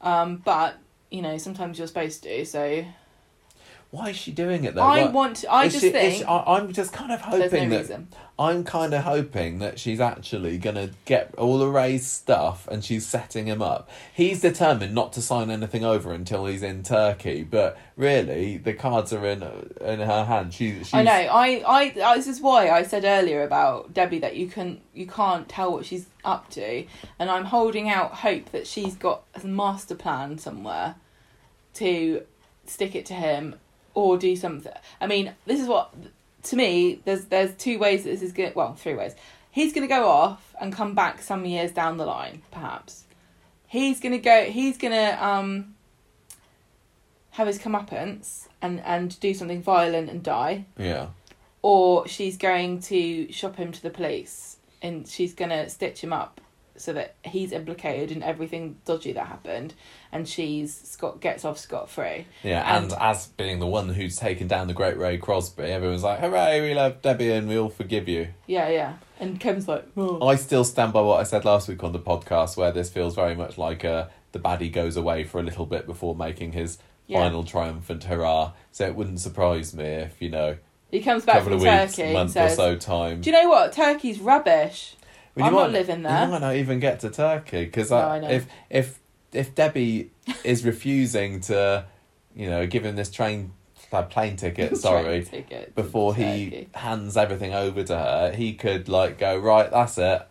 Um, but you know, sometimes you're supposed to. So why is she doing it though? I want. I just she- think she- I, I'm just kind of hoping no that reason. I'm kind of hoping that she's actually gonna get all of Ray's stuff and she's setting him up. He's determined not to sign anything over until he's in Turkey, but really the cards are in in her hand. She, she's, I know. I, I, I. This is why I said earlier about Debbie that you can you can't tell what she's up to, and I'm holding out hope that she's got a master plan somewhere to stick it to him or do something. I mean, this is what to me. There's there's two ways that this is going. Well, three ways. He's going to go off and come back some years down the line, perhaps. He's going to go. He's going to um have his comeuppance and and do something violent and die yeah. or she's going to shop him to the police and she's going to stitch him up so that he's implicated in everything dodgy that happened and she's scot gets off scot free. Yeah, and, And- as being the one who's taken down the great Ray Crosby, everyone's like, "Hooray, we love Debbie and we all forgive you." Yeah, yeah. And Kevin's like, oh. I still stand by what I said last week on the podcast, where this feels very much like uh, the baddie goes away for a little bit before making his Yeah. final triumphant hurrah. So it wouldn't surprise me if you know, he comes back couple from of Turkey month says, or so time. "Do you know what? Turkey's rubbish." Well, I'm not living there. You might not even get to Turkey because No, if if if Debbie is refusing to, you know, give him this train uh, plane ticket, sorry, Train ticket before he hands everything over to her, he could like go right. That's it.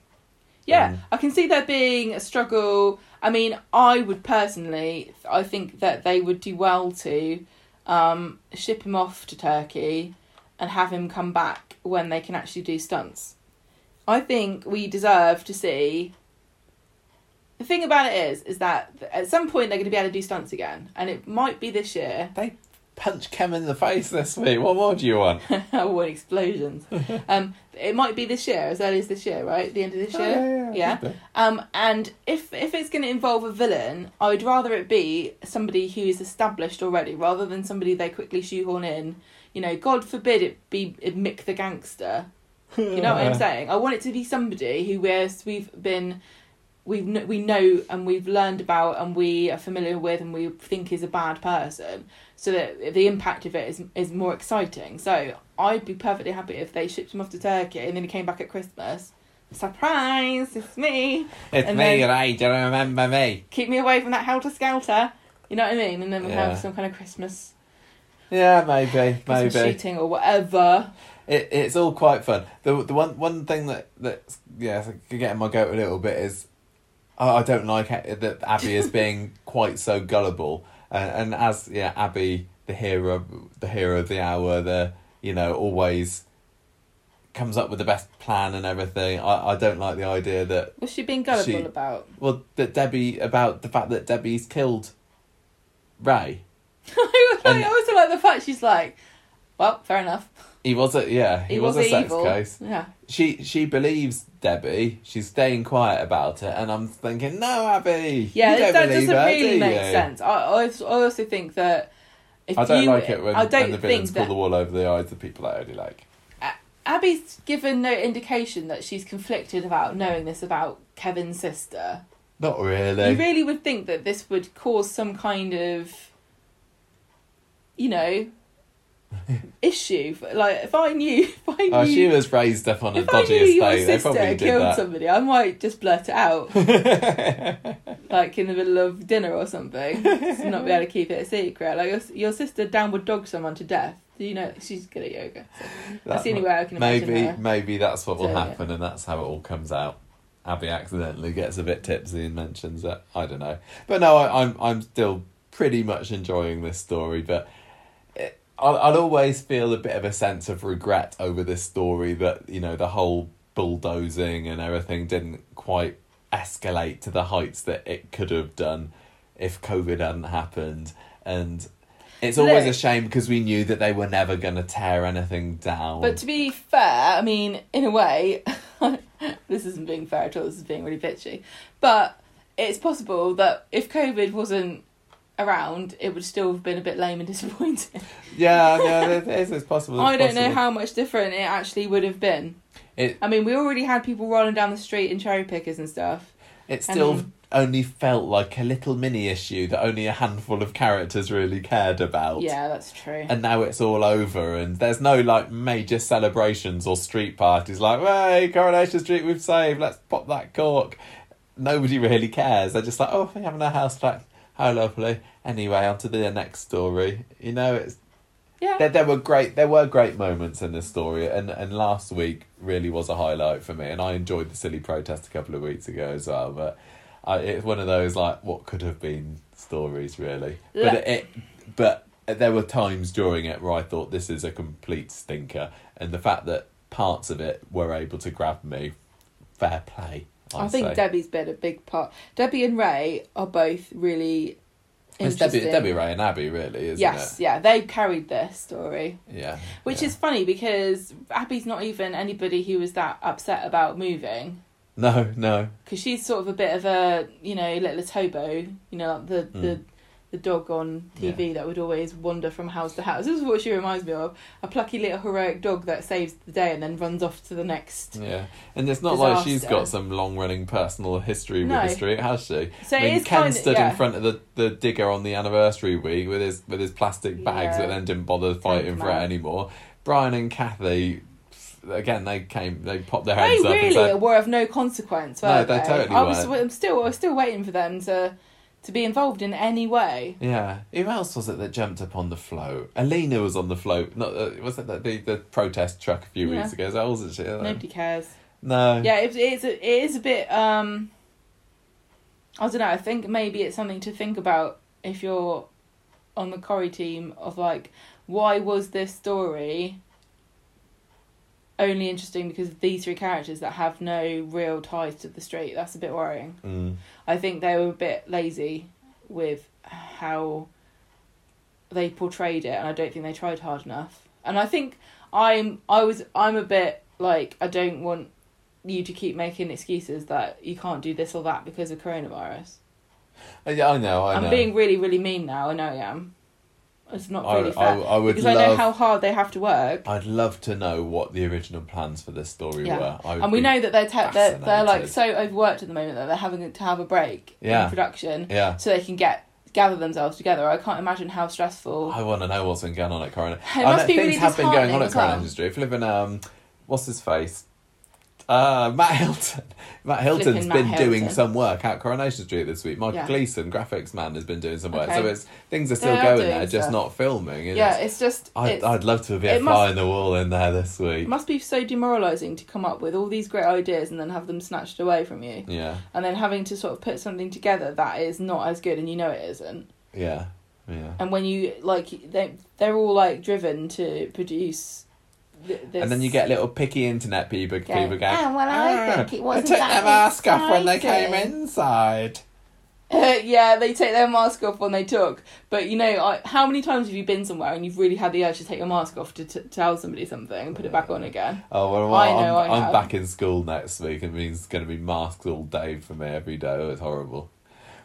Yeah, Um, I can see there being a struggle. I mean, I would personally, I think that they would do well to um, ship him off to Turkey and have him come back when they can actually do stunts. I think we deserve to see. The thing about it is, is that at some point they're going to be able to do stunts again, and it might be this year. They punch Kem in the face this week. What more do you want? I want explosions. um, it might be this year, as early as this year, right? The end of this Oh, year. yeah. Yeah. Um, and if if it's going to involve a villain, I would rather it be somebody who is established already, rather than somebody they quickly shoehorn in. You know, God forbid it be Mick the gangster. You know what I'm saying? I want it to be somebody who we're, we've been, we've we know and we've learned about and we are familiar with and we think is a bad person, so that the impact of it is is more exciting. So I'd be perfectly happy if they shipped him off to Turkey and then he came back at Christmas. Surprise! It's me. It's And me, Ray. Do you remember me? Keep me away from that helter skelter. You know what I mean? And then we Yeah. have some kind of Christmas, Yeah, maybe, Christmas maybe. shooting or whatever. It, it's all quite fun. The the one one thing that that's yeah getting my goat a little bit is I, I don't like that Abby is being quite so gullible, and, and as yeah Abby the hero the hero of the hour the you know always comes up with the best plan and everything. I, I don't like the idea that What's she being gullible She- about? well that Debbie about the fact that Debbie's killed Ray. I also like the fact she's like, well, fair enough. He was a yeah he, He, was, was, a sex evil. case. Yeah. she she believes Debbie. She's staying quiet about it, and I'm thinking, no, Abby. Yeah, that doesn't her, really do make you?" sense. I, I also- think that if I don't you, like it when, I don't when the villains pull the wall over the eyes of people I only like. Abby's given no indication that she's conflicted about knowing this about Kevin's sister. Not really. You really would think that this would cause some kind of, you know, issue. Like if I knew, if I knew, oh, she was raised up on a dodgy your estate. They sister probably did killed that. somebody, I might just blurt it out, like in the middle of dinner or something, to not be able to keep it a secret. Like your, your sister downward dog someone to death. Do you know she's good at yoga? So that's the only way I can imagine maybe her. maybe that's what will happen, and that's how it all comes out. Abby accidentally gets a bit tipsy and mentions it. I don't know, but no, I, I'm I'm still pretty much enjoying this story. But I'll I'll always feel a bit of a sense of regret over this story that you know the whole bulldozing and everything didn't quite escalate to the heights that it could have done if COVID hadn't happened, and. It's always a shame because we knew that they were never going to tear anything down. But to be fair, I mean, in a way, this isn't being fair at all. This is being really bitchy. But it's possible that if COVID wasn't around, it would still have been a bit lame and disappointing. Yeah, yeah, it is. It's possible. I don't know how much different it actually would have been. It I mean, we already had people rolling down the street in cherry pickers and stuff. it still only felt like a little mini issue that only a handful of characters really cared about. Yeah, that's true. And now it's all over, and there's no like major celebrations or street parties like, "Hey, Coronation Street, we've saved. Let's pop that cork." Nobody really cares. They're just like, "Oh, we're having a house flat. How lovely." Anyway, on to the next story. You know, it's yeah. there, there were great there were great moments in this story and and last week really was a highlight for me and I enjoyed the silly protest a couple of weeks ago as well but I, it's one of those like what could have been stories really but it, it but there were times during it where I thought this is a complete stinker and the fact that parts of it were able to grab me fair play I, I think say. Debbie's been a big part. Debbie and Ray are both really it's Debbie. Debbie Ray and Abby really isn't yes, yeah, they carried their story. yeah Which yeah. is funny because Abby's not even anybody who was that upset about moving. no no Because she's sort of a bit of a, you know, little hobo, you know, like the, Mm. the, the dog on TV that would always wander from house to house. This is what she reminds me of a plucky little heroic dog that saves the day and then runs off to the next. Yeah, and it's not like she's got some long running personal history with No. the street, has she? So I mean, is Ken kind stood yeah. in front of the, the digger on the anniversary week with his with his plastic bags, Yeah. but then didn't bother fighting for it anymore. Brian and Kathy, again, they came, they popped their They heads up and really said, were of no consequence, No, they they? totally I was. I'm still, I was still waiting for them to, to be involved in any way. "Yeah." Who else was it that jumped up on the float? Alina was on the float. Not uh, was it the, the the protest truck a few Yeah. weeks ago? So wasn't she? Nobody cares. No. Yeah, it, it's a, it is a bit. Um, I don't know. I think maybe it's something to think about if you're on the Corrie team of like, why was this story only interesting because of these three characters that have no real ties to the street? That's a bit worrying. Mm. I think they were a bit lazy with how they portrayed it, and I don't think they tried hard enough. And I think I'm I was I'm a bit like I don't want you to keep making excuses that you can't do this or that because of coronavirus. Uh, Yeah, I know. I I'm know. being really really mean now. I know I am. It's not I, really fair I, I would because love. I know how hard they have to work. I'd love to know what the original plans for this story Yeah. were. I And we know that they're, te- they're they're like so overworked at the moment that they're having to have a break Yeah. in production Yeah. so they can get gather themselves together. I can't imagine how stressful. I want to know what's been going on at Corona. It I must be things really have been going on at as well. Corona Industry. If you live in um, what's his face? Uh, Matt Hilton. Matt Hilton's Flipping Matt been doing Hilton. some work at Coronation Street this week. Michael Yeah. Gleason, graphics man, has been doing some work. Okay. So it's things are still are going doing there, just stuff. not filming. and Yeah, it's- it's just I'd, it's, I'd love to be a it fly must- in the wall in there this week. it must be so demoralising to come up with all these great ideas and then have them snatched away from you, Yeah, and then having to sort of put something together that is not as good, and you know it isn't. yeah, yeah. And when you like, they they're all like driven to produce. Th- this And then you get little picky internet people, people going, "Oh, well, I "Ah, think it they wasn't took that their mask off when they came exciting." inside. yeah, they take their mask off when they talk. But you know, I, how many times have you been somewhere and you've really had the urge to take your mask off to t- tell somebody something and put it back on again? Oh well, I I'm, know I I'm back in school next week. And it means it's going to be masks all day for me every day. Oh, it's horrible.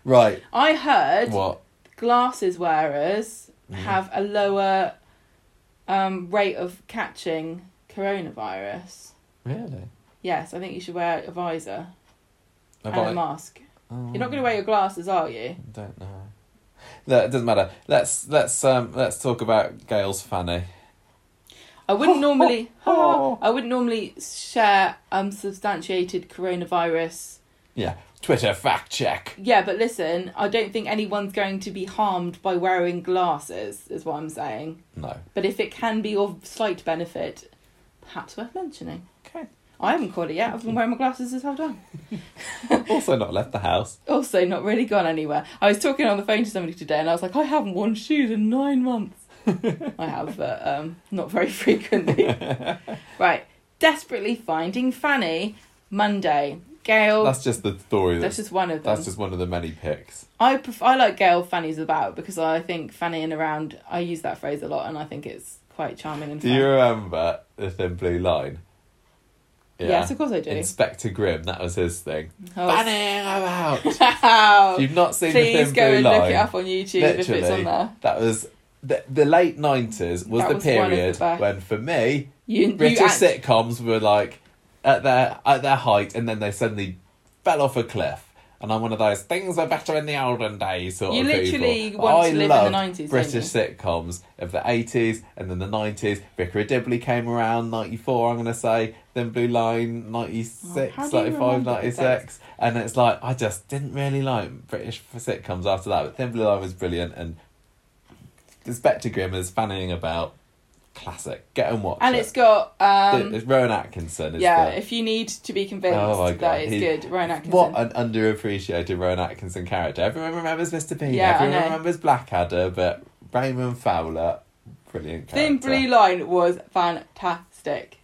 Right, I heard what? glasses wearers Mhm. have a lower um, rate of catching coronavirus. Really? Yes, I think you should wear a visor Have and a mask. Oh, You're not going to wear your glasses, are you? I don't know. No, it doesn't matter. Let's let's um let's talk about Gail's Fanny. I wouldn't normally. Oh. I wouldn't normally share unsubstantiated coronavirus. Yeah, Twitter fact check. Yeah, but listen, I don't think anyone's going to be harmed by wearing glasses. Is what I'm saying. No. But if it can be of slight benefit, perhaps worth mentioning. Okay. I haven't caught it yet. I've been wearing my glasses this whole time. also not left the house. Also, not really gone anywhere. I was talking on the phone to somebody today, and I was like, I haven't worn shoes in nine months. I have, but um, not very frequently. right, desperately finding Fanny Monday. Gail. That's just the story. That's That's just one of them. that's just one of the many picks. I pref- I like Gail Fanny's about because I think fannying around. I use that phrase a lot, and I think it's quite charming and Do fun. you remember the thin blue line? Yes, of course I do. Inspector Grim, that was his thing. Oh, Fanning about. Wow. If you've not seen the Please thin go blue and line, look it up on YouTube if it's on there. that was the, the late nineties was That the was of the period when, for me, You, you British act- sitcoms were like at their at their height, and then they suddenly fell off a cliff. And I'm one of those things were better in the olden days sort You of literally people. want I to live in the 90s, British sitcoms of the 80s and then the 90s. Vicar of Dibley came around 94, I'm going to say. Thin Blue Line 96, Oh, how do you 95, 96. And it's like, I just didn't really like British sitcoms after that. But Thin Blue Line was brilliant. And Inspector Grim is fanning about. Classic. Get and watch and it. it's got um, It's Rowan Atkinson. Is yeah. the- If you need to be convinced Oh that it's he- good, Rowan Atkinson. What an underappreciated Rowan Atkinson character. Everyone remembers Mr. Bean. Yeah, Everyone remembers Blackadder, but Raymond Fowler, brilliant character. Thin Blue Line was fantastic.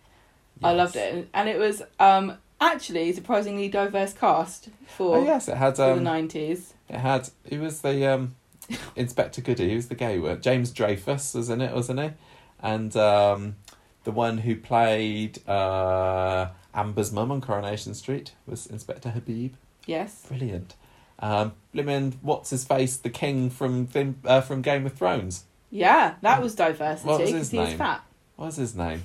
I loved it, and it was um actually surprisingly diverse cast for, Oh yes, it had for the um, nineties. it had. He was the um, Inspector Goody. Was the gay one. James Dreyfus was in it, wasn't he? And um, the one who played uh, Amber's mum on Coronation Street was Inspector Habib. Yes. Brilliant. Um, Blimmin, what's his face? The king from uh, from Game of Thrones. Yeah, that was diversity What was because his name? fat. What was his name?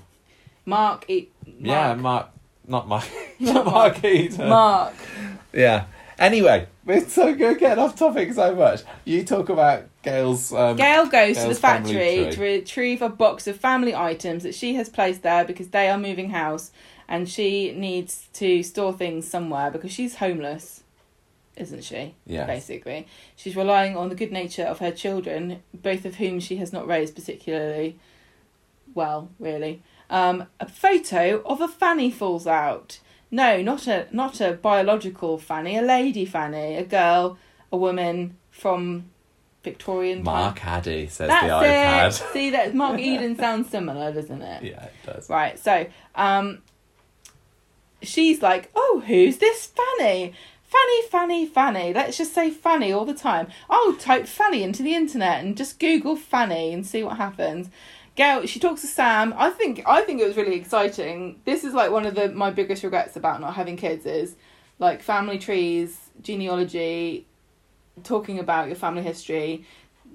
Mark. E- Yeah, Mark. Mark. Not Mark. Not Mark. Mark Eden. Mark. Yeah. Anyway, we're so good getting off topic so much. You talk about Gail's. Um, Gail goes to the factory to retrieve a box of family items that she has placed there because they are moving house and she needs to store things somewhere because she's homeless, isn't she? Yes. Basically. She's relying on the good nature of her children, both of whom she has not raised particularly well, really. Um, a photo of a fanny falls out. No, not a not a biological fanny, a lady fanny, a girl, a woman from Victorian time. Mark Addy says That's the iPad. it. See that Mark Eden sounds similar, doesn't it? yeah, it does. Right. So, um, she's like, "Oh, who's this Fanny? Fanny, Fanny, Fanny. Let's just say Fanny all the time. I'll type Fanny into the internet and just Google Fanny and see what happens." Gail, she talks to Sam. I think I think it was really exciting. This is like one of the my biggest regrets about not having kids is like family trees, genealogy, talking about your family history,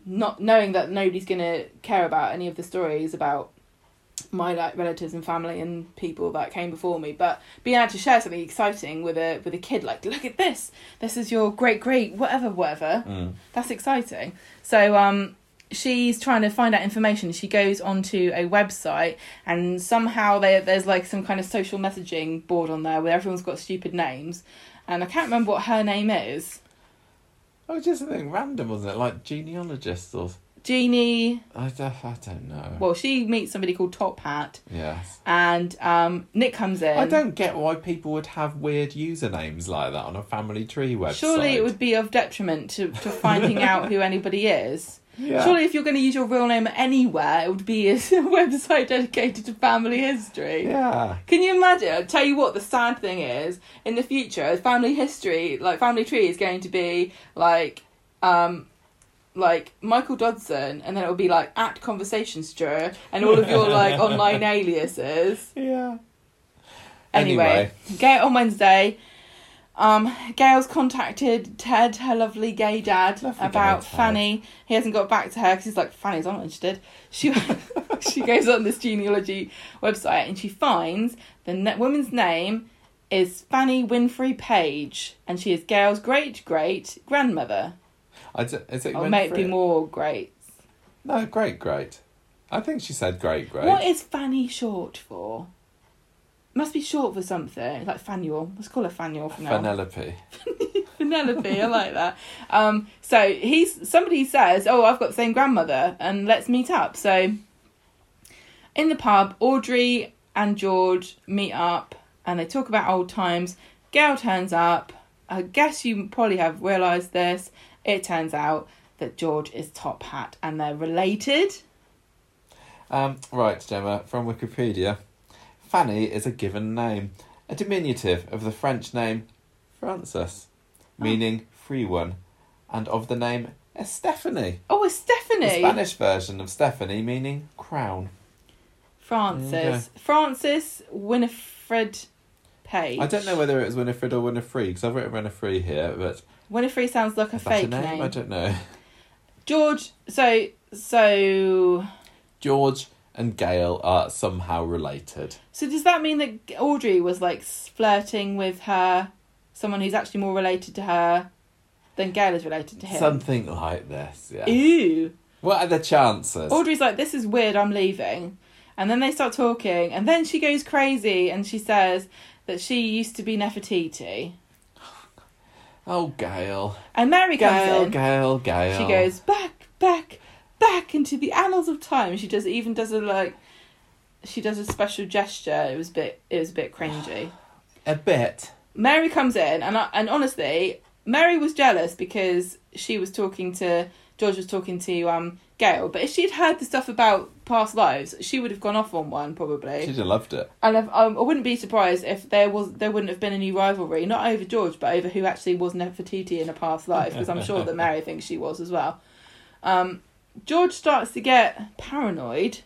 not knowing that nobody's gonna care about any of the stories about my like relatives and family and people that came before me, but being able to share something exciting with a with a kid, like look at this, this is your great great whatever whatever, Mm. that's exciting. So um, she's trying to find out information. She goes onto a website and somehow they, there's like some kind of social messaging board on there where everyone's got stupid names. And I can't remember what her name is. I was just something random, wasn't it? Like genealogists or Jeannie. I don't, I don't know. Well, she meets somebody called Top Hat, yes. and um, Nick comes in. I don't get why people would have weird usernames like that on a family tree website. Surely it would be of detriment to, to finding out who anybody is. Yeah. Surely, if you're going to use your real name anywhere, it would be a website dedicated to family history. Yeah. Can you imagine? I'll tell you what, the sad thing is, in the future, family history, like family tree, is going to be like, um, like Michael Dodson, and then it will be like at Conversation Stir, and all of your like online aliases. Yeah. Anyway, Anyway. Gail on Wednesday. Um, Gail's contacted Ted, her lovely gay dad, Lovely about guy, Ted. Fanny. He hasn't got back to her because he's like, Fanny's not interested. She she goes on this genealogy website and she finds the ne- woman's name is Fanny Winfrey Page, and she is Gail's great great grandmother. Is it Or may be more great. No, great, great. I think she said great, great. What is Fanny short for? Must be short for something like Fanuel. Let's call her Fanuel from now. Penelope. Penelope, I like that. Um, so he's somebody says, "Oh, I've got the same grandmother, and let's meet up." So in the pub, Audrey and George meet up, and they talk about old times. Gail turns up. I guess you probably have realised this. It turns out that George is Top Hat, and they're related. Um, right, Gemma, from Wikipedia. Fanny is a given name, a diminutive of the French name Francis, Oh. meaning free one, and of the name Estefany, Oh, it's the Stephanie. Spanish version of Stephanie, meaning crown. Francis. Francis Winifred Page. I don't know whether it was Winifred or Winifred, because I've written Winifred here, but Winifred sounds like a is that fake name? name. I don't know. George. So so George and Gail are somehow related. So does that mean that Audrey was like flirting with her, someone who's actually more related to her than Gail is related to him? Something like this, yeah. Ew. What are the chances? Audrey's like, this is weird. I'm leaving, and then they start talking, and then she goes crazy and she says that she used to be Nefertiti, Oh, Gail. and Mary comes Gail, in. Gail, Gail. She goes back, back, back into the annals of time. She does even does a like, she does a special gesture. It was a bit, it was a bit cringy. A bit. Mary comes in, and I, and honestly, Mary was jealous because she was talking to George was talking to um Gail. But if she'd heard the stuff about past lives, she would have gone off on one probably. She'd have loved it. And I've, um, I wouldn't be surprised if there was there wouldn't have been a new rivalry, not over George, but over who actually was Nefertiti in a past life, because I'm sure that Mary thinks she was as well. Um, George starts to get paranoid.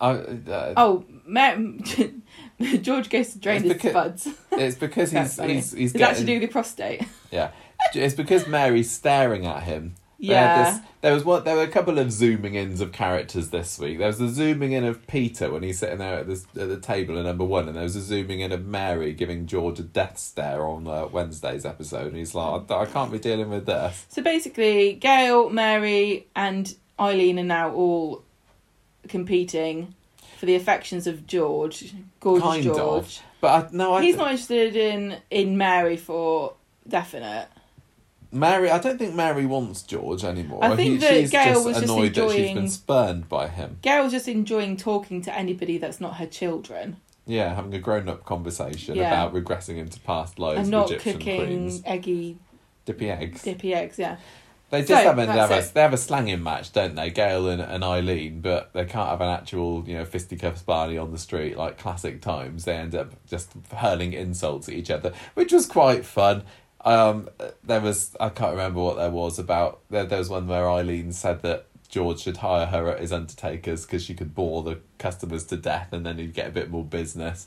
I, uh, Oh, Mar- George goes to drain his spuds. It's because he's he's he's Is that to do with the prostate? Yeah, it's because Mary's staring at him. Yeah. this- there was what there were a couple of zooming ins of characters this week. There was a zooming in of Peter when he's sitting there at this at the table in number one, and there was a zooming in of Mary giving George a death stare on uh, Wednesday's episode. And he's like, I, I can't be dealing with this. So basically, Gail, Mary, and Eileen are now all competing for the affections of George. Gorgeous Kind of. George. But I, no, I He's not interested in in Mary for definite. Mary. I don't think Mary wants George anymore. I think that she's Gail just was just annoyed that she's enjoying- been spurned by him. Gail's just enjoying talking to anybody that's not her children Yeah, having a grown up conversation Yeah. about regressing into past lives and of not Egyptian cooking queens. eggy Dippy eggs. dippy eggs. Yeah, They just So, have, a, they, have a, they have a slanging match, don't they? Gail and, and Eileen, but they can't have an actual, you know, fisticuffs party on the street like classic times. They end up just hurling insults at each other, which was quite fun. Um, there was I can't remember what there was about. There, there was one where Eileen said that George should hire her at his undertakers because she could bore the customers to death, and then he'd get a bit more business.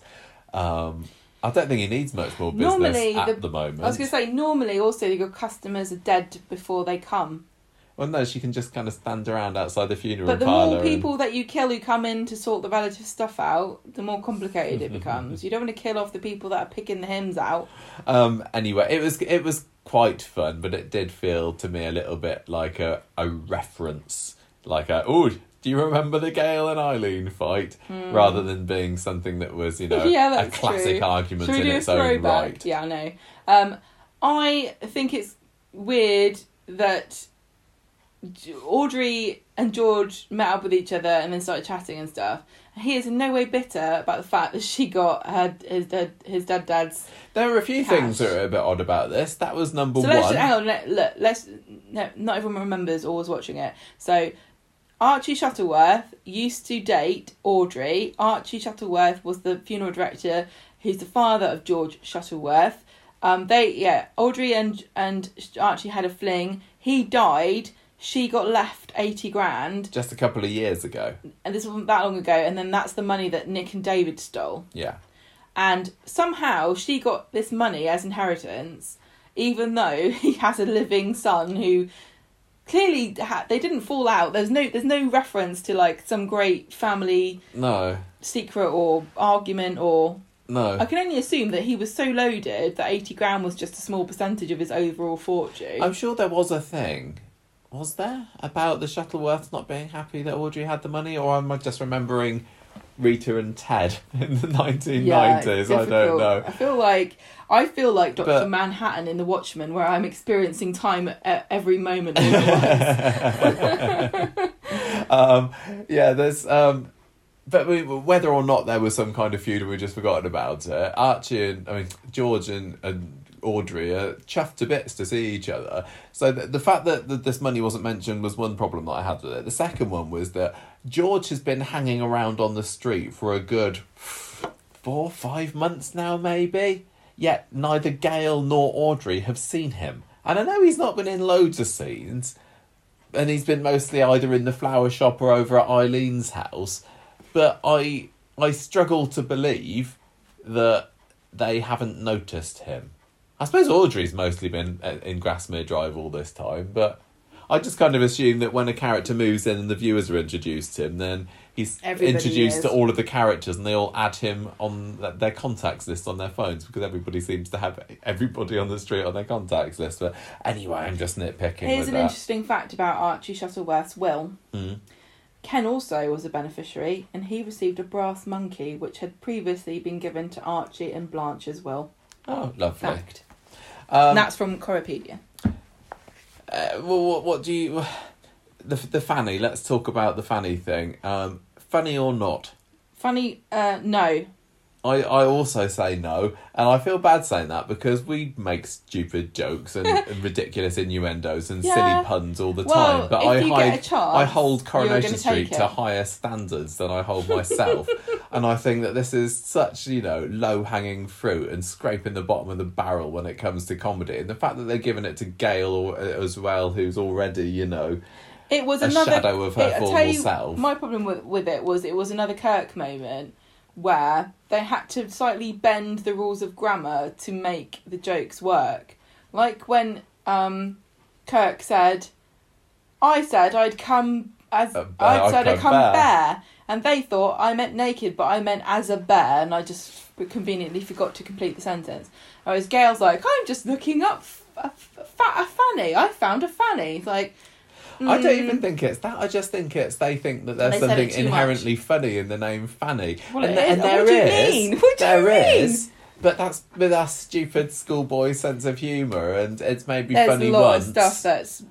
Um, I don't think he needs much more business Normally, at the- the, moment. I was gonna say normally also your customers are dead before they come. Well, no, she can just kind of stand around outside the funeral But the more and- people that you kill who come in to sort the relative stuff out, the more complicated it becomes. You don't want to kill off the people that are picking the hymns out. Um. Anyway, it was it was quite fun, but it did feel to me a little bit like a a reference, like a oh, do you remember the Gail and Eileen fight? Rather than being something that was you know. Yeah, a classic true. argument in its own right. Yeah, I know. Um, I think it's weird that Audrey and George met up with each other and then started chatting and stuff. He is in no way bitter about the fact that she got her his dad his dad dad's. There are a few Cash. things that are a bit odd about this. That was number So one. let's hang on. Let, look, let's no, not everyone remembers or was watching it. So. Archie Shuttleworth used to date Audrey. Archie Shuttleworth was the funeral director, who's the father of George Shuttleworth. Um, they yeah, Audrey and and Archie had a fling. He died. She got left eighty grand, Just a couple of years ago. and this wasn't that long ago. And then that's the money that Nick and David stole. Yeah. And somehow she got this money as inheritance, even though he has a living son who clearly ha- they didn't fall out. There's no there's no reference to like some great family No. secret or argument or No. I can only assume that he was so loaded that 80 grand was just a small percentage of his overall fortune. I'm sure there was a thing. Was there about the Shuttleworths not being happy that Audrey had the money, or am I just remembering Rita and Ted in the 1990s? Yeah, I don't know. I feel like I feel like Doctor But- Manhattan in The Watchmen, where I'm experiencing time at every moment. all at once. um, yeah, there's. Um, but we, whether or not there was some kind of feud and we just forgotten about it, Archie and I mean George and, and Audrey are chuffed to bits to see each other. So the, the fact that, that this money wasn't mentioned was one problem that I had with it. The second one was that George has been hanging around on the street for a good four, five months now, maybe. Yet neither Gail nor Audrey have seen him. And I know he's not been in loads of scenes, and he's been mostly either in the flower shop or over at Eileen's house. But I I struggle to believe that they haven't noticed him. I suppose Audrey's mostly been uh, in Grasmere Drive all this time, but I just kind of assume that when a character moves in and the viewers are introduced to him, then he's Everybody introduced is. to all of the characters and they all add him on their contacts list on their phones because everybody seems to have everybody on the street on their contacts list. But anyway, I'm just nitpicking Here's an that. interesting fact about Archie Shuttleworth's will. Mm. Ken also was a beneficiary, and he received a brass monkey, which had previously been given to Archie and Blanche as well. Oh, lovely. Fact. Um, and that's from Coropedia. Uh, well, what, what do you? The the Fanny. Let's talk about the Fanny thing. Um, funny or not? Funny, uh, no. I, I also say no, and I feel bad saying that because we make stupid jokes and, and ridiculous innuendos and Yeah. silly puns all the Well, time. But if I you get hide, a chance, I hold you're Coronation gonna Street to higher standards than I hold myself, and I think that this is such you know low hanging fruit and scraping the bottom of the barrel when it comes to comedy. And the fact that they're giving it to Gail or, uh, as well, who's already you know It was a another shadow of her I tell former you, self. My problem with with it was it was another Kirk moment where they had to slightly bend the rules of grammar to make the jokes work. Like when um, Kirk said, "I said I'd come as A bear, I I'd said I'd come bear." bear. and they thought I meant naked, but I meant as a bear, and I just conveniently forgot to complete the sentence. Whereas Gail's like, "I'm just looking up." A, a, a fanny. I found a fanny. It's like, I don't mm, even think it's that. I just think it's they think that there's They something inherently funny in the name Fanny. Well, and th- is. and What there do you is- mean? What do you there mean? is, But that's with our stupid schoolboy sense of humour, and it's maybe There's funny a lot once. of stuff that's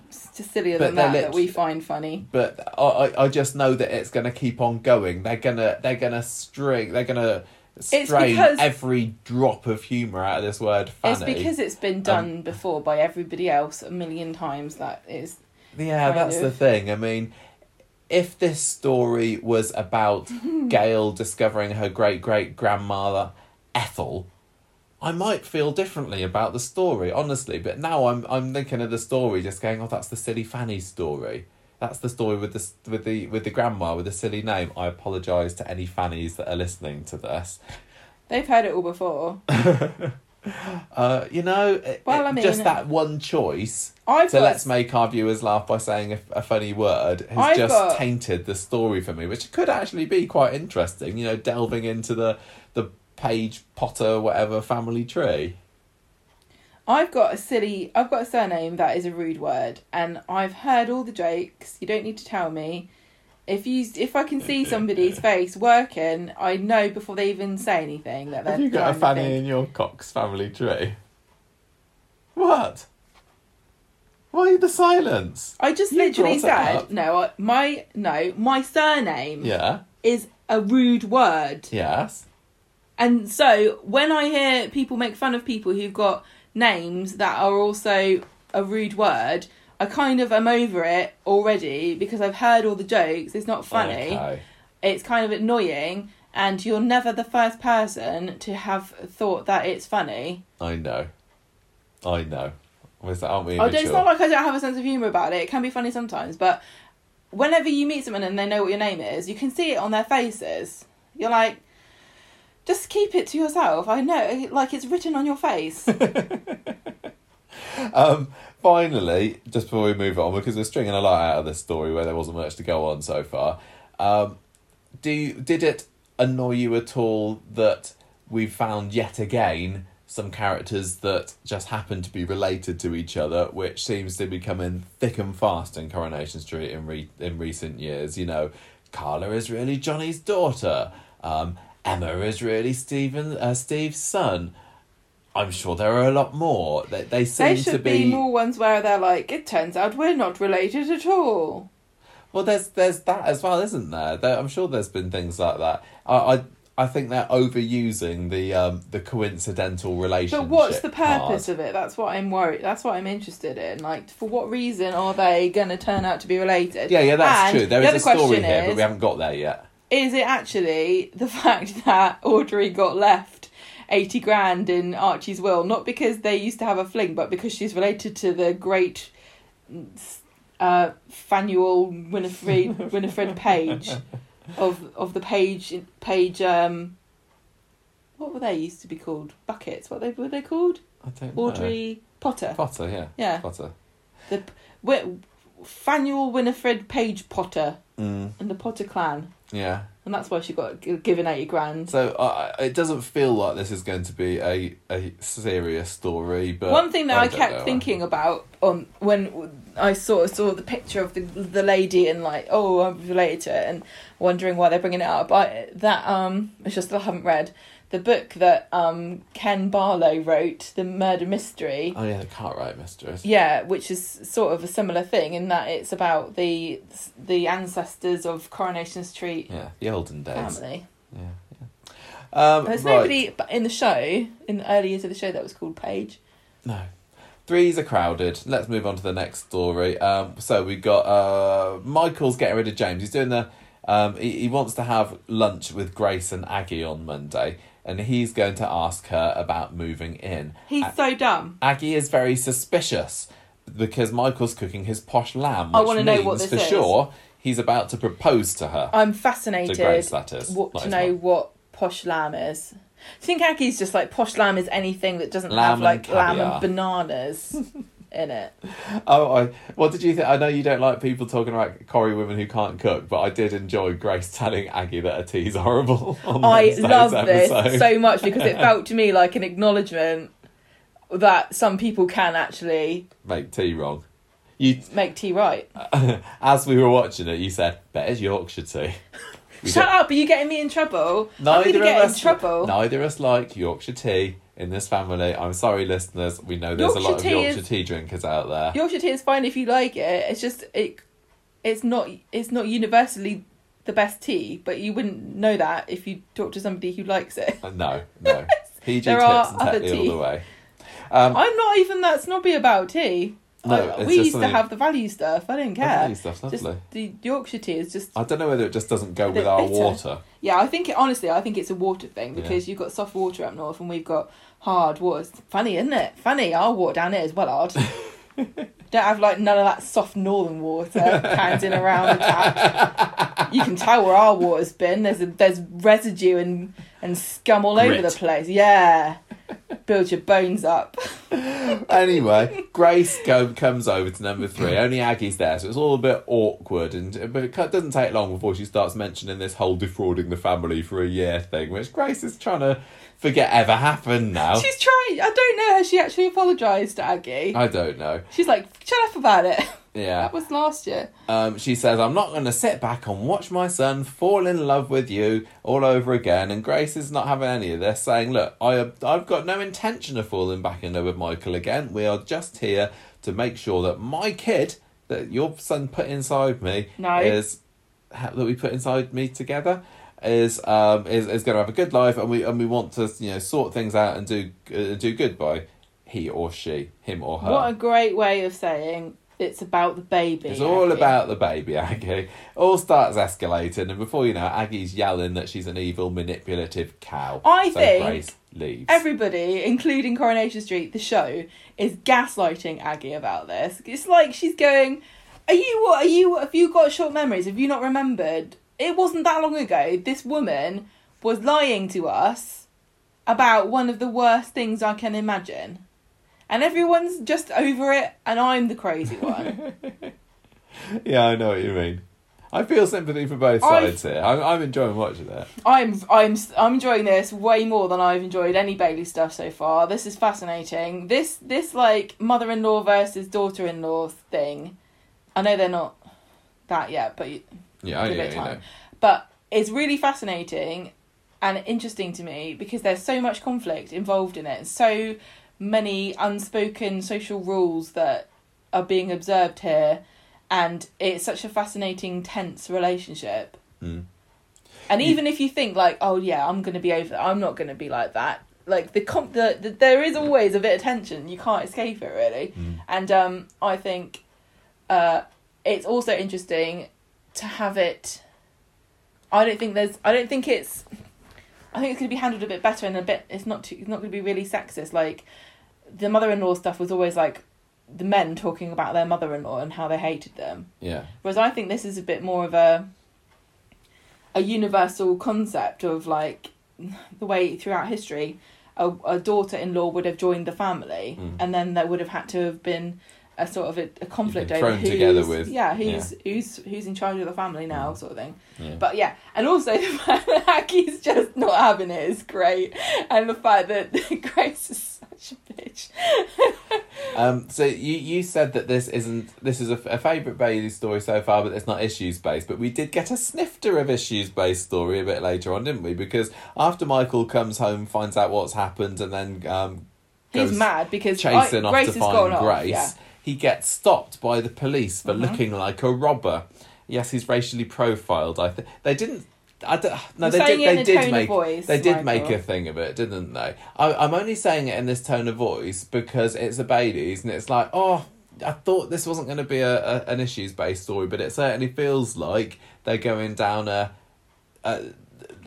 sillier than that that we find funny. but I, I I just know that it's going to keep on going. They're gonna they're gonna string they're gonna strain every drop of humour out of this word. It's because it's been done before by everybody else a million times. That is, Yeah, that's the thing. I mean, if this story was about Gail discovering her great great grandmother Ethel, I might feel differently about the story, honestly. But now I'm I'm thinking of the story, just going, "Oh, that's the silly Fanny story." That's the story with the with the with the grandma with the silly name. I apologise to any Fannies that are listening to this. they've heard it all before. Uh, you know, eh, eh, Well, it- I mean- just eh, that one choice. I've so got let's make our viewers laugh by saying a, a funny word has I've just got- tainted the story for me, which could actually be quite interesting. You know, delving into the the Page Potter whatever family tree. I've got a silly. I've got a surname that is a rude word, and I've heard all the jokes. You don't need to tell me. If you, if I can see somebody's face working, I know before they even say anything that they're. Have you got a Fanny in your Cox family tree? What? Why the silence? I just You literally said no. I- My no. My surname Yeah. is a rude word, Yes. and so when I hear people make fun of people who've got names that are also a rude word, I kind of am over it already because I've heard all the jokes. It's not funny. Okay. It's kind of annoying, and you're never the first person to have thought that it's funny. I know. I know. Was that, aren't we Oh, immature? it's not like I don't have a sense of humour about it. It can be funny sometimes, but whenever you meet someone and they know what your name is, you can see it on their faces. You're like, just keep it to yourself. I know, like it's written on your face. Um, finally, just before we move on, because we're stringing a lot out of this story where there wasn't much to go on so far, um, do you, did it annoy you at all that we found yet again some characters that just happen to be related to each other, which seems to be coming thick and fast in Coronation Street in re- in recent years? You know, Carla is really Johnny's daughter. Um, Emma is really Stephen uh, Steve's son. I'm sure there are a lot more. They they seem there to should be, be more ones where they're like, it turns out we're not related at all. well. There's there's that as well, isn't there? there I'm sure there's been things like that. I I, I think they're overusing the um the coincidental relationship. But what's the purpose card. of it? That's what I'm worried. That's what I'm interested in. Like, for what reason are they going to turn out to be related? Yeah, yeah, that's And true. There the is a story here, is, but we haven't got there yet. Is it actually the fact that Audrey got left eighty grand in Archie's will, not because they used to have a fling, but because she's related to the great uh, Fanuel Winifred Winifred Page of of the Page Page um. What were they used to be called? Buckets. What they were they called? I don't know. Audrey Potter. Potter, yeah. Yeah. Potter. The Fanuel Winifred Page Potter Mm, and the Potter clan, yeah. And that's why she got given eighty grand. So uh, it doesn't feel like this is going to be a, a serious story, but One thing that I, don't kept know. thinking about on when I saw saw the picture of the the lady and like oh I'm related to it and wondering why they're bringing it up. I that um it's just that I haven't read the book that um Ken Barlow wrote, the murder mystery. Oh yeah, the Cartwright mistress. Yeah, which is sort of a similar thing in that it's about the the ancestors of Coronation Street Yeah, the olden days. family. Yeah, yeah. Um, There's right. nobody in the show in the early years of the show that was called Page. No. Threes are crowded. Let's move on to the next story. Um, so we got uh, Michael's getting rid of James. He's doing the. Um, he, he wants to have lunch with Grace and Aggie on Monday, and he's going to ask her about moving in. He's so dumb. Aggie is very suspicious because Michael's cooking his posh lamb. I wanna know what this for is. sure he's about to propose to her. I'm to fascinated Grace, that is. what, to know what posh lamb is. You think Aggie's just like posh lamb is anything that doesn't Lamb have like and lamb and bananas in it? Oh, I, what did you think? I know you don't like people talking about Corrie women who can't cook, but I did enjoy Grace telling Aggie that her tea's horrible. On I love this so much because it felt to me like an acknowledgement that some people can actually Make tea wrong. You, make tea right. as we were watching it, you said, "Better's Yorkshire tea." Shut don't- up! Are you getting me in trouble? I'm Neither of get in us. trouble. Neither of us like Yorkshire tea in this family. I'm sorry, listeners. We know there's a lot of Yorkshire is- tea drinkers out there. Yorkshire tea is fine if you like it. It's just it, it's not it's not universally the best tea, but you wouldn't know that if you talk to somebody who likes it. Uh, No, no. PG There tips are and other Tetley all the way. Um, I'm not even that snobby about tea. No, I- we used to have the value stuff. I didn't the care. value stuff's Just the Yorkshire tea is just I don't know whether it just doesn't go with our bitter. water. yeah. I think it, honestly, I think it's a water thing Yeah. because you've got soft water up north and we've got hard water. It's funny, isn't it? Funny, our water down here is well hard. Don't have like none of that soft northern water pounding around the tap. You can tell where our water's been. There's a, there's residue and and scum all over the place. Yeah, build your bones up. anyway, Grace go, comes over to number three. Only Aggie's there, so it's all a bit awkward. And but it doesn't take long before she starts mentioning this whole defrauding the family for a year thing, which Grace is trying to forget ever happened now. She's trying. I don't know. Has she actually apologised to Aggie? I don't know. She's like, shut up about it. Yeah. That was last year. Um, she says, I'm not going to sit back and watch my son fall in love with you all over again. And Grace is not having any of this, saying, Look, I, I've got no intention of falling back in love with Michael again. We are just here to make sure that my kid, that your son put inside me, No. is that we put inside me together. Is um is, is going to have a good life and we and we want to you know sort things out and do uh, do good by he or she him or her. What a great way of saying it's about the baby. It's all Aggie. about the baby, Aggie. All starts escalating, and before you know, Aggie's yelling that she's an evil, manipulative cow. I so think Grace leaves. Everybody, including Coronation Street, the show, is gaslighting Aggie about this. It's like she's going, "Are you what? Are you? Have you got short memories? Have you not remembered? It wasn't that long ago. This woman was lying to us about one of the worst things I can imagine." And everyone's just over it, and I'm the crazy one. yeah, I know what you mean. I feel sympathy for both sides here. I'm, I'm enjoying watching it. I'm I'm I'm enjoying this way more than I've enjoyed any Bailey stuff so far. This is fascinating. This this like mother-in-law versus daughter-in-law thing. I know they're not that yet, but Yeah, I Give yeah, it you know. time. but it's really fascinating and interesting to me because there's so much conflict involved in it. and So many unspoken social rules that are being observed here and it's such a fascinating tense relationship. Mm. And even if you think like, oh yeah, I'm gonna be over, that, I'm not gonna be like that. Like the, comp- the, the there is always a bit of tension. You can't escape it really. Mm. And um, I think uh, it's also interesting to have it. I don't think there's. I don't think it's. I think it's going to be handled a bit better and a bit. It's not. Too, it's not going to be really sexist. Like the mother-in-law stuff was always like the men talking about their mother-in-law and how they hated them. Yeah. Whereas I think this is a bit more of a a universal concept of like the way throughout history a, a daughter-in-law would have joined the family Mm. and then there would have had to have been a sort of a, a conflict over who's together with- yeah who's who's who's in charge of the family now Mm. sort of thing yeah. but yeah and also the fact that Aggie's just not having it is great and the fact that Grace is such a bitch Um, so you you said that this isn't this is a, a favourite Bailey story so far, but it's not issues based. But we did get a snifter of issues based story a bit later on, didn't we? Because after Michael comes home, finds out what's happened, and then um, he's mad because chasing I, off Grace to find off, yeah. He gets stopped by the police for Mhm. looking like a robber. Yes, he's racially profiled. I think they didn't. I don't, no, You're they did. They did make. voice, They did make a thing of it, didn't they? I, I'm only saying it in this tone of voice because it's a Baileys, and it's like, oh, I thought this wasn't going to be a, a an issues based story, but it certainly feels like they're going down a, a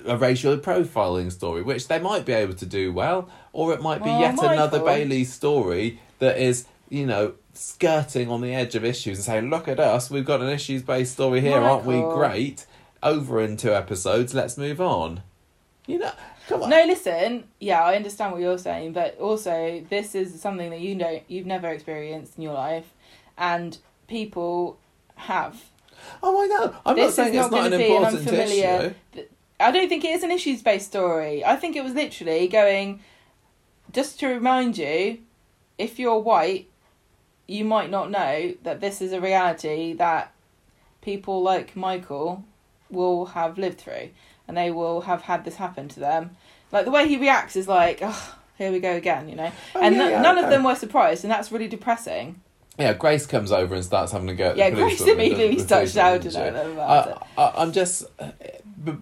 a racial profiling story, which they might be able to do well, or it might be Well, yet another Michael- Bailey story that is, you know, skirting on the edge of issues and saying, look at us, we've got an issues based story here, aren't we great? Over in two episodes, let's move on. You know, come on. No, listen. Yeah, I understand what you're saying, but also this is something that you know you've never experienced in your life, and people have. Oh, I know. I'm This is not saying it's not gonna an an important unfamiliar- issue. I don't think it is an issues based story. I think it was literally going. Just to remind you, if you're white, you might not know that this is a reality that people like Michael will have lived through, and they will have had this happen to them. Like the way he reacts is like, oh, here we go again, you know. Oh, and yeah, n- yeah, none of them were surprised, and that's really depressing. Yeah, Grace comes over and starts having a go at Yeah, the Grace immediately starts shouting at them about it. I, I, I'm just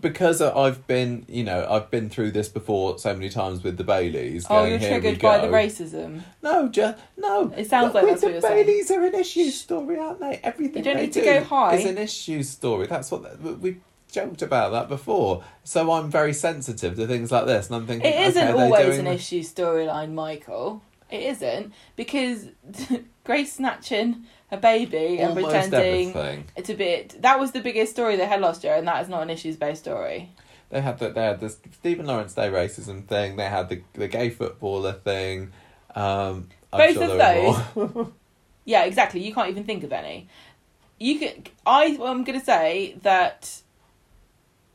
because I've been, you know, I've been through this before so many times with the Baileys. Oh, going, you're "Here we triggered by the racism. No, just no. It sounds But like that's what the you're saying. Baileys are an issue story, aren't they? Everything You don't they need to do go high. is an issue story. That's what we we joked about that before. So I'm very sensitive to things like this, and I'm thinking, It isn't okay, always doing an issue storyline, Michael. It isn't because Grace snatching a baby and Almost pretending everything. it's a bit. That was the biggest story they had last year, and that is not an issues based story. they had the, they had the Stephen Lawrence Day racism thing. They had the the gay footballer thing. Um, Both sure of more. Yeah, exactly. You can't even think of any. You could. I. I'm going to say that.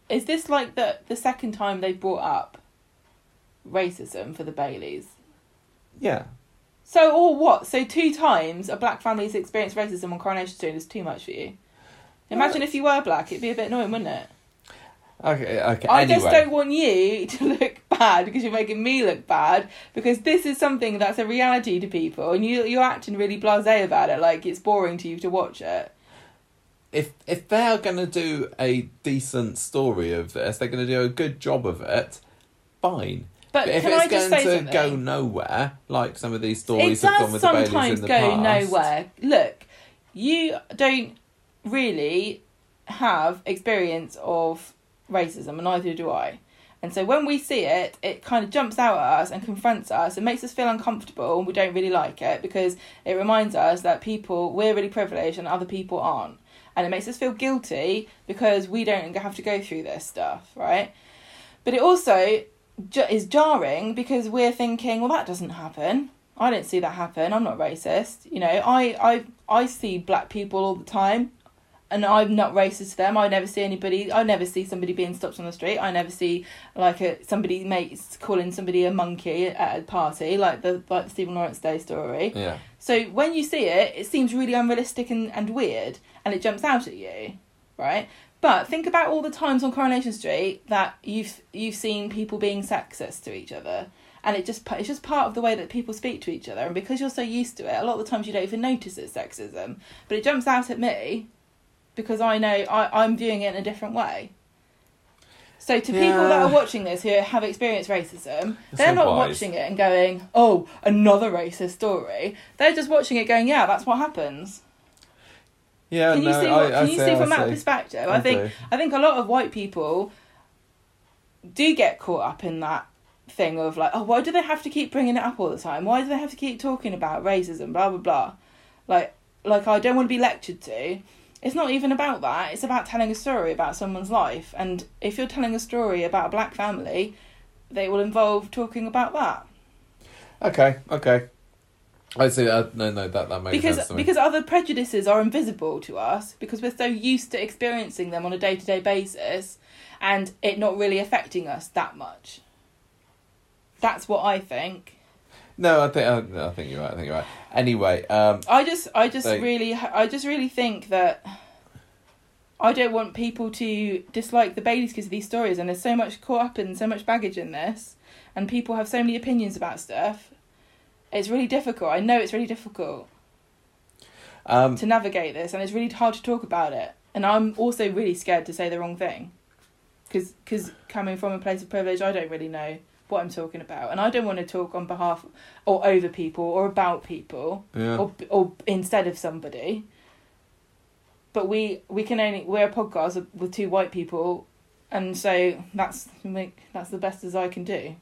Is this like the the second time they brought up racism for the Baileys? Yeah. So or what? So two times a black family's experienced racism on Coronation Street is too much for you. Imagine if you were black, it'd be a bit annoying, wouldn't it? Okay. Okay. I anyway. just don't want you to look bad because you're making me look bad because this is something that's a reality to people and you you're acting really blasé about it like it's boring to you to watch it. if if they are going to do a decent story of this, they're going to do a good job of it. Fine. But, But if can it's I just going say to something? go nowhere, like some of these it stories have gone does with the Baileys sometimes in the go past, nowhere. Look, you don't really have experience of racism, and neither do I. And so when we see it, it kind of jumps out at us and confronts us and makes us feel uncomfortable, and we don't really like it because it reminds us that people we're really privileged and other people aren't, and it makes us feel guilty because we don't have to go through this stuff, right? But it also is jarring because we're thinking, well, that doesn't happen. I don't see that happen. I'm not racist. You know, I I I see black people all the time, and I'm not racist to them. I never see anybody. I never see somebody being stopped on the street. I never see like a somebody mates calling somebody a monkey at a party, like the like the Stephen Lawrence Day story. Yeah. So when you see it, it seems really unrealistic and, and weird, and it jumps out at you, right? But think about all the times on Coronation Street that you've you've seen people being sexist to each other, and it just it's just part of the way that people speak to each other, and because you're so used to it, a lot of the times you don't even notice it's sexism, but it jumps out at me because I know I, I'm viewing it in a different way. So to people that are watching this who have experienced racism, they're not wise. watching it and going, "Oh, another racist story." They're just watching it, going, "Yeah, that's what happens." Yeah. Can you no, see? What, I can you see, see from that perspective? I I think do. I think a lot of white people do get caught up in that thing of like, oh, why do they have to keep bringing it up all the time? Why do they have to keep talking about racism? Blah blah blah. Like, like I don't want to be lectured to. It's not even about that. It's about telling a story about someone's life. And if you're telling a story about a black family, they will involve talking about that. Okay. Okay. I see. Uh, no, no, that that makes because sense to me. because other prejudices are invisible to us because we're so used to experiencing them on a day to day basis, and it not really affecting us that much. That's what I think. no, I think I, I think you're right. I think you're right. Anyway, um, I just I just really I just really think that I don't want people to dislike the Baileys because of these stories, and there's so much caught up and so much baggage in this, and people have so many opinions about stuff. It's really difficult. I know it's really difficult. um, to navigate this, and it's really hard to talk about it. And I'm also really scared to say the wrong thing, because because coming from a place of privilege, I don't really know what I'm talking about, and I don't want to talk on behalf or over people or about people yeah. or or instead of somebody. But we we can only we're a podcast with two white people, and so that's that's the best as I can do.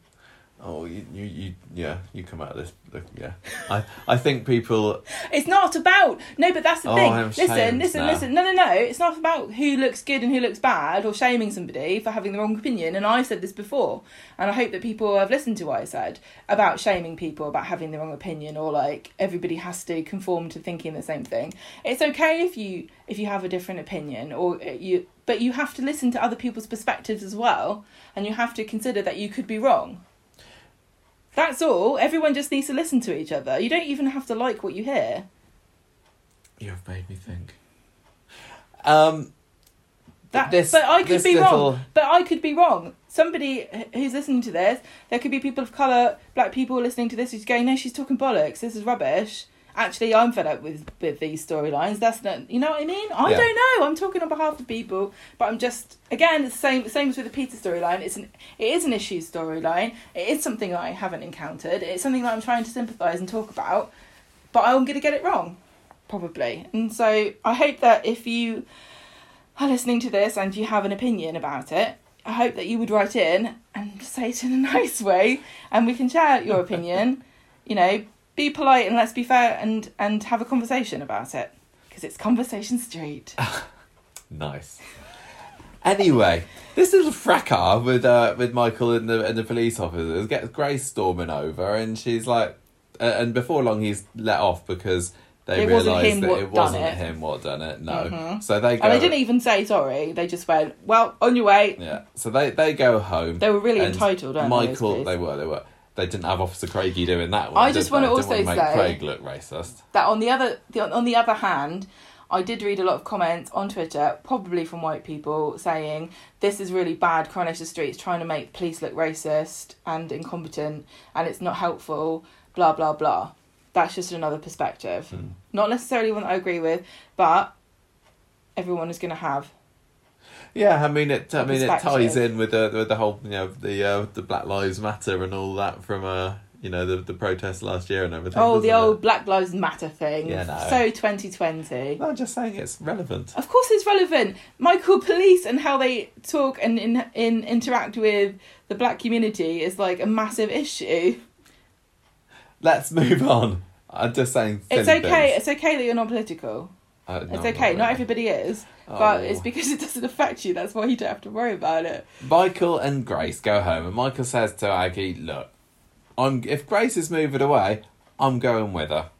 Oh, you, you, you, yeah, you come out of this. look, Yeah, I, I think people. It's not about no, but that's the Oh, thing. I'm listen, listen, now. listen. No, no, no. It's not about who looks good and who looks bad, or shaming somebody for having the wrong opinion. And I've said this before, and I hope that people have listened to what I said about shaming people about having the wrong opinion, or like everybody has to conform to thinking the same thing. It's okay if you if you have a different opinion, or uh, you, but you have to listen to other people's perspectives as well, and you have to consider that you could be wrong. That's all. Everyone just needs to listen to each other. You don't even have to like what you hear. You have made me think. Um, That, this, but I could be little, wrong. But I could be wrong. Somebody who's listening to this, there could be people of colour, black people listening to this who's going, no, she's talking bollocks. This is rubbish. Actually, I'm fed up with, with these storylines. That's not, you know what I mean? I Yeah. don't know. I'm talking on behalf of people, but I'm just again it's the same same as with the Peter storyline. It's an it is an issue storyline. It is something that I haven't encountered. It's something that I'm trying to sympathise and talk about, but I'm going to get it wrong, probably. And so I hope that if you are listening to this and you have an opinion about it, I hope that you would write in and say it in a nice way and we can share your opinion. you know, be polite and let's be fair and, and have a conversation about it. Because it's Conversation Street. nice. Anyway, this little fracas with uh, with Michael and the and the police officers gets Grace storming over, and she's like, uh, and before long he's let off because they realised that it wasn't it. him what done it. No, Mhm. so they go. And they didn't even say sorry. They just went, "Well, on your way." Yeah, so they they go home. They were really entitled, they, Michael, those they were, they were. They didn't have Officer Craigie doing that one. I just wanna Didn't also make say- Craig look racist. That on the other the, on the other hand, I did read a lot of comments on Twitter, probably from white people, saying this is really bad. Coronation Street's trying to make police look racist and incompetent, and it's not helpful. Blah blah blah. That's just another perspective. Hmm. Not necessarily one that I agree with, but everyone is going to have. Yeah, I mean it. I mean it ties in with the with the whole you know the uh, the Black Lives Matter and all that from uh you know the the protest last year and everything. Oh, the old it? Black Lives Matter thing. Yeah, no. So 2020. No, I'm just saying it's relevant. Of course, it's relevant. Michael Police and how they talk and in, in interact with the black community is like a massive issue. Let's move on. I'm just saying. It's okay. things. It's okay that you're not political. Uh, no, It's okay. Not really. everybody is, but Oh. it's because it doesn't affect you. That's why you don't have to worry about it. Michael and Grace go home, and Michael says to Aggie, "Look, I'm if Grace is moving away, I'm going with her.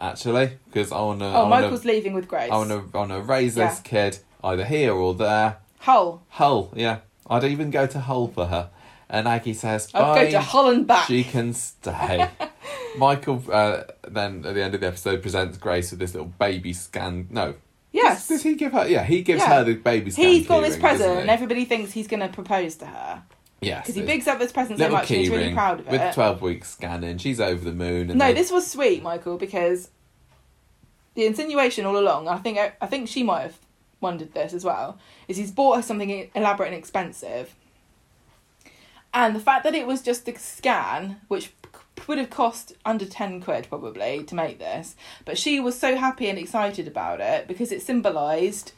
Actually, because I want to. Oh, Michael's leaving with Grace. I want to. I want to raise this kid either here or there. Hull. Hull, yeah. I'd even go to Hull for her. And Aggie says, I'll go to "Fine, Hull and back. She can stay. Michael uh, then at the end of the episode presents Grace with this little baby scan. No, yes. Does, does he give her? Yeah, he gives Yeah. her the baby scan. He's got this keyring, present, and everybody thinks he's going to propose to her Yes, because he it's- bigs up this present so little much and he's really proud of it. with twelve weeks scanning. She's over the moon. And No, they- this was sweet, Michael, because the insinuation all along, I think I think she might have wondered this as well, is he's bought her something elaborate and expensive. And the fact that it was just a scan, which would have cost under 10 quid probably to make this, but she was so happy and excited about it because it symbolised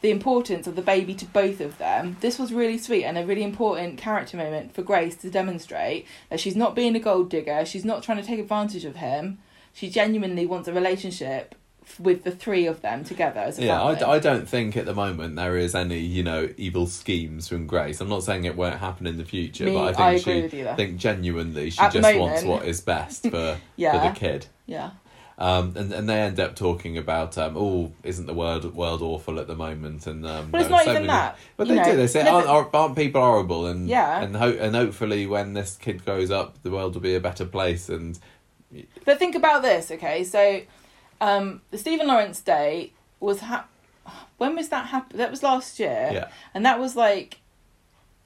the importance of the baby to both of them. This was really sweet and a really important character moment for Grace to demonstrate that she's not being a gold digger, she's not trying to take advantage of him. She genuinely wants a relationship with the three of them together as a Yeah, I, d- I don't think at the moment there is any, you know, evil schemes from Grace. I'm not saying it won't happen in the future, Me, but I think I she think genuinely she At just wants what is best for Yeah. for the kid. yeah. Um, and and they end up talking about um, oh, isn't the world world awful at the moment? And um, But it's not even many- that. But they know, do. They say aren't, aren't, aren't people horrible? And Yeah. and ho- and hopefully when this kid grows up, the world will be a better place. And But think about this, okay? So, um, the Stephen Lawrence Day was ha- when was that happen? That was last year, yeah, and that was like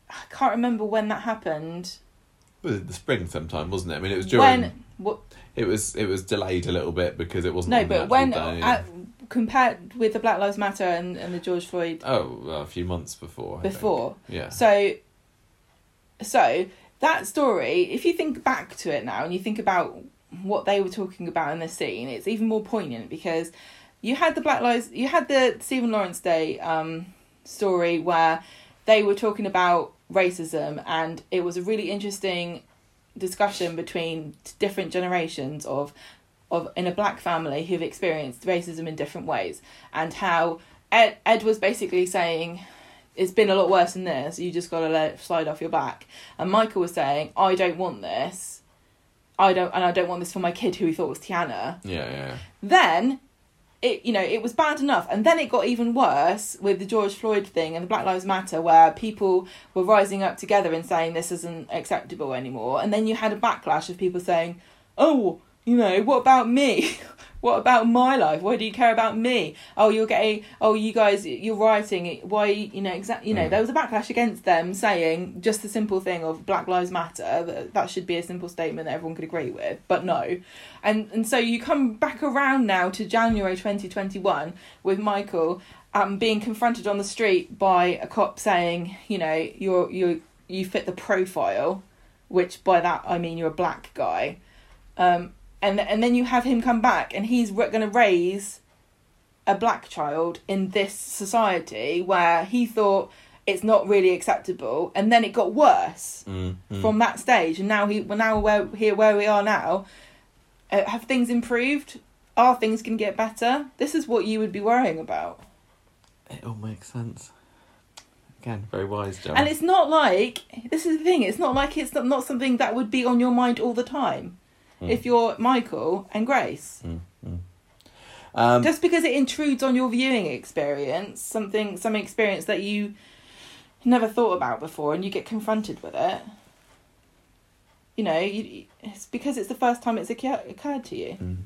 I can't remember when that happened. Was it was the spring sometime, wasn't it? I mean, it was during. when what? It was it was delayed a little bit because it wasn't. No, but when at, compared with the Black Lives Matter and, and the George Floyd oh, well, a few months before. I think. before. Yeah. So, so that story, if you think back to it now and you think about what they were talking about in the scene, it's even more poignant because you had the Black Lives, you had the Stephen Lawrence Day um, story where they were talking about racism, and it was a really interesting discussion between different generations of of in a black family who've experienced racism in different ways, and how Ed, Ed was basically saying it's been a lot worse than this. You just got to let it slide off your back. And Michael was saying, I don't want this. I don't, and I don't want this for my kid who he thought was Tiana. Yeah, yeah. Then, it you know it was bad enough, and then it got even worse with the George Floyd thing and the Black Lives Matter, where people were rising up together and saying this isn't acceptable anymore. And then you had a backlash of people saying, "Oh, you know, what about me? what about my life? Why do you care about me? Oh, you're getting. Oh, you guys, you're writing. Why, you know, exactly. You know, Mm. there was a backlash against them saying just the simple thing of Black Lives Matter. That that should be a simple statement that everyone could agree with, but no. And and so you come back around now to January 2021 with Michael um, being confronted on the street by a cop saying, you know, you're you you fit the profile, which by that I mean you're a black guy. Um, and and then you have him come back and he's going to raise a black child in this society where he thought it's not really acceptable and then it got worse Mm, mm. from that stage and now he well now where here where we are now uh, have things improved are things going to get better this is what you would be worrying about It all makes sense. Again, very wise, John. And it's not like this is the thing. It's not like it's not, not something that would be on your mind all the time. Mm. If you're Michael and Grace, Mm, mm. Um, just because it intrudes on your viewing experience, something some experience that you never thought about before, and you get confronted with it. You know, you, it's because it's the first time it's occur- occurred to you. mm.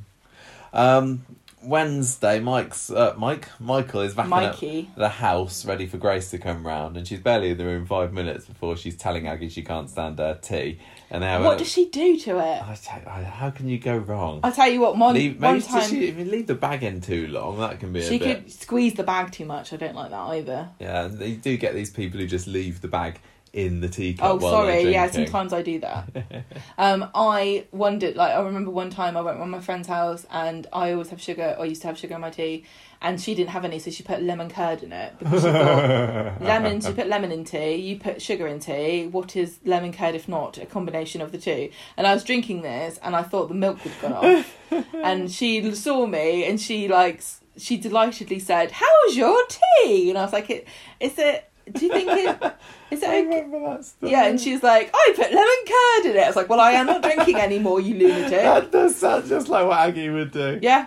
um, Wednesday, Mike's uh, Mike Michael is back in Mikey, the house ready for Grace to come round, and she's barely in the room five minutes before she's telling Aggie she can't stand her tea. And now, what does she do to it? I tell- I- how can you go wrong? I'll tell you what. One leave, one time just, if you leave the bag in too long, that can be a she bit. could squeeze the bag too much. I don't like that either. Yeah, you do get these people who just leave the bag in the teacup. Oh, sorry. Yeah, sometimes I do that. um, I wondered, like, I remember one time I went to my friend's house and I always have sugar, or used to have sugar in my tea, and she didn't have any, so she put lemon curd in it. Because she thought, lemon, she put lemon in tea, you put sugar in tea. What is lemon curd if not a combination of the two? And I was drinking this and I thought the milk had gone off. and she saw me and she, like, she delightedly said, How's your tea? And I was like, it, Is it, do you think it, is it I okay? remember that story. Yeah, and she's like, I put lemon curd in it. I was like, well, I am not drinking anymore, you lunatic. That does sound just like what Aggie would do. Yeah.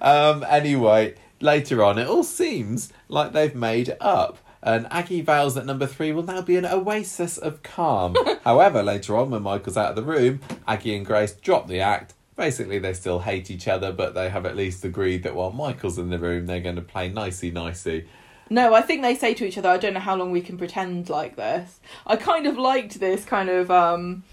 Um, anyway, later on, it all seems like they've made up. And Aggie vows that number three will now be an oasis of calm. However, later on, when Michael's out of the room, Aggie and Grace drop the act. Basically, they still hate each other, but they have at least agreed that while Michael's in the room, they're going to play nicey nicey. No, I think they say to each other, I don't know how long we can pretend like this. I kind of liked this kind of, um,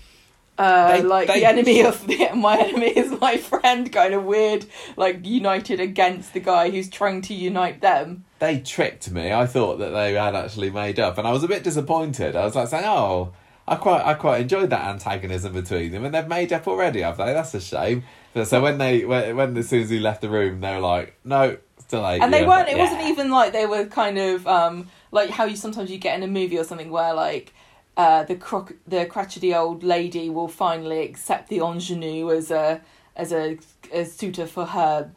uh, They- like they- the enemy of the, my enemy is my friend kind of weird, like united against the guy who's trying to unite them. They tricked me. I thought that they had actually made up, and I was a bit disappointed. I was like saying, "Oh, I quite, I quite enjoyed that antagonism between them, and they've made up already, have they? That's a shame." So, so when they, when, when as soon as he left the room, they were like, "No, still hate and they was weren't like, it wasn't even like they were kind of um like how you sometimes you get in a movie or something where like uh the croc the crotchety old lady will finally accept the ingenue as a as a as suitor for her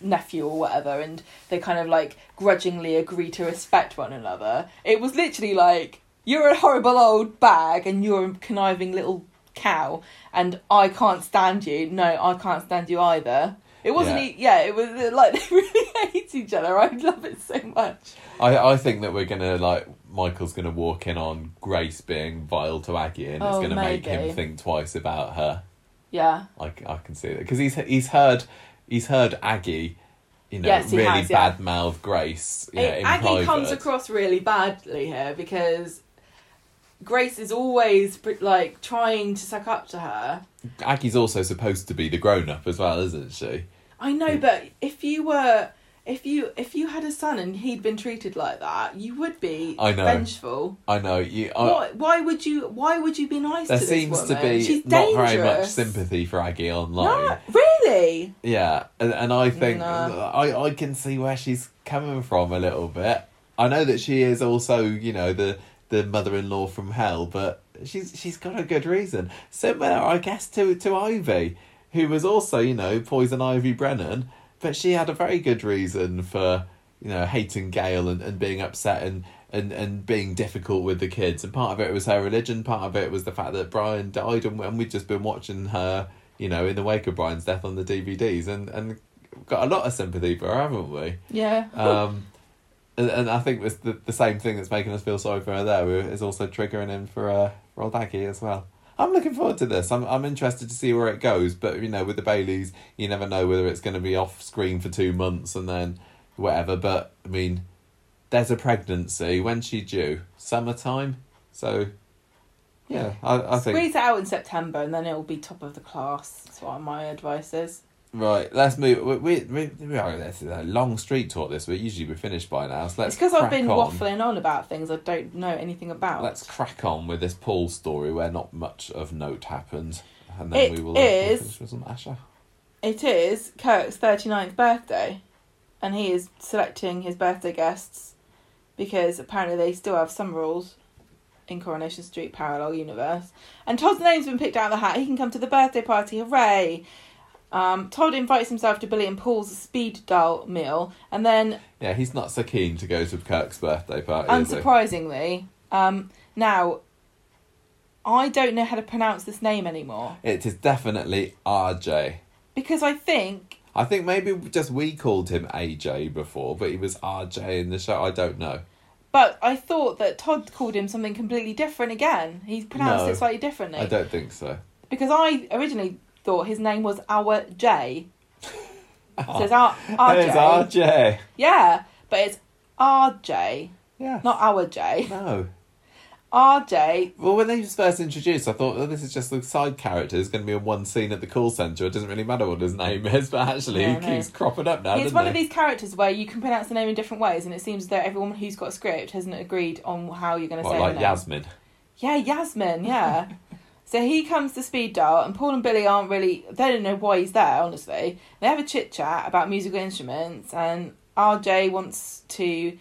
nephew or whatever and they kind of like grudgingly agree to respect one another. It was literally like you're a horrible old bag and you're a conniving little cow and i can't stand you. No i can't stand you either it wasn't Yeah. e- yeah it was like they really hate each other i love it so much I, I think that we're gonna like Michael's gonna walk in on Grace being vile to Aggie, and it's Oh, gonna make him think twice about her. yeah I, I can see that because he's he's heard he's heard Aggie, you know, Yes, he really has, yeah. bad mouth Grace. You know, It- Aggie comes across really badly here because Grace is always pr- like trying to suck up to her. Aggie's also supposed to be the grown up as well, isn't she? I know, hmm. but if you were, if you if you had a son and he'd been treated like that, you would be I know. vengeful. I know you. I, Why? Why would you? Why would you be nice there to seems to be She's not very much dangerous. sympathy for Aggie online. No, really. Yeah, and, and I think No. I I can see where she's coming from a little bit. I know that she is also, you know, the the mother-in-law from hell, but she's she's got a good reason. Similar, I guess, to to Ivy, who was also, you know, poison Ivy Brennan, but she had a very good reason for, you know, hating Gail and, and being upset and, and, and being difficult with the kids. And part of it was her religion, part of it was the fact that Brian died, and, and we'd just been watching her, you know, in the wake of Brian's death on the DVDs, and, and got a lot of sympathy for her, haven't we? Yeah. Um, and, and I think it's the, the same thing that's making us feel sorry for her there is also triggering him for, uh, for old Aggie as well. I'm looking forward to this. I'm I'm interested to see where it goes. But you know, with the Baileys, you never know whether it's going to be off screen for two months and then whatever. But I mean, there's a pregnancy. When's she due? Summertime. So yeah, I I think Squeeze it out in September and then it'll be top of the class. That's what my advice is. Right. Let's move. We we we, we are this is a long street talk. This, but usually we're finished by now. So let's. it's because I've been on. waffling on about things I don't know anything about. Let's crack on with this Paul story where not much of note happened, and then It we will is- finish with some Asha. It is Kirk's 39th birthday, and he is selecting his birthday guests because apparently they still have some rules in Coronation Street Parallel Universe. And Todd's name's been picked out of the hat. He can come to the birthday party. Hooray! Um, Todd invites himself to Billy and Paul's Speed Daal meal, and then, Yeah, he's not so keen to go to Kirk's birthday party. unsurprisingly, um, now I don't know how to pronounce this name anymore It is definitely RJ. because I think I think maybe just we called him AJ before, but he was RJ in the show. I don't know. But I thought that Todd called him something completely different again. He pronounced No, it slightly differently. I don't think so. Because I originally thought his name was Our J. So it's R- It's RJ. RJ. Yeah, but it's RJ, Yeah. not Our J. No. RJ. Well, when they was first introduced, I thought, oh, this is just a side character. He's going to be in one scene at the call centre. It doesn't really matter what his name is, but actually, No, he no. keeps cropping up now. He's doesn't one he? of these characters where you can pronounce the name in different ways, and it seems that everyone who's got a script hasn't agreed on how you're going to What, say like the name. Yasmin. Yeah, Yasmin, yeah. so he comes to Speed Daal, and Paul and Billy aren't really, they don't know why he's there, honestly. They have a chit chat about musical instruments, and RJ wants to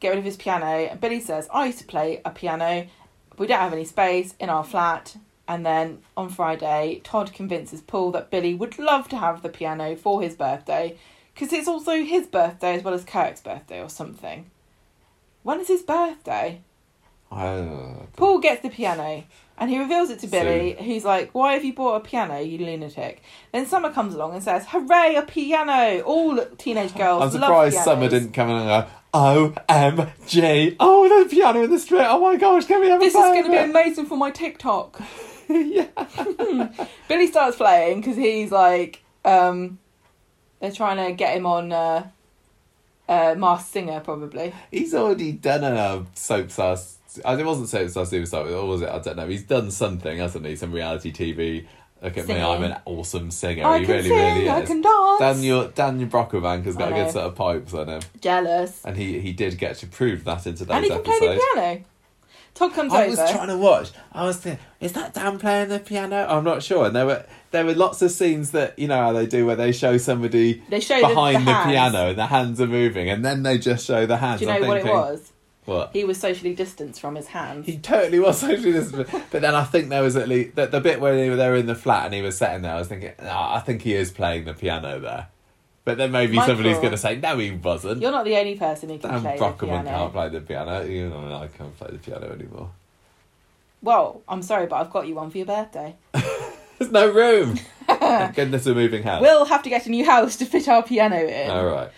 get rid of his piano. And Billy says, I used to play a piano, we don't have any space in our flat. And then on Friday, Todd convinces Paul that Billy would love to have the piano for his birthday, because it's also his birthday as well as Kirk's birthday or something. When is his birthday? Paul gets the piano and he reveals it to Billy, who's like, Why have you bought a piano, you lunatic? Then Summer comes along and says, Hooray, a piano! All teenage girls I'm surprised. Summer didn't come in and go, OMG. Oh, there's a piano in the street. Oh my gosh, can we have a piano? This is going to be amazing for my TikTok. yeah. Billy starts playing because he's like, um, they're trying to get him on uh, uh, Masked Singer, probably. He's already done a soap sauce. It wasn't Soapstar Superstar, or was it? I don't know. He's done something, hasn't he? Some reality TV. Look at Singing. me, I'm an awesome singer. I he can really, sing, really I is. can dance. Daniel Daniel Brocklebank has got I a good set of pipes on him, Jealous. and he he did get to prove that in today's And he can episode. play the piano. Todd comes I over. was trying to watch. I was thinking, is that Dan playing the piano? I'm not sure. And there were there were lots of scenes that you know how they do where they show somebody They show behind the the, hands. piano and the hands are moving, and then they just show the hands. Do you know I'm what it was? What? He was socially distanced from his hands. He totally was socially distanced. But then I think there was at least the, the bit where they were, they were in the flat and he was sitting there. I was thinking, oh, I think he is playing the piano there. But then maybe Michael, somebody's going to say, no, he wasn't. You're not the only person who can Dan play the Brockman piano. can't play the piano. You know, I can't play the piano anymore. Well, I'm sorry, but I've got you one for your birthday. There's no room. Thank goodness we're moving house. We'll have to get a new house to fit our piano in. All right.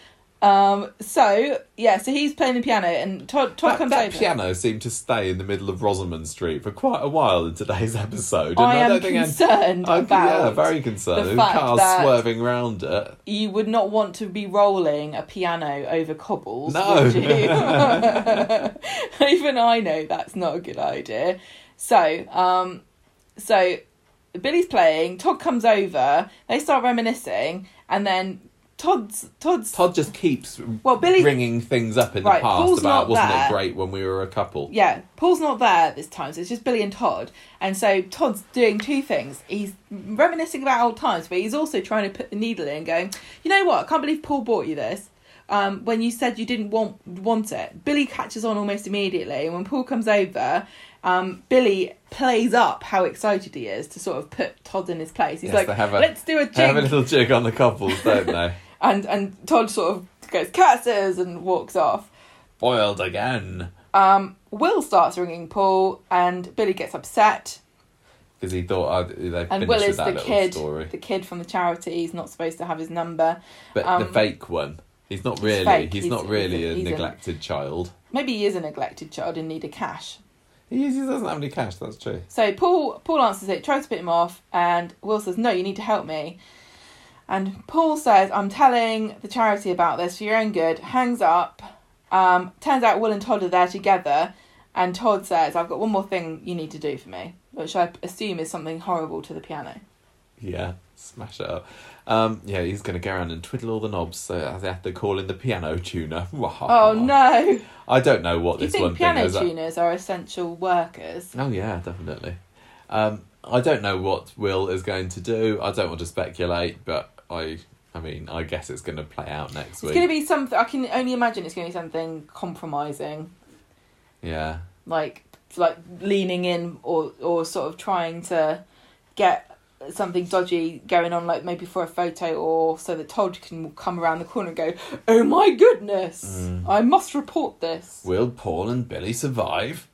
Um. So yeah. So he's playing the piano, and Todd Todd That, comes that over. piano seemed to stay in the middle of Rosamund Street for quite a while in today's episode. And I am don't think concerned I- about yeah, very concerned. the fact Cars that- swerving round it. you would not want to be rolling a piano over cobbles. No. Would you? Even I know that's not a good idea. So, um, so Billy's playing. Todd comes over. They start reminiscing, and then Todd's Todd's Todd just keeps Well, Billy- bringing things up in Right, the past Paul's about wasn't there. it great when we were a couple? yeah, Paul's not there this time, so it's just Billy and Todd. And so Todd's doing two things. He's reminiscing about old times, but he's also trying to put the needle in, going, you know what? I can't believe Paul bought you this. Um, when you said you didn't want want it, Billy catches on almost immediately, and when Paul comes over, um, Billy plays up how excited he is to sort of put Todd in his place. He's Yes, like, "Let's do a They have a little jig on the couples, don't they? and and Todd sort of goes curses and walks off. Boiled again. Um, Will starts ringing Paul, and Billy gets upset. Because he thought I'd, they And finished Will with is that the kid, story. the kid from the charity. He's not supposed to have his number. But the um, fake one. He's not really. fake. He's, He's- not really he's a- a, he's a- neglected child. Maybe he is a neglected child in need of cash. He, is, he doesn't have any cash. That's true. So Paul Paul answers it, tries to put him off, and Will says, "No, you need to help me." And Paul says, "I'm telling the charity about this for your own good." Hangs up. Um, turns out Will and Todd are there together, and Todd says, "I've got one more thing you need to do for me," which I assume is something horrible to the piano. Yeah, smash it up. Um, yeah, he's going to go around and twiddle all the knobs, so they have to call in the piano tuner. Oh no! I don't know what Do you this think one piano thing is. tuners are essential workers? Oh yeah, definitely. Um, I don't know what Will is going to do. I don't want to speculate, but I, I mean, I guess it's going to play out next It's week. It's going to be something. I can only imagine it's going to be something compromising, Yeah, like like leaning in or or sort of trying to get something dodgy going on, like maybe for a photo or so that Todd can come around the corner and go, "Oh my goodness, Mm. I must report this." Will Paul and Billy survive?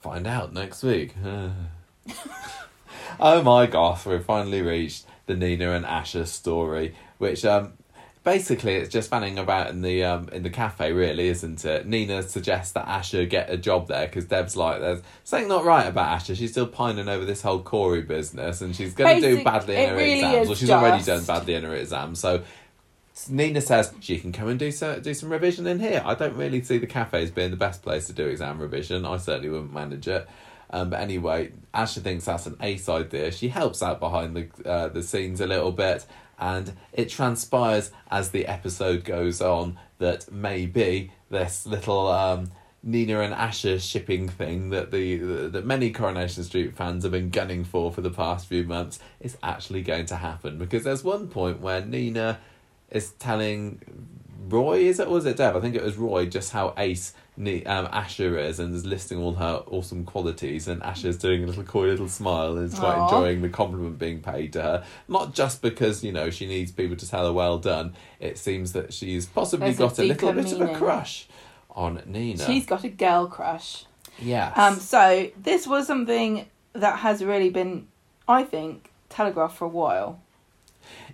Find out next week. oh my gosh, we've finally reached the Nina and Asha story, which um basically it's just fanning about in the um in the cafe, really, isn't it? Nina suggests that Asha get a job there because Dev's like, there's something not right about Asha. She's still pining over this whole Corey business, and she's going to do badly in her really exams. Well, she's already done badly in her exams, so. Nina says she can come and do so, do some revision in here. I don't really see the cafes being the best place to do exam revision. I certainly wouldn't manage it. Um, but anyway, Asha thinks that's an ace idea. She helps out behind the uh, the scenes a little bit, and it transpires as the episode goes on that maybe this little um, Nina and Asha shipping thing that the that many Coronation Street fans have been gunning for for the past few months is actually going to happen. Because there's one point where Nina is telling Roy, is it or was it Dev? I think it was Roy, just how ace Um, Asha is and is listing all her awesome qualities. And Asha's doing a little coy little smile and is quite Aw. enjoying the compliment being paid to her. Not just because, you know, she needs people to tell her well done. It seems that she's possibly There's a got a, little deeper bit of a crush on Nina. She's got a girl crush. yes. Um, so this was something that has really been, I think, telegraphed for a while.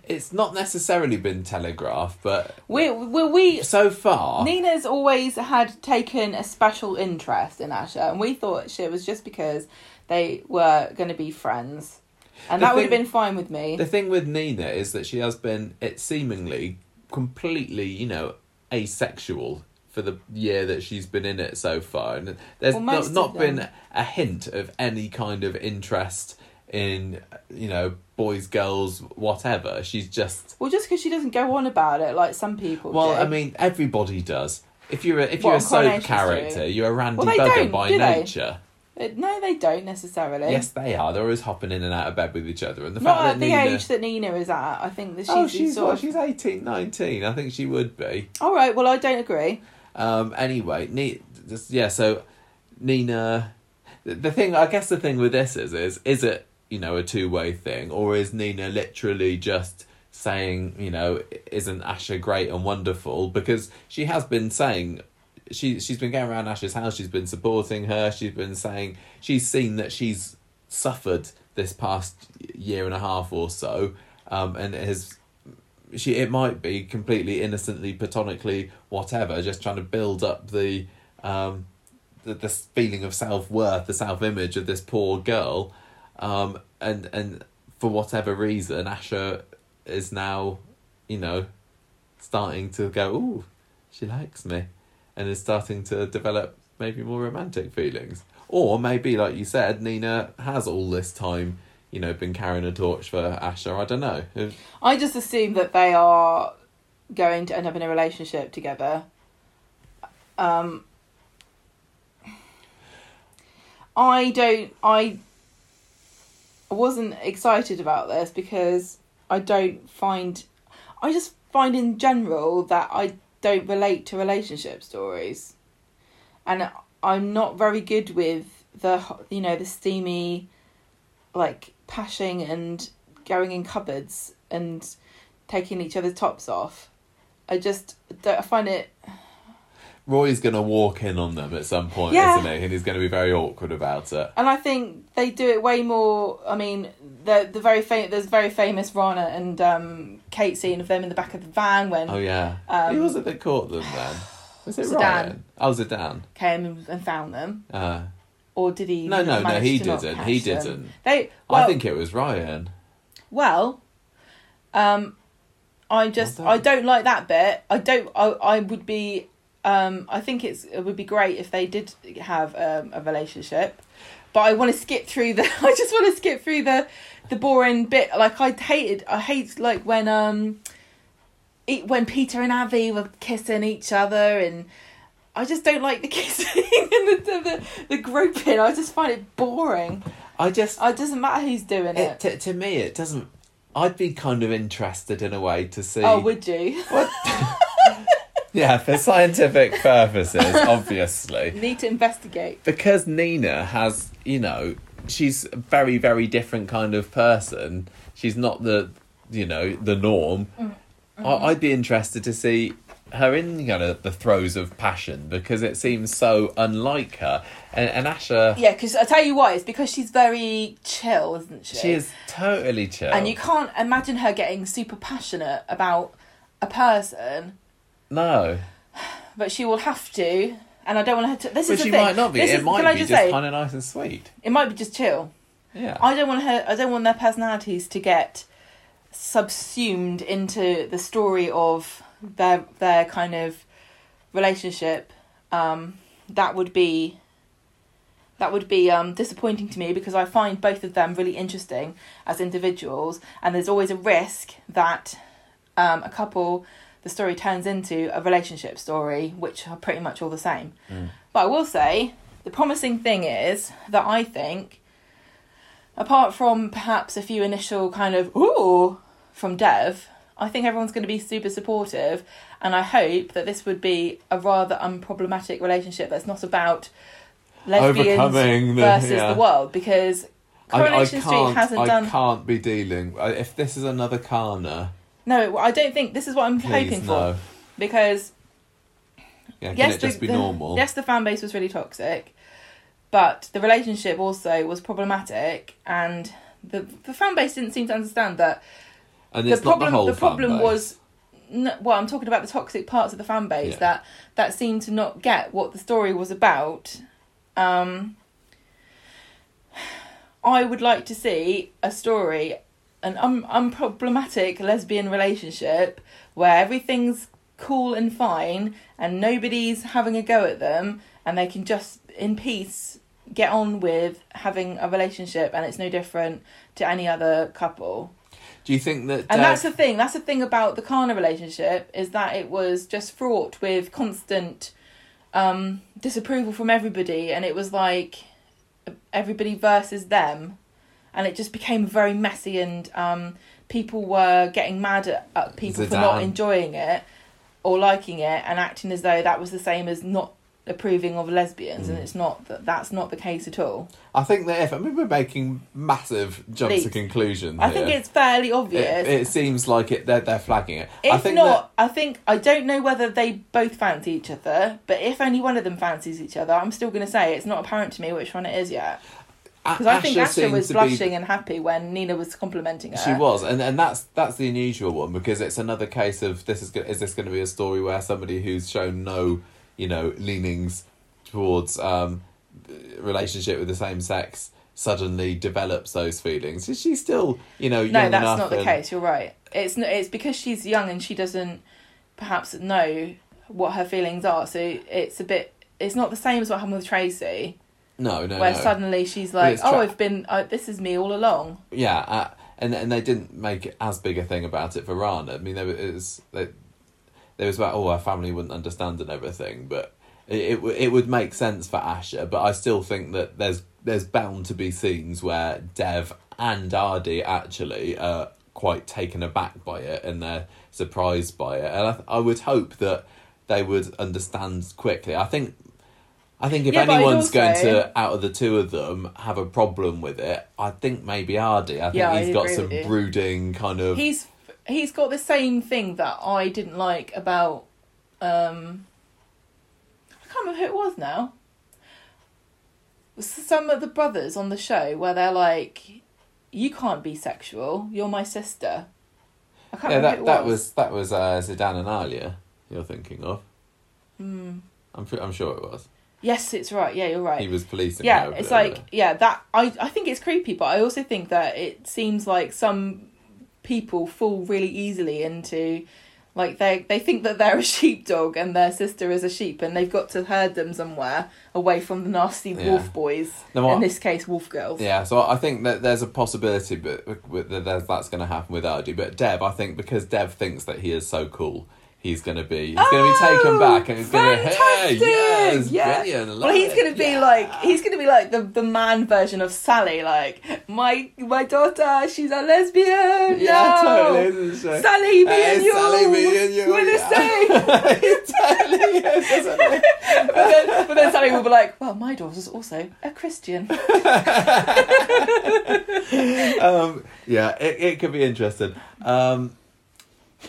It's not necessarily been telegraphed, but We, we, we so far. Nina's always had taken a special interest in Asha, and we thought she- it was just because they were going to be friends, and The that would have been fine with me. The thing with Nina is that she has been, it seemingly, completely, you know, asexual for the year that she's been in it so far. And there's Well, not, not been a hint of any kind of interest in, you know, boys, girls, whatever. She's just, Well, just because she doesn't go on about it like some people. well, do. I mean, everybody does. If you're a, if What, you're a soap character, Street? you're a randy Well, bugger by do they? nature. Uh, no, they don't necessarily. Yes, they are. They're always hopping in and out of bed with each other. And the not fact at that the Nina, age that Nina is at. I think that she's, oh, she's sort what? of. She's 18, 19. I think she would be. All right. Well, I don't agree. Um. Anyway, just, yeah. So Nina, the thing I guess the thing with this is is is it you know a two way thing or is Nina literally just saying you know isn't Asha great and wonderful because she has been saying. She she's been going around Asha's house. She's been supporting her. She's been saying she's seen that she's suffered this past year and a half or so, um, and has she it might be completely innocently platonically whatever just trying to build up the um the, the feeling of self-worth the self-image of this poor girl um and and for whatever reason asha is now you know starting to go ooh she likes me and is starting to develop maybe more romantic feelings or maybe like you said nina has all this time you know been carrying a torch for asha i don't know I just assume that they are going to end up in a relationship together. Um, I don't. I wasn't excited about this because I don't find. I just find in general that I don't relate to relationship stories, and I'm not very good with the you know the steamy, like pashing and going in cupboards and taking each other's tops off. I just I find it. Roy's going to walk in on them at some point, Yeah. isn't he? And he's going to be very awkward about it. And I think they do it way more. I mean, the the very fam- there's very famous Rana and um, Kate scene of them in the back of the van when Oh, yeah. Um, Who was it that caught them then? Was it Zeedan. Ryan? Oh, Zeedan. came and, found them, Uh, or did he? no, no, no, he didn't. He didn't. They. Well, I think it was Ryan. Well, um, I just Well I don't like that bit. I don't. I I would be. Um, I think it's it would be great if they did have um, a relationship, but I want to skip through the. I just want to skip through the the boring bit. Like I hated. I hate like when um, it, when Peter and Avi were kissing each other and. I just don't like the kissing and the, the the groping. I just find it boring. I just. It doesn't matter who's doing It, it. to, to me, it doesn't. I'd be kind of interested in a way to see. Oh, would you? What? yeah, for scientific purposes, obviously. Need to investigate. because Nina has, you know, she's a very very different kind of person. She's not the you know the norm. Mm, I, mm. I'd be interested to see her in you know the throes of passion because it seems so unlike her. And, and Asha, Yeah, because I tell you why. It's because she's very chill, isn't she? she is totally chill. And you can't imagine her getting super passionate about a person, no, but she will have to. And I don't want her to. This but is the she thing. might not be. This It is- might can I be just just say, kind of nice and sweet. it might be just chill. Yeah. I don't want her. I don't want their personalities to get subsumed into the story of their their kind of relationship. Um, that would be that would be um, disappointing to me because I find both of them really interesting as individuals, and there's always a risk that um, a couple the story turns into a relationship story, which are pretty much all the same. Mm. But I will say the promising thing is that I think apart from perhaps a few initial kind of ooh from Dev, I think everyone's going to be super supportive, and I hope that this would be a rather unproblematic relationship that's not about lesbians Overcoming the- versus yeah. the world because I, I Coronation Street hasn't I done. can't be dealing. If this is another Kana, No, I don't think this is what I'm please hoping no. for because Yeah, can yes, it just the, be the- Yes, the fan base was really toxic, but the relationship also was problematic, and the the fan base didn't seem to understand that and the problem the whole the problem was no, well i'm talking about the toxic parts of the fan base Yeah. that that seemed to not get what the story was about um i would like to see a story an un- unproblematic lesbian relationship where everything's cool and fine and nobody's having a go at them and they can just in peace get on with having a relationship and it's no different to any other couple Do you think that? and Dev- that's the thing. That's the thing about the Kana relationship is that it was just fraught with constant um, disapproval from everybody, and it was like everybody versus them, and it just became very messy, and um, people were getting mad at, at people for not enjoying it or liking it, and acting as though that was the same as not approving of lesbians, and Mm. it's not. that That's not the case at all. I think that if I mean we're making massive jumps to conclusions conclusion. I think it's fairly obvious. it seems like it. They're they're flagging it. If I think not, I think I don't know whether they both fancy each other, but if only one of them fancies each other, I'm still going to say it's not apparent to me which one it is yet. Because I think Asha was blushing Be, and happy when Nina was complimenting her. she was, and and that's that's the unusual one because it's another case of this is is this going to be a story where somebody who's shown no, you know, leanings towards um, relationship with the same sex suddenly develops those feelings. Is she still, you know, No, that's not the and- case. You're right. It's it's because she's young and she doesn't perhaps know what her feelings are. So it's a bit. It's not the same as what happened with Tracy, No, no, where no. suddenly she's like, "Oh, tra- I've been. Uh, this is me all along." Yeah, uh, and and they didn't make as big a thing about it for Rana. I mean, there was they, there was about oh, her family wouldn't understand and everything, but it it, it would make sense for Asha. But I still think that there's there's bound to be scenes where Dev and Aadi actually are quite taken aback by it and they're surprised by it, and I, th- I would hope that they would understand quickly. I think. I think if Yeah, anyone's going to, out of the two of them, have a problem with it, I think maybe Aadi. I think Yeah, he's I got some brooding kind of. he's he's got the same thing that I didn't like about um I can't remember who it was now. Some of the brothers on the show where they're like, "You can't be sexual. You're my sister." I can't yeah, remember that who it that was. was that was uh, Zeedan and Alya. You're thinking of? Hmm. I'm I'm sure it was. Yes, it's right. Yeah, you're right. He was policing. yeah it's like yeah that I, I think it's creepy but i also think that it seems like some people fall really easily into like they they think that they're a sheepdog and their sister is a sheep and they've got to herd them somewhere away from the nasty Yeah. wolf boys No, in this case wolf girls Yeah, so I think that there's a possibility, but that's going to happen with Aadi. But Dev, I think because Dev thinks that he is so cool, he's going to be. He's going to be taken Oh, back, and he's going to hey, yes, Yeah. brilliant. Well, he's gonna be yeah." like he's gonna be like the, the man version of Sally. Like my my daughter, she's a lesbian. Yeah, no. totally. Isn't she? Sally, me Hey, and you. Sally, me and you. We're the yeah. same. Totally is, but, then, but then Sally will be like, well, my daughter's also a Christian. um, yeah, it, it could be interesting. Um,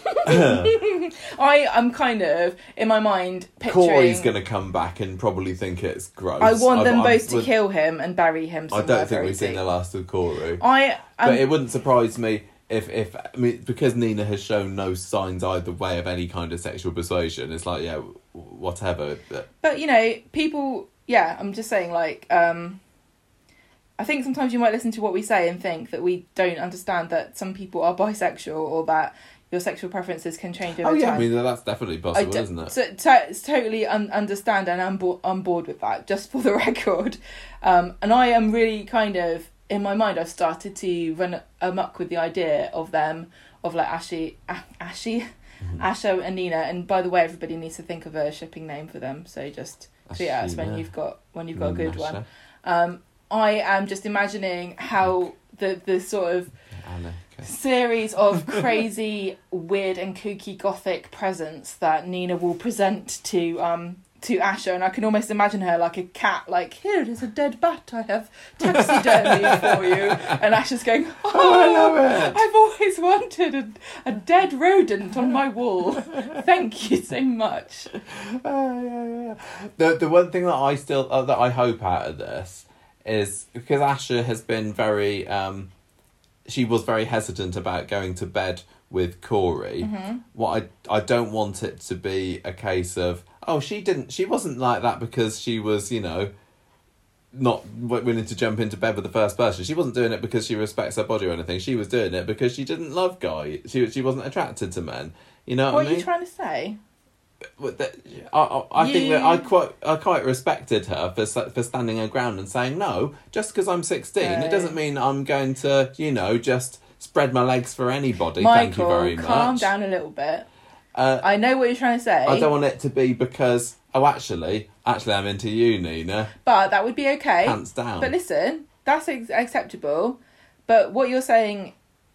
I am kind of in my mind picturing. Corey's going to come back and probably think it's gross. I want them I'm- both to would- kill him and bury him. I don't think we've seen the last of Corey. I but um, it wouldn't surprise me if, if I mean, because Nina has shown no signs either way of any kind of sexual persuasion. It's like, yeah, whatever. But But you know, people. Yeah, I'm just saying. Like, um, I think sometimes you might listen to what we say and think that we don't understand that some people are bisexual or that your sexual preferences can change over oh yeah, time. I mean that's definitely possible, do- isn't it? So, to, totally un- understand and I'm bo- on board with that, just for the record. Um, and I am really kind of, in my mind, I've started to run amok with the idea of them, of like Ashy, A- Ashy, Mm-hmm. Asho and Nina. And by the way, everybody needs to think of a shipping name for them. So just tweet at us when you've got when you've got a good one. Um, I am just imagining how the the sort of Anna, okay. Series of crazy, weird, and kooky gothic presents that Nina will present to um to Asha, and I can almost imagine her like a cat, like here is a dead bat I have taxidermy for you, and Asha's going, oh, I love it. I've always wanted a, a dead rodent on my wall. Thank you so much. Oh, yeah, yeah. The the one thing that I still uh, that I hope out of this is because Asha has been very um, she was very hesitant about going to bed with Corey. Mm-hmm. What I I don't want it to be a case of oh she didn't she wasn't like that because she was you know not willing to jump into bed with the first person. She wasn't doing it because she respects her body or anything. She was doing it because she didn't love guy. She she wasn't attracted to men. You know what, What I are mean? you trying to say? I, I, I think that I quite I quite respected her for for standing her ground and saying no. Just because I'm sixteen, it doesn't mean I'm going to you know just spread my legs for anybody. Thank you Michael, very much. calm down a little bit. Uh, I know what you're trying to say, I don't want it to be because oh actually actually I'm into you, Nina. but that would be okay. Hands down. But listen, that's ex- acceptable. But what you're saying,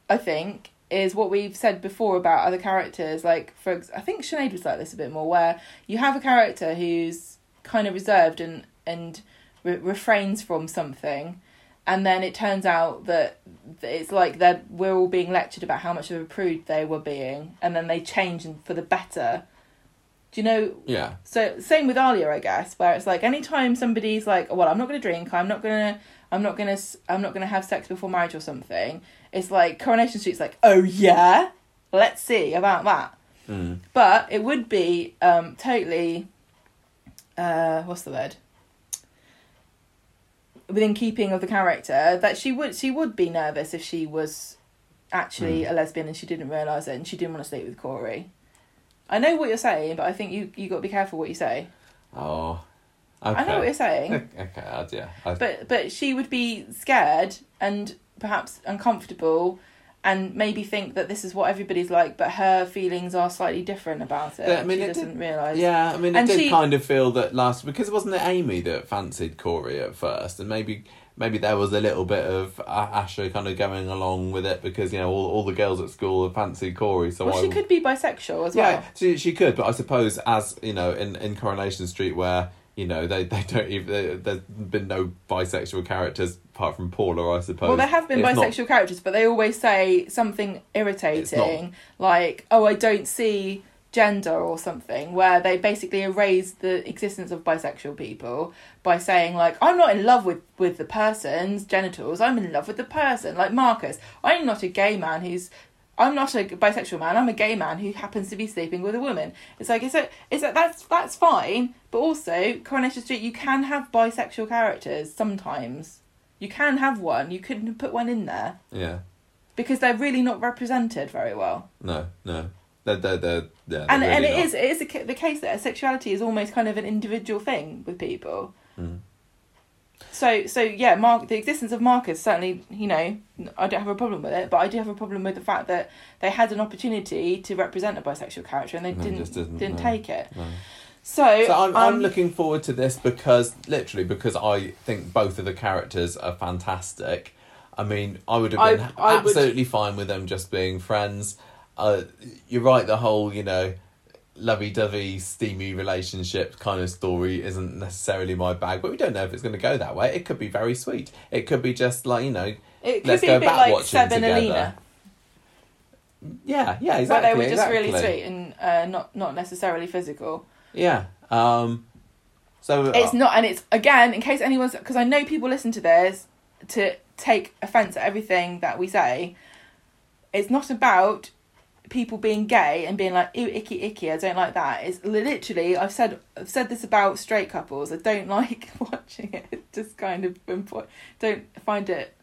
I think, is what we've said before about other characters. Like, for I think Sinead was like this a bit more, where you have a character who's kind of reserved and and re- refrains from something, and then it turns out that it's like that we're all being lectured about how much of a prude they were being, and then they change and for the better. Do you know yeah. so same with Alya, I guess, where it's like anytime somebody's like, oh, "Well, I'm not going to drink. I'm not going to. I'm not going to. I'm not going to have sex before marriage or something." It's like Coronation Street's like, "Oh yeah, let's see about that." Mm. But it would be um, totally. Uh, what's the word? Within keeping of the character, that she would she would be nervous if she was actually Mm. a lesbian and she didn't realise it and she didn't want to sleep with Corey. I know what you're saying, but I think you you got to be careful what you say. Oh. Okay. I know what you're saying, Okay. Yeah. I, but but she would be scared and perhaps uncomfortable, and maybe think that this is what everybody's like, but her feelings are slightly different about it. Yeah, I mean, she it doesn't did- realise. Yeah, I mean, it And did she- kind of feel that last because it wasn't it Amy that fancied Corey at first, and maybe maybe there was a little bit of Asha kind of going along with it because you know all, all the girls at school have fancied Corey, so Well, I she could be bisexual as yeah well. she she could, but I suppose as you know in in Coronation Street where. You know, they, they don't even. They, there's been no bisexual characters apart from Paula, I suppose. Well, there have been It's not- bisexual characters, but they always say something irritating, like, "Oh, I don't see gender" or something, where they basically erase the existence of bisexual people by saying, like, "I'm not in love with with the person's genitals. I'm in love with the person." Like Marcus, I'm not a gay man who's. I'm not a bisexual man. I'm a gay man who happens to be sleeping with a woman. It's like it's a, it's a, that's that's fine, but also Coronation Street, you can have bisexual characters sometimes. You can have one. You couldn't put one in there Yeah, because they're really not represented very well. no, no. They're, they're, they're, yeah, and they're and really it not. is it is the ca- the case that sexuality is almost kind of an individual thing with people. Mm. So so yeah, Mark the existence of Marcus certainly you know I don't have a problem with it, but I do have a problem with the fact that they had an opportunity to represent a bisexual character and they No, didn't just didn't, didn't, no. take it. No. So, So I'm, I'm um, looking forward to this because literally because I think both of the characters are fantastic. I mean, I would have been I would- absolutely fine with them just being friends. Uh, you're right. The whole you know lovey-dovey, steamy relationship kind of story isn't necessarily my bag, but we don't know if it's going to go that way. It could be very sweet. It could be just like you know, It could let's be go a bit back like watching Seb together. Alina, yeah, yeah, exactly. But they were just really sweet and uh, not not necessarily physical. Yeah. Um. So uh, It's not, and it's again in case anyone's because I know people listen to this to take offense at everything that we say. It's not about people being gay and being like ew icky icky. I don't like that. It's literally I've said I've said this about straight couples. I don't like watching it. It's just kind of don't find it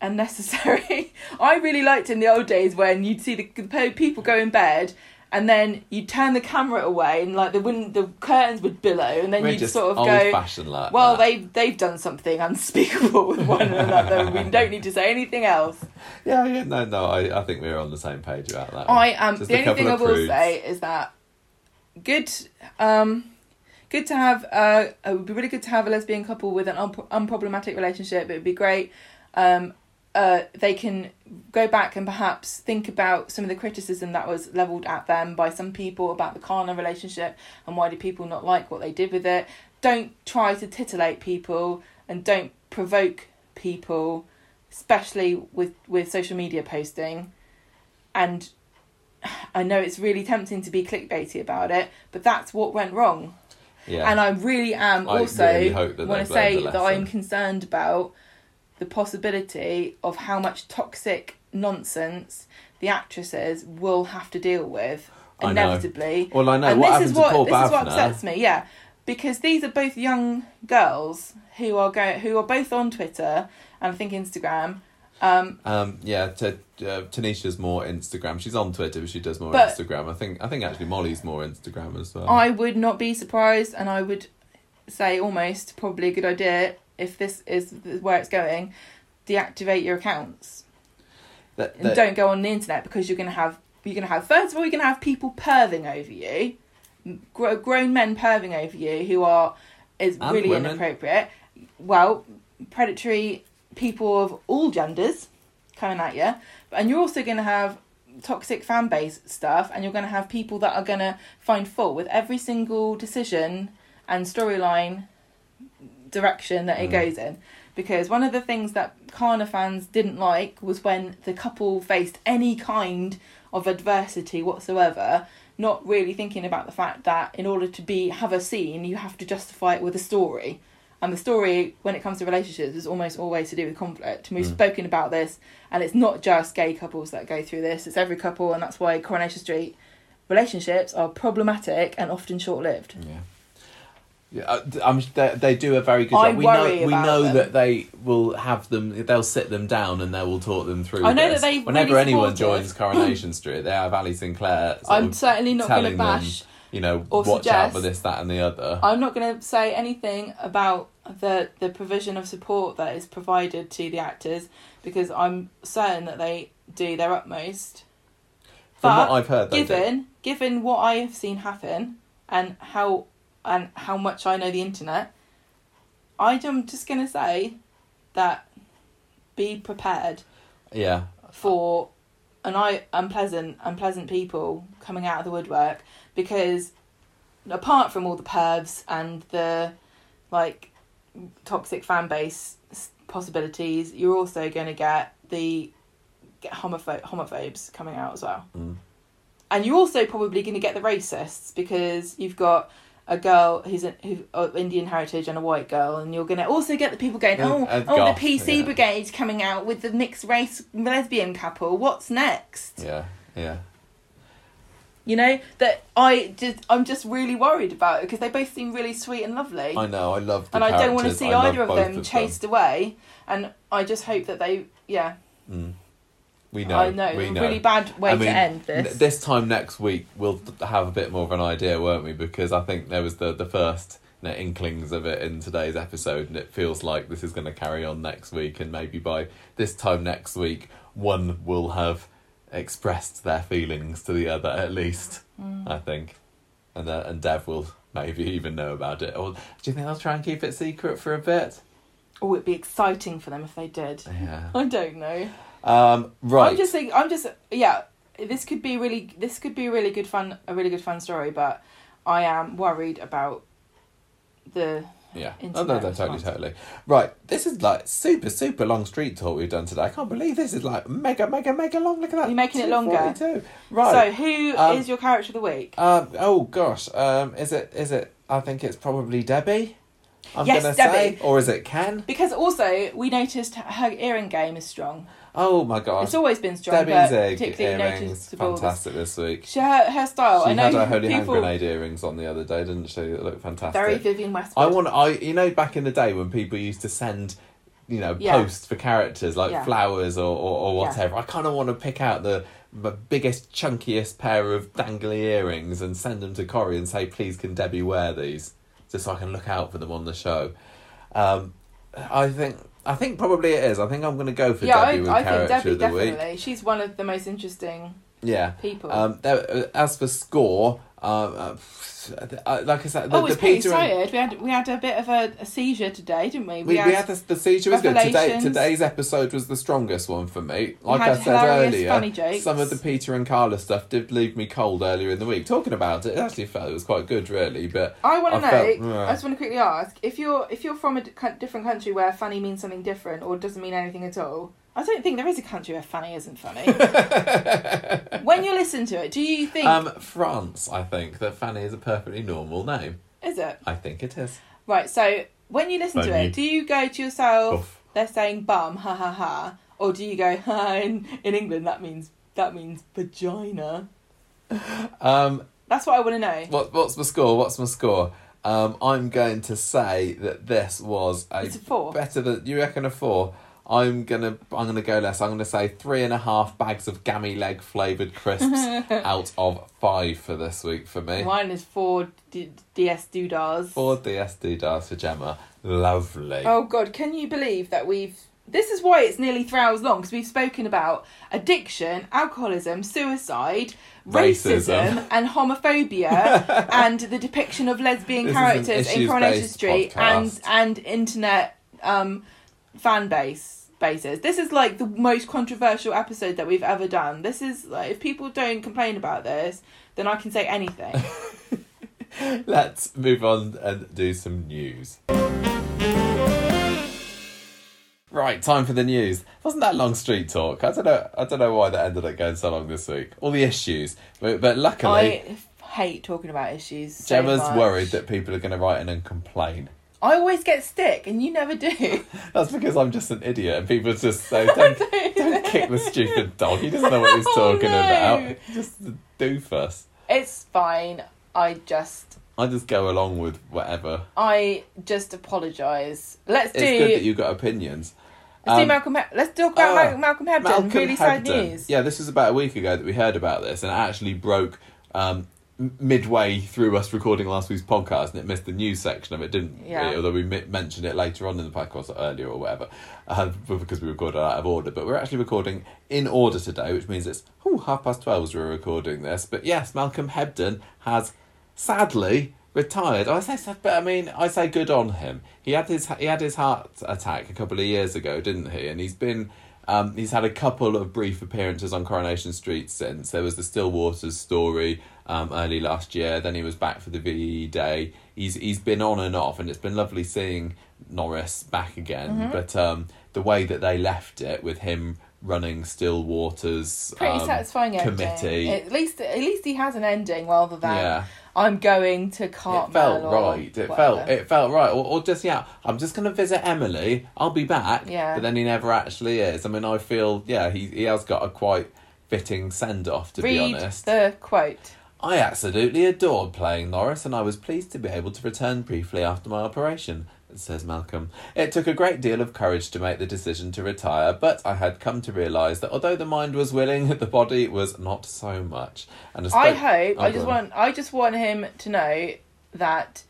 unnecessary. I really liked in the old days when you'd see the, the people go in bed. And then you'd turn the camera away, and like the wind, the curtains would billow, and then we're you'd sort of go, fashioned like well, that. they've they've done something unspeakable with one another. we don't need to say anything else. Yeah, yeah, no, no, I, I think we're on the same page about that. I am. Just the only thing I will prudes. say is that good. Um, good to have. Uh, it would be really good to have a lesbian couple with an unpro- unproblematic relationship. It would be great. Um, uh, they can go back and perhaps think about some of the criticism that was leveled at them by some people about the Kana relationship and why did people not like what they did with it. Don't try to titillate people and don't provoke people, especially with with social media posting. And I know it's really tempting to be clickbaity about it, but that's what went wrong. yeah. And I really am also really want to say that. I'm concerned about the possibility of how much toxic nonsense the actresses will have to deal with I inevitably. well, I know and what this is what this is what upsets me. Yeah, because these are both young girls who are going who are both on Twitter and I think Instagram. Um, Um, yeah, t- uh, Tanisha's more Instagram. She's on Twitter, but she does more But- Instagram. I think. I think actually Mollie's more Instagram as well. I would not be surprised, and I would say almost probably a good idea if this is where it's going. Deactivate your accounts That- and don't go on the internet because you're gonna have you're gonna have first of all you're gonna have people perving over you, gr- grown men perving over you who are is really women. inappropriate. Well, predatory people of all genders coming at you, and you're also gonna have toxic fan base stuff, and you're gonna have people that are gonna find fault with every single decision and storyline direction that it Mm. goes in. Because one of the things that Kana fans didn't like was when the couple faced any kind of adversity whatsoever, not really thinking about the fact that in order to be have a scene, you have to justify it with a story. And the story, when it comes to relationships, is almost always to do with conflict. And we've Mm. spoken about this, and it's not just gay couples that go through this; it's every couple, and that's why Coronation Street relationships are problematic and often short-lived. Yeah. Yeah, uh, I'm, they, they do a very good I job. We worry know we know them. that they will have them. They'll sit them down and they will talk them through. I know this. that they Whenever really anyone joins Coronation Street, they have Ali Sinclair. I'm certainly not going to telling them, bash. you know, or watch out for this, that, and the other. I'm not going to say anything about the the provision of support that is provided to the actors because I'm certain that they do their utmost. From but what I've heard, do. Given given what I have seen happen and how and how much I know the internet, I'm just going to say that be prepared Yeah, for an I unpleasant unpleasant people coming out of the woodwork because apart from all the pervs and the like toxic fan base possibilities, you're also going to get the get homopho- homophobes coming out as well. Mm. And you're also probably going to get the racists because you've got a girl who's a, who of Indian heritage and a white girl, and you're going to also get the people going, oh, and oh, goth, the PC yeah. brigade coming out with the mixed race lesbian couple. What's next? yeah, yeah. You know that I just I'm just really worried about it because they both seem really sweet and lovely, I know. I love. The and I don't want to see I either of them chased away. And I just hope that they, yeah, Mm. We know. I know, We know. really bad way I mean, to end this. N- This time next week, we'll have a bit more of an idea, won't we? Because I think there was the, the first you know, inklings of it in today's episode, and it feels like this is going to carry on next week, and maybe by this time next week, one will have expressed their feelings to the other at least. Mm. I think, and uh, and Dev will maybe even know about it. Or do you think they'll try and keep it secret for a bit? Oh, it'd be exciting for them if they did. Yeah. I don't know. Um, right. I'm just thinking. I'm just yeah. This could be really. This could be a really good fun. A really good fun story, but I am worried about the. Yeah. Oh, no, no, totally, totally. Right. This is like super, super long street talk we've done today. I can't believe this is like mega, mega, mega long. Look at that. You're making it longer. 242. Right. So who is Um, your character of the week? Um. Oh gosh. Um. Is it? Is it? I think it's probably Debbie. I'm Yes, gonna Debbie. say, or is it Ken? Because also we noticed her earring game is strong. Oh my god! It's always been strong, Debbie's but egg particularly earrings, noticeable. this- fantastic this week. She, her, her style. she I know had her holy hand grenade earrings on the other day, didn't she? They look fantastic. Very Vivienne Westwood. I want. I you know back in the day when people used to send, you know, Yeah. posts for characters like Yeah. flowers or or, or Yeah. whatever. I kind of want to pick out the. The biggest, chunkiest pair of dangly earrings and send them to Corrie and say, "Please, can Debbie wear these?" Just so I can look out for them on the show. Um, I think, I think probably it is. I think I'm going to go for yeah, I, Debbie with I think character Debbie of the definitely. week. She's one of the most interesting Yeah. people. Um, there, uh, as for score, um, uh, uh, like I said, the, oh, the it's pretty Peter and- tired. We had we had a bit of a, a seizure today, didn't we? We, we had the, the seizure was good. Today, today's episode was the strongest one for me. Like had I said earlier, some of the Peter and Carla stuff did leave me cold earlier in the week. Talking about it, it actually felt it was quite good, really. But I want to know. felt- yeah. I just want to quickly ask if you're if you're from a different country where funny means something different or doesn't mean anything at all. I don't think there is a country where funny isn't funny. when you listen to it, do you think um, France, I think that funny is a perfectly normal name. is it I think it is. right? So when you listen to it, do you go to yourself? They're saying bum, ha ha ha, or do you go ha? In, in England, that means that means vagina. Um, That's what I want to know. what what's my score? What's my score? Um, I'm going to say that this was a It's a four. better than you reckon a four. I'm gonna I'm gonna go less. I'm gonna say three and a half bags of gammy leg flavoured crisps out of five for this week for me. Mine is four D- DS doodahs. Four DSD does for Gemma. Lovely. Oh God, can you believe that we've? This is why it's nearly three hours long because we've spoken about addiction, alcoholism, suicide, racism, Racism. and homophobia, and the depiction of lesbian This characters in Coronation Street, and and internet um, fan base bases. This is like the most controversial episode that we've ever done. This is like if people don't complain about this, then I can say anything. Let's move on and do some news. Right, time for the news. Wasn't that long street talk? I don't know. I don't know why that ended up going so long this week. All the issues, but, but luckily, I hate talking about issues. so Gemma's much. worried that people are going to write in and complain. I always get stick, and you never do. That's because I'm just an idiot, and people just say, "Don't, don't kick the stupid dog. He doesn't know what he's Oh, talking no. about. Just a doofus." It's fine. I just, I just go along with whatever. I just apologise. Let's It's do. It's good that you've got opinions. let's do Um, Malcolm. He- let's talk about oh, Mal- Malcolm Hebden. Malcolm really sad news. Yeah, this was about a week ago that we heard about this, and it actually broke um, midway through us recording last week's podcast, and it missed the news section of it, didn't Yeah. we? Although we mi- mentioned it later on in the podcast, or earlier or whatever, uh, because we recorded out of order. But we're actually recording in order today, which means it's ooh, half past twelve as we're recording this. But yes, Malcolm Hebden has sadly retired. I say sad, but I mean I say good on him. He had his he had his heart attack a couple of years ago, didn't he? And he's been um, he's had a couple of brief appearances on Coronation Street since. There was the Stillwaters story um, early last year. Then he was back for the VE Day. He's he's been on and off, and it's been lovely seeing Norris back again. Mm-hmm. But um, the way that they left it with him running Stillwaters Pretty um, satisfying ending. committee. At least, at least he has an ending rather than yeah. I'm going to It felt right. It whatever. felt it felt right. Or, or just yeah, I'm just gonna visit Emily. I'll be back. Yeah. But then he never actually is. I mean, I feel yeah, he he has got a quite fitting send off to Read be honest. the quote. I absolutely adored playing Norris, and I was pleased to be able to return briefly after my operation. Says Malcolm. It took a great deal of courage to make the decision to retire, but I had come to realise that although the mind was willing, the body was not so much. And I spoke- hope. Oh, I just want. I just want him to know that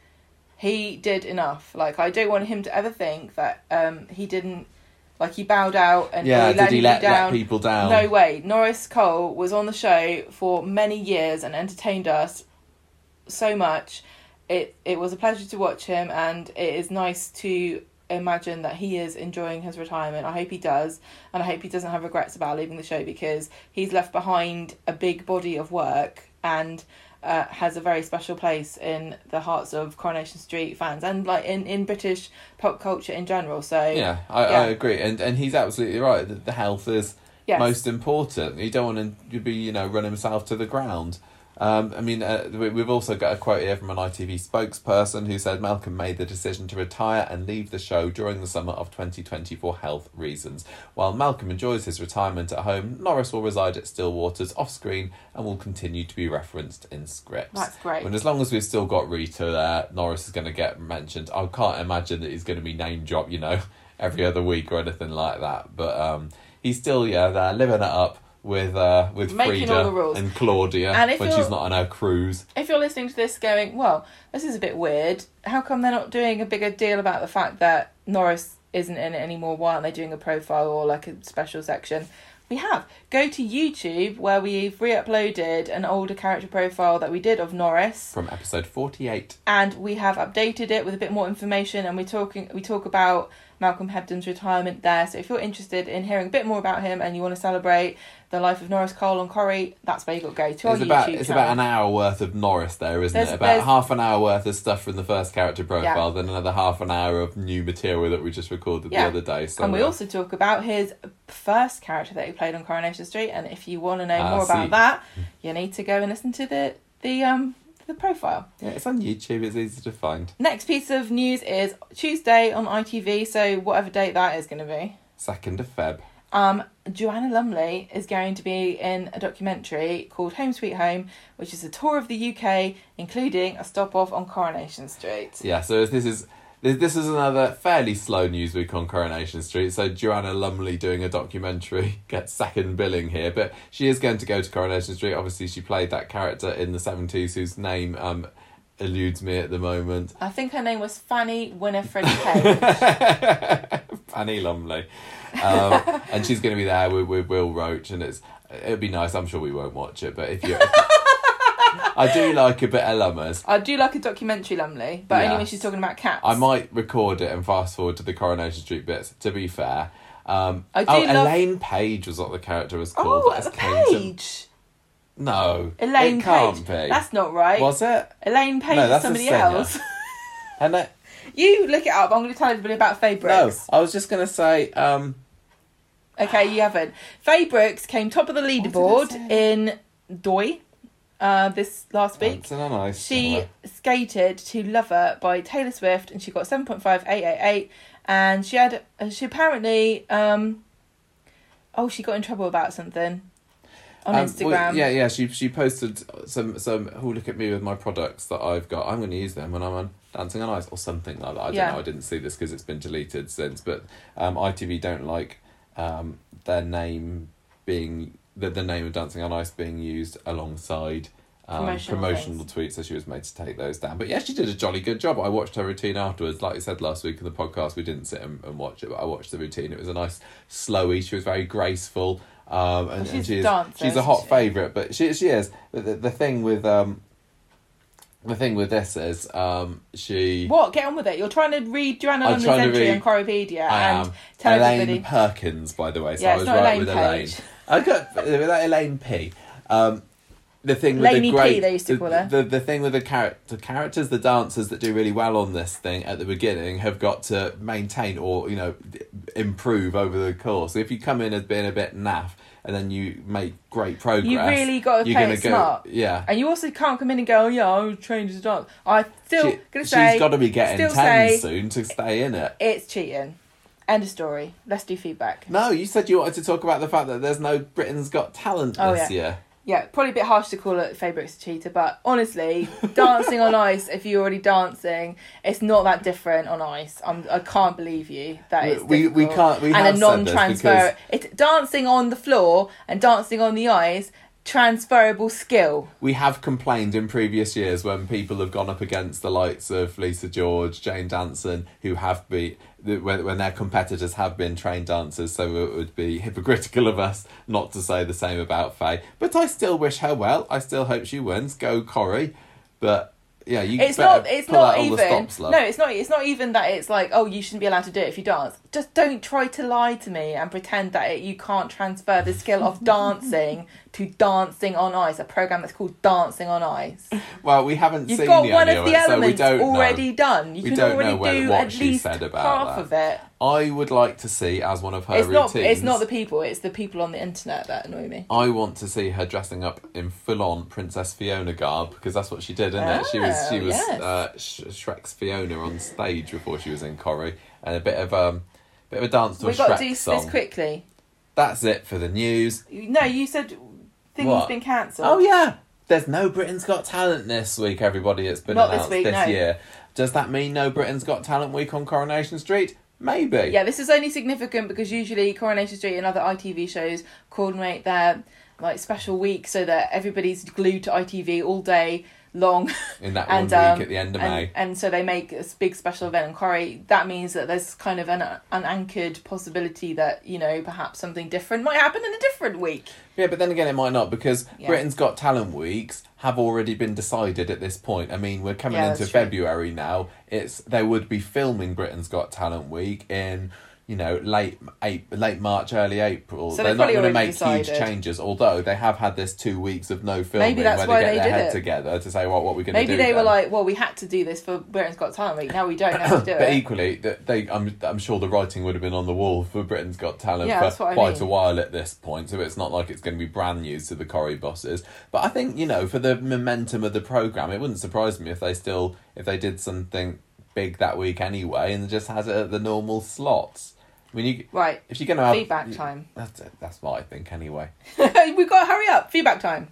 he did enough. Like I don't want him to ever think that um he didn't like he bowed out and Yeah, he did he let, down. let people down? No way. Norris Cole was on the show for many years and entertained us so much. It it was a pleasure to watch him and it is nice to imagine that he is enjoying his retirement. I hope he does and I hope he doesn't have regrets about leaving the show because he's left behind a big body of work and uh, has a very special place in the hearts of Coronation Street fans and like in, in British pop culture in general. So Yeah, I, Yeah. I agree, and and he's absolutely right. that The health is yes. most important. You don't want to be, you know, run himself to the ground. Um, I mean, uh, we- we've also got a quote here from an ITV spokesperson who said Malcolm made the decision to retire and leave the show during the summer of 2020 for health reasons. While Malcolm enjoys his retirement at home, Norris will reside at Stillwaters off screen and will continue to be referenced in scripts. That's great. And as long as we've still got Rita there, Norris is going to get mentioned. I can't imagine that he's going to be name dropped, you know, every other week or anything like that. But um, he's still, yeah, there living it up with uh, with Making all the rules. Frida and Claudia And when she's not on her cruise. if you're listening to this going, well, this is a bit weird, how come they're not doing a bigger deal about the fact that Norris isn't in it anymore? Why aren't they doing a profile or like a special section? We have. Go to YouTube where we've re uploaded an older character profile that we did of Norris From episode 48. and we have updated it with a bit more information and we're talking we talk about Malcolm Hebden's retirement there. So if you're interested in hearing a bit more about him and you want to celebrate the life of Norris Cole and Corrie, that's where you got to go to our It's YouTube about it's channel. about an hour worth of Norris there, isn't There's- it? About half an hour worth of stuff from the first character profile, then another half an hour of new material that we just recorded Yeah. the other day. So and we uh, also talk about his first character that he played on Coronation Street. And if you want to know Ah, more about that, you need to go and listen to the the um the profile. yeah, it's on YouTube. It's easy to find. Next piece of news is Tuesday on ITV. So whatever date that is going to be. Second of Feb. Um, Joanna Lumley is going to be in a documentary called Home Sweet Home, which is a tour of the UK, including a stop off on Coronation Street. Yeah, so this is this, this is another fairly slow news week on Coronation Street. So Joanna Lumley doing a documentary gets second billing here, but she is going to go to Coronation Street. Obviously, she played that character in the seventies whose name um eludes me at the moment. I think her name was Fanny Winifred Page. Fanny Lumley, um, and she's going to be there with, with Will Roache, and it's it'd be nice. I'm sure we won't watch it, but if you, I do like a bit of Lummers. I do like a documentary Lumley, but only when Yes. she's talking about cats. I might record it and fast forward to the Coronation Street bits. To be fair, um, I do oh, love- Elaine Page was what the character was called. Oh, That's a Page. No, Elaine it can't Page. be. That's not right. Was it? Elaine Page No, is that's a somebody singer. else. And I, you look it up. I'm going to tell everybody about Faye Brooks. no, Brooks. I was just gonna say. Um, Okay, you haven't. Faye Brooks came top of the leaderboard in Doi uh, this last week. Dancing on Ice. She skated to Lover by Taylor Swift and she got 7.5888 and she had she apparently um oh she got in trouble about something on Um, well, Instagram. yeah, yeah. She she posted some some. Oh, look at me with my products that I've got. I'm going to use them when I'm on Dancing on Ice or something like that. I don't Yeah. know. I didn't see this because it's been deleted since. But um, ITV don't like um, their name being the the name of Dancing on Ice being used alongside. Um, Promotional promotional tweets, so she was made to take those down. But yeah, she did a jolly good job. I watched her routine afterwards. Like I said last week in the podcast, we didn't sit and, and watch it, but I watched the routine. It was a nice slowy. She was very graceful. Um, and, Well, and she's a dancer, she's a hot she? favourite, but she she is. But the, the thing with um, the thing with this is um, she. What? Get on with it. You're trying to read Joanna I'm to entry read- on Corriepedia I and am tell Elaine everybody. Perkins, by the way. So Yeah, I was not right Elaine with Page. Elaine. I got with that Elaine P. Um, the thing with Laney the P, great, they used to the, call her. The, the thing with the char- the characters, the dancers that do really well on this thing at the beginning have got to maintain or you know improve over the course. So if you come in as being a bit naff and then you make great progress, You really got to play gonna it go, smart. Yeah, And you also can't come in and go, oh, yeah, I was trained as a dancer. I still she, gonna she's say got to be getting ten say- soon to stay in it. it's cheating. End of story. Let's do feedback. No, you said you wanted to talk about the fact that there's no Britain's Got Talent Oh, this yeah. year. Yeah, probably a bit harsh to call it Brooks cheater, but honestly, dancing on ice, if you're already dancing, it's not that different on ice. I'm, I can't believe you. That is We- we can't- we and have a non-transfer. because- It's dancing on the floor and dancing on the ice. transferable skill. We have complained in previous years when people have gone up against the likes of Lisa George, Jane Danson, who have been when when their competitors have been trained dancers. So it would be hypocritical of us not to say the same about Faye. But I still wish her well. I still hope she wins. Go Corrie. But yeah, you It's not. It's pull not even. stops, no, it's not. It's not even that. It's like, oh, you shouldn't be allowed to do it if you dance. Just don't try to lie to me and pretend that it, you can't transfer the skill of dancing to dancing on ice. A program that's called Dancing on Ice. Well, we haven't You've seen got the one of of the it, so we elements don't know. already done. You We can don't already know whether- do what at she least said about half that. of it. I would like to see as one of her It's routines. not. It's not the people. It's the people on the internet that annoy me. I want to see her dressing up in full-on Princess Fiona garb because that's what she did, isn't it? She was she Oh, was yes. uh, Sh- Shrek's Fiona on stage before she was in Corrie, and a bit of um, bit of a dance to We've a got Shrek to do song. this quickly. That's it for the news. No, you said things What? been cancelled. Oh yeah, there's no Britain's Got Talent this week. Everybody, it's been Not this announced week, no. year. Does that mean no Britain's Got Talent week on Coronation Street? Maybe. Yeah, this is only significant because usually Coronation Street and other ITV shows coordinate their like special week so that everybody's glued to ITV all day long. In that and one week um, at the end of and, May. and so they make a big special event in Corrie. That means that there's kind of an an anchored possibility that you know perhaps something different might happen in a different week. Yeah, but then again, it might not because Yeah. Britain's Got Talent weeks have already been decided at this point. I mean, we're coming Yeah, into that's true. February now. It's they would be filming Britain's Got Talent week in you know late late March, early April. So They're not going to make huge changes. Although they have had this two weeks of no filming Maybe that's where they get they their head it. together to say what what we're going to do. Maybe they were like, well, we had to do this for Britain's Got Talent week. Now we don't have to do But it. equally, they I'm I'm sure the writing would have been on the wall for Britain's Got Talent Yeah, for quite mean. a while at this point, so it's not like it's going to be brand new to the Corrie bosses. But I think you know, for the momentum of the program, it wouldn't surprise me if they still if they did something big that week anyway, and just has it at the normal slots. Mean, you, Right, if you're going to have feedback time. that's it, that's what I think anyway. We've got to hurry up. Feedback time.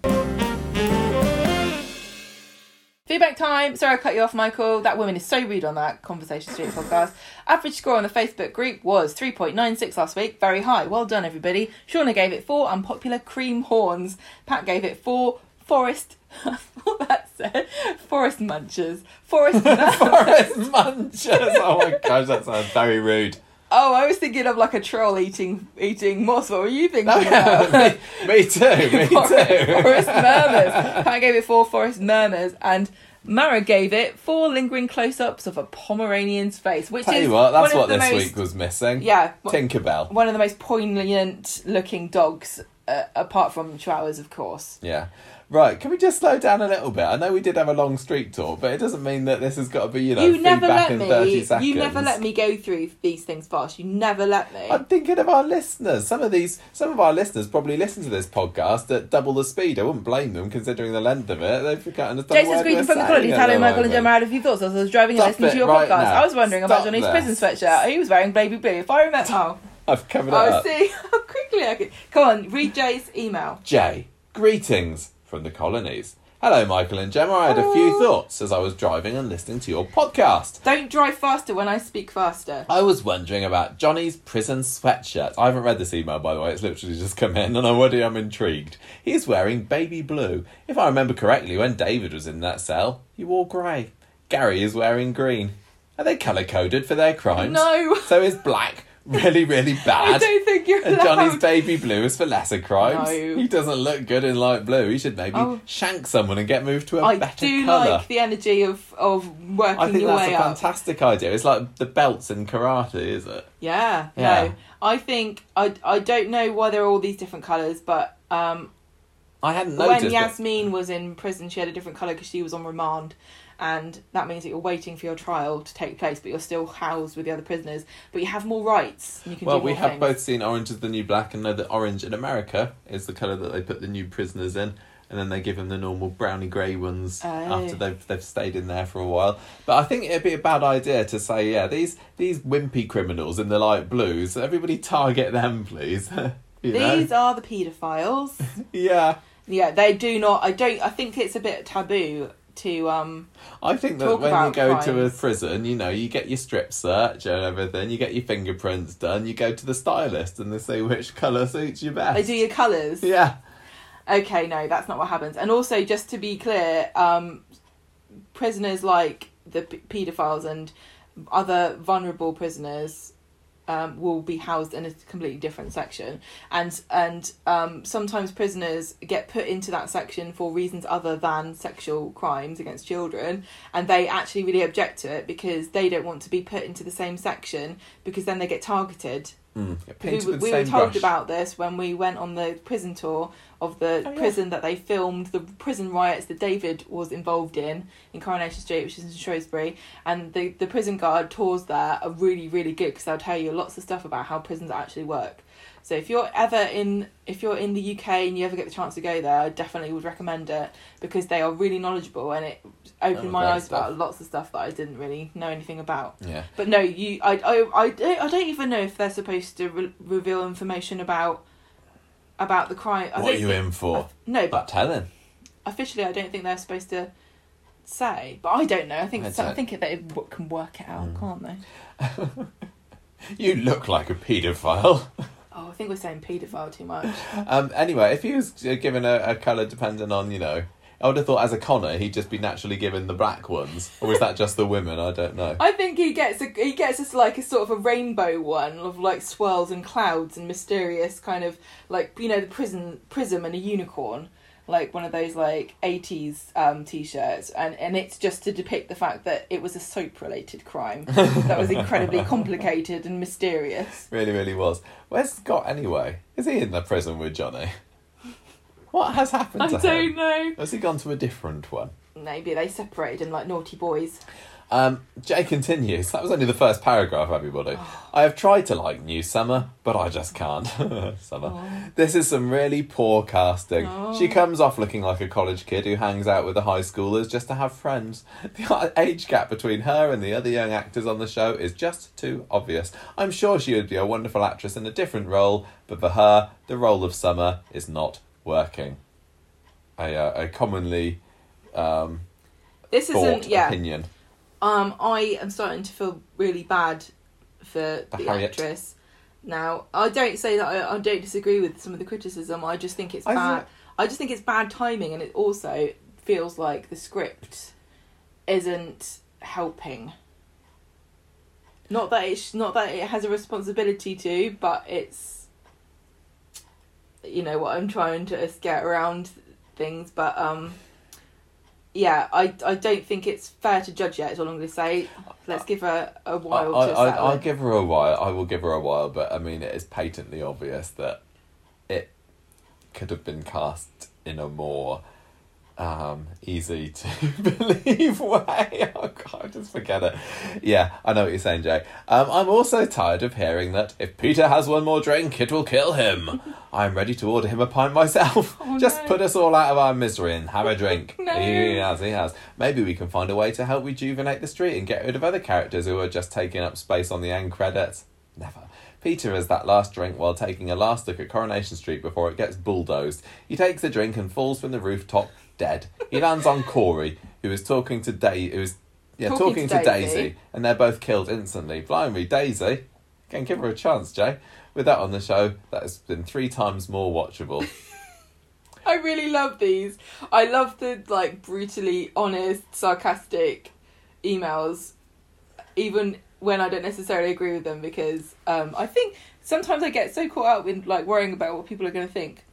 Feedback time. Sorry I cut you off, Michael. That woman is so rude on that Conversation Street podcast. Average score on the Facebook group was 3.96 last week. Very high. Well done, everybody. Shauna gave it four unpopular cream horns. Pat gave it four forest. that said? Forest munchers. Forest. Forest munchers. Oh my gosh, that sounds very rude. Oh, I was thinking of like a troll eating eating moss. What were you thinking about? me, me too. Me forest, too. forest murmurs. Pat gave it four forest murmurs, and Mara gave it four lingering close-ups of a Pomeranian's face, which Tell is you what, that's what this most, week was missing. Yeah, Tinkerbell. one of the most poignant-looking dogs, uh, apart from Chihuahuas, of course. Yeah. Right, can we just slow down a little bit? I know we did have a long street tour, but it doesn't mean that this has got to be, you know, you never let in 30 me. seconds. You never let me go through these things fast. You never let me. I'm thinking of our listeners. Some of these, some of our listeners probably listen to this podcast at double the speed. I wouldn't blame them considering the length of it. They've forgotten understand Jason's greeting from the. Hello, the Michael and. Gemma. Had a few thoughts as I was driving and listening to your right podcast. now. I was wondering about Johnny's this. prison sweatshirt. He was wearing baby blue. If I remember, oh, I've covered it I up. see how quickly I could. Come on, read Jay's email. Jay, greetings from the colonies. Hello, Michael and Gemma. I had a few thoughts as I was driving and listening to your podcast. Don't drive faster when I speak faster. I was wondering about Johnny's prison sweatshirt. I haven't read this email, by the way. It's literally just come in, and already I'm intrigued. He's wearing baby blue. If I remember correctly, when David was in that cell, he wore grey. Gary is wearing green. Are they colour coded for their crimes? No. So is black really, really bad. I don't think you're And allowed. Johnny's baby blue is for lesser crimes. No. He doesn't look good in light blue. He should maybe Oh. shank someone and get moved to a I better colour. I do like the energy of of working I think your that's way a up. fantastic idea. It's like the belts in karate, is it? Yeah, Yeah. no. I think I I don't know why there are all these different colours, but um, I hadn't when noticed. it. Yasmin was in prison, she had a different colour because she was on remand, and that means that you're waiting for your trial to take place, but you're still housed with the other prisoners, but you have more rights. And you can Well, we have things. both seen Orange is the New Black and know that orange in America is the colour that they put the new prisoners in, and then they give them the normal browny grey ones Oh. after they've they've stayed in there for a while. But I think it'd be a bad idea to say, yeah, these these wimpy criminals in the light blues, everybody target them, please. you know? These are the paedophiles. Yeah, yeah, they do not. I don't. I think it's a bit taboo to um. I think that when you go to a prison, you know, you get your strip search and everything, you get your fingerprints done, you go to the stylist, and they say which colour suits you best. They do your colours. Yeah. Okay, no, that's not what happens. And also, just to be clear, um, prisoners like the p- paedophiles and other vulnerable prisoners um, will be housed in a completely different section, and and um, sometimes prisoners get put into that section for reasons other than sexual crimes against children, and they actually really object to it because they don't want to be put into the same section because then they get targeted Mm. we, we were told brush. about this when we went on the prison tour of the Oh, yeah. prison that they filmed the prison riots that David was involved in in Coronation Street, which is in Shrewsbury, and the the prison guard tours there are really really good because they'll tell you lots of stuff about how prisons actually work. So if you're ever in if you're in the UK and you ever get the chance to go there, I definitely would recommend it because they are really knowledgeable and it opened Oh, my eyes stuff. about lots of stuff that I didn't really know anything about. Yeah. But no, you, I, I, I, don't, I don't even know if they're supposed to re- reveal information about about the crime. I What are you think- in for? No, But telling. officially, I don't think they're supposed to say. But I don't know. I think I so, I think they can work it out, Mm. can't they? You look like a paedophile. Oh, I think we're saying paedophile too much. Um, anyway, if he was uh, given a, a colour depending on, you know, I would have thought as a Connor he'd just be naturally given the black ones, or is that just the women? I don't know. I think he gets a he gets us like a sort of a rainbow one of like swirls and clouds and mysterious kind of like you know the prison prism and a unicorn like one of those like 80s um t-shirts and and it's just to depict the fact that it was a soap related crime that was incredibly complicated and mysterious Really, really was. Where's Scott anyway? Is he in the prison with Johnny? What has happened I to don't him? know Has he gone to a different one? maybe they separated him like naughty boys Um, Jay continues. That was only the first paragraph, everybody. I have tried to like New Summer, but I just can't. Summer. This is some really poor casting. Oh. She comes off looking like a college kid who hangs out with the high schoolers just to have friends. The age gap between her and the other young actors on the show is just too obvious. I'm sure she would be a wonderful actress in a different role, but for her, the role of Summer is not working. A, uh, a commonly um, this isn't yeah opinion. Um, I am starting to feel really bad for For the Harriet. actress. Now, I don't say that I, I don't disagree with some of the criticism. I just think it's I bad. think- I just think it's bad timing, and it also feels like the script isn't helping. Not that it's not that it has a responsibility to, but it's you know what I'm trying to get around things. But um, yeah, I I don't think it's fair to judge yet. Is all I'm going to say. Let's give her a I, while I, to I, settle. I'll give her a while. I will give her a while, but I mean, it is patently obvious that it could have been cast in a more um, easy to believe way. Oh God, just forget it. Yeah, I know what you're saying, Jay. Um, I'm also tired of hearing that if Peter has one more drink, it will kill him. I'm ready to order him a pint myself. Oh, just no. put us all out of our misery and have a drink. No. He has, he has. Maybe we can find a way to help rejuvenate the street and get rid of other characters who are just taking up space on the end credits. Never. Peter has that last drink while taking a last look at Coronation Street before it gets bulldozed. He takes a drink and falls from the rooftop dead. He lands on Corey, who is talking to Day, who is yeah talking, Talking to, to Daisy. Daisy. and they're both killed instantly. Blimey, Daisy. Can give her a chance, Jay. With that on the show, that has been three times more watchable. I really love these. I love the like brutally honest, sarcastic emails, even when I don't necessarily agree with them because um, I think sometimes I get so caught up in like worrying about what people are going to think.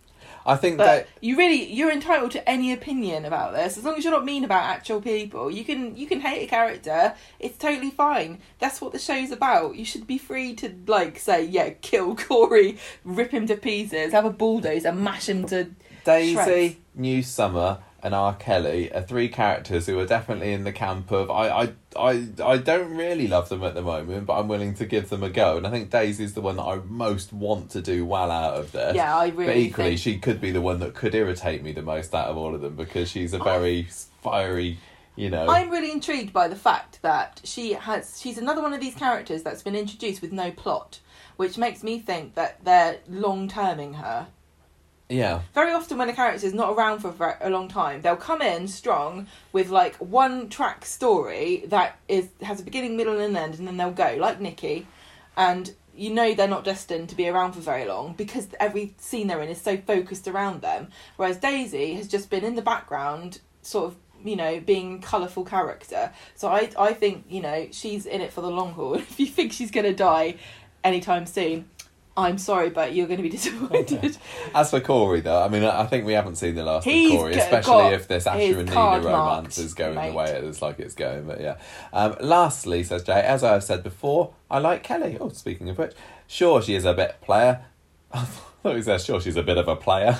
I think But that you really you're entitled to any opinion about this as long as you're not mean about actual people. You can you can hate a character. It's totally fine. That's what the show's about. You should be free to like say yeah, kill Corey, rip him to pieces, have a bulldozer, mash him to Daisy, Shreds. New Summer, and R. Kelly are three characters who are definitely in the camp of I, I, I, I don't really love them at the moment, but I'm willing to give them a go. And I think Daisy's the one that I most want to do well out of this. yeah. I really but equally, think she could be the one that could irritate me the most out of all of them because she's a very fiery, you know. I'm really intrigued by the fact that she has she's another one of these characters that's been introduced with no plot, which makes me think that they're long terming her. Yeah, Very often when a character is not around for a long time, they'll come in strong with like one track story that is has a beginning, middle and end and then they'll go, like Nikki. And you know they're not destined to be around for very long because every scene they're in is so focused around them. Whereas Daisy has just been in the background, sort of, you know, being colourful character. So I I think you know she's in it for the long haul. If you think she's gonna die anytime soon, I'm sorry, but you're going to be disappointed. As for Corey, though, I mean, I think we haven't seen the last He's of Corey, especially if this his Asha and Nina romance is going mate. the way it is like it's going. But yeah. Um, lastly, says Jay, as I have said before, I like Kelly. Oh, speaking of which, sure, she is a bit player. I thought he says, sure, she's a bit of a player.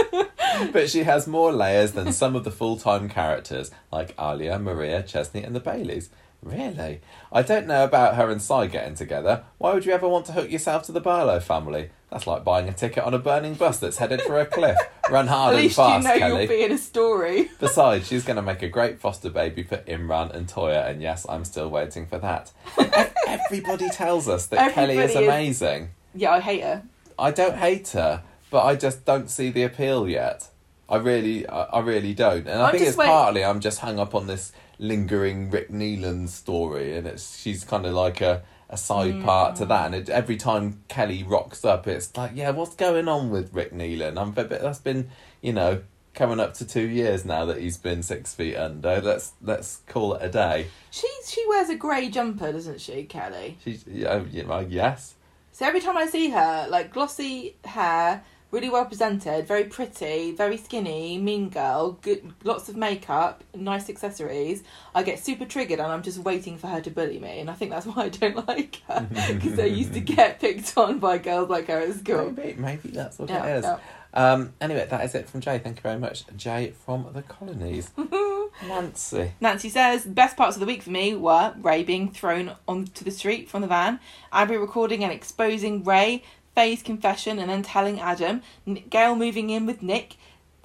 but she has more layers than some of the full time characters, like Alya, Maria, Chesney, and the Baileys. Really? I don't know about her and Cy getting together. Why would you ever want to hook yourself to the Barlow family? That's like buying a ticket on a burning bus that's headed for a cliff. Run hard At and least fast, you know Kelly. you'll be in a story. Besides, she's going to make a great foster baby for Imran and Toya, and yes, I'm still waiting for that. Ev- Everybody tells us that Kelly is Everybody is- amazing. Yeah, I hate her. I don't hate her, but I just don't see the appeal yet. I really, I, I really don't, and I I'm think just it's wait- partly I'm just hung up on this lingering Rick Neelan story, and it's she's kind of like a a side part to mm. that, and it, every time Kelly rocks up, it's like, yeah, what's going on with Rick Neelan? I'm but that's been, you know, coming up to two years now that he's been six feet under. Let's let's call it a day. She she wears a grey jumper, doesn't she, Kelly? She's, yeah, oh, well, yes. So every time I see her, like glossy hair, really well presented, very pretty, very skinny, mean girl, good, lots of makeup, nice accessories, I get super triggered and I'm just waiting for her to bully me. And I think that's why I don't like her because I used to get picked on by girls like her at school. Maybe, maybe that's what Yeah, it is. yeah. Um, anyway, that is it from Jay. Thank you very much, Jay from the colonies. Nancy. Nancy says, best parts of the week for me were Ray being thrown onto the street from the van, Abby recording and exposing Ray, Faye's confession and then telling Adam, Gail moving in with Nick,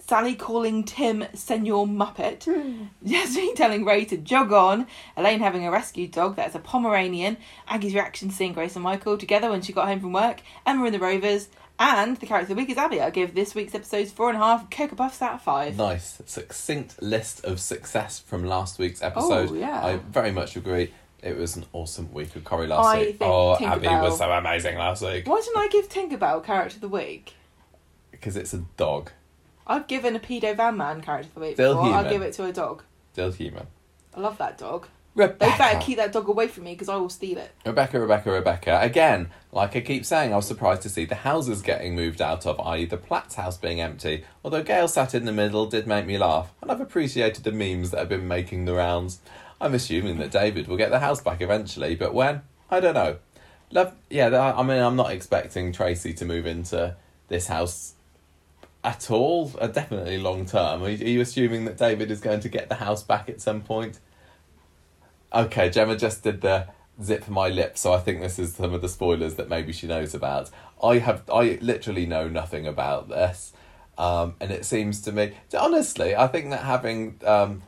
Sally calling Tim Senor Muppet, hmm. Jasmine telling Ray to jog on, Elaine having a rescue dog that's a Pomeranian, Aggie's reaction to seeing Grace and Michael together when she got home from work, Emma and the Rovers, and the character of the week is Abby. I give this week's episodes four and a half Cocoa Puffs out of five. Nice, succinct list of success from last week's oh, episode. Oh, yeah. I very much agree. It was an awesome week of Corrie last I week. think oh, Tinkerbell- Abby was so amazing last week Why didn't I give Tinkerbell character of the week? because it's a dog, I've given a pedo van man character of the week Still before. I'll give it to a dog. still human. I love that dog. Rebecca. They better keep that dog away from me because I will steal it. Rebecca, Rebecca, Rebecca. Again, like I keep saying, I was surprised to see the houses getting moved out of, i.e., the Platt's house being empty. Although Gail sat in the middle did make me laugh, and I've appreciated the memes that have been making the rounds. I'm assuming that David will get the house back eventually, but when? I don't know. Love, yeah, I mean, I'm not expecting Tracy to move into this house at all. Uh, definitely long term. Are, you assuming that David is going to get the house back at some point? Okay, Gemma just did the zip my lips, so I think this is some of the spoilers that maybe she knows about. I have, I literally know nothing about this, um, and it seems to me, honestly, I think that having um,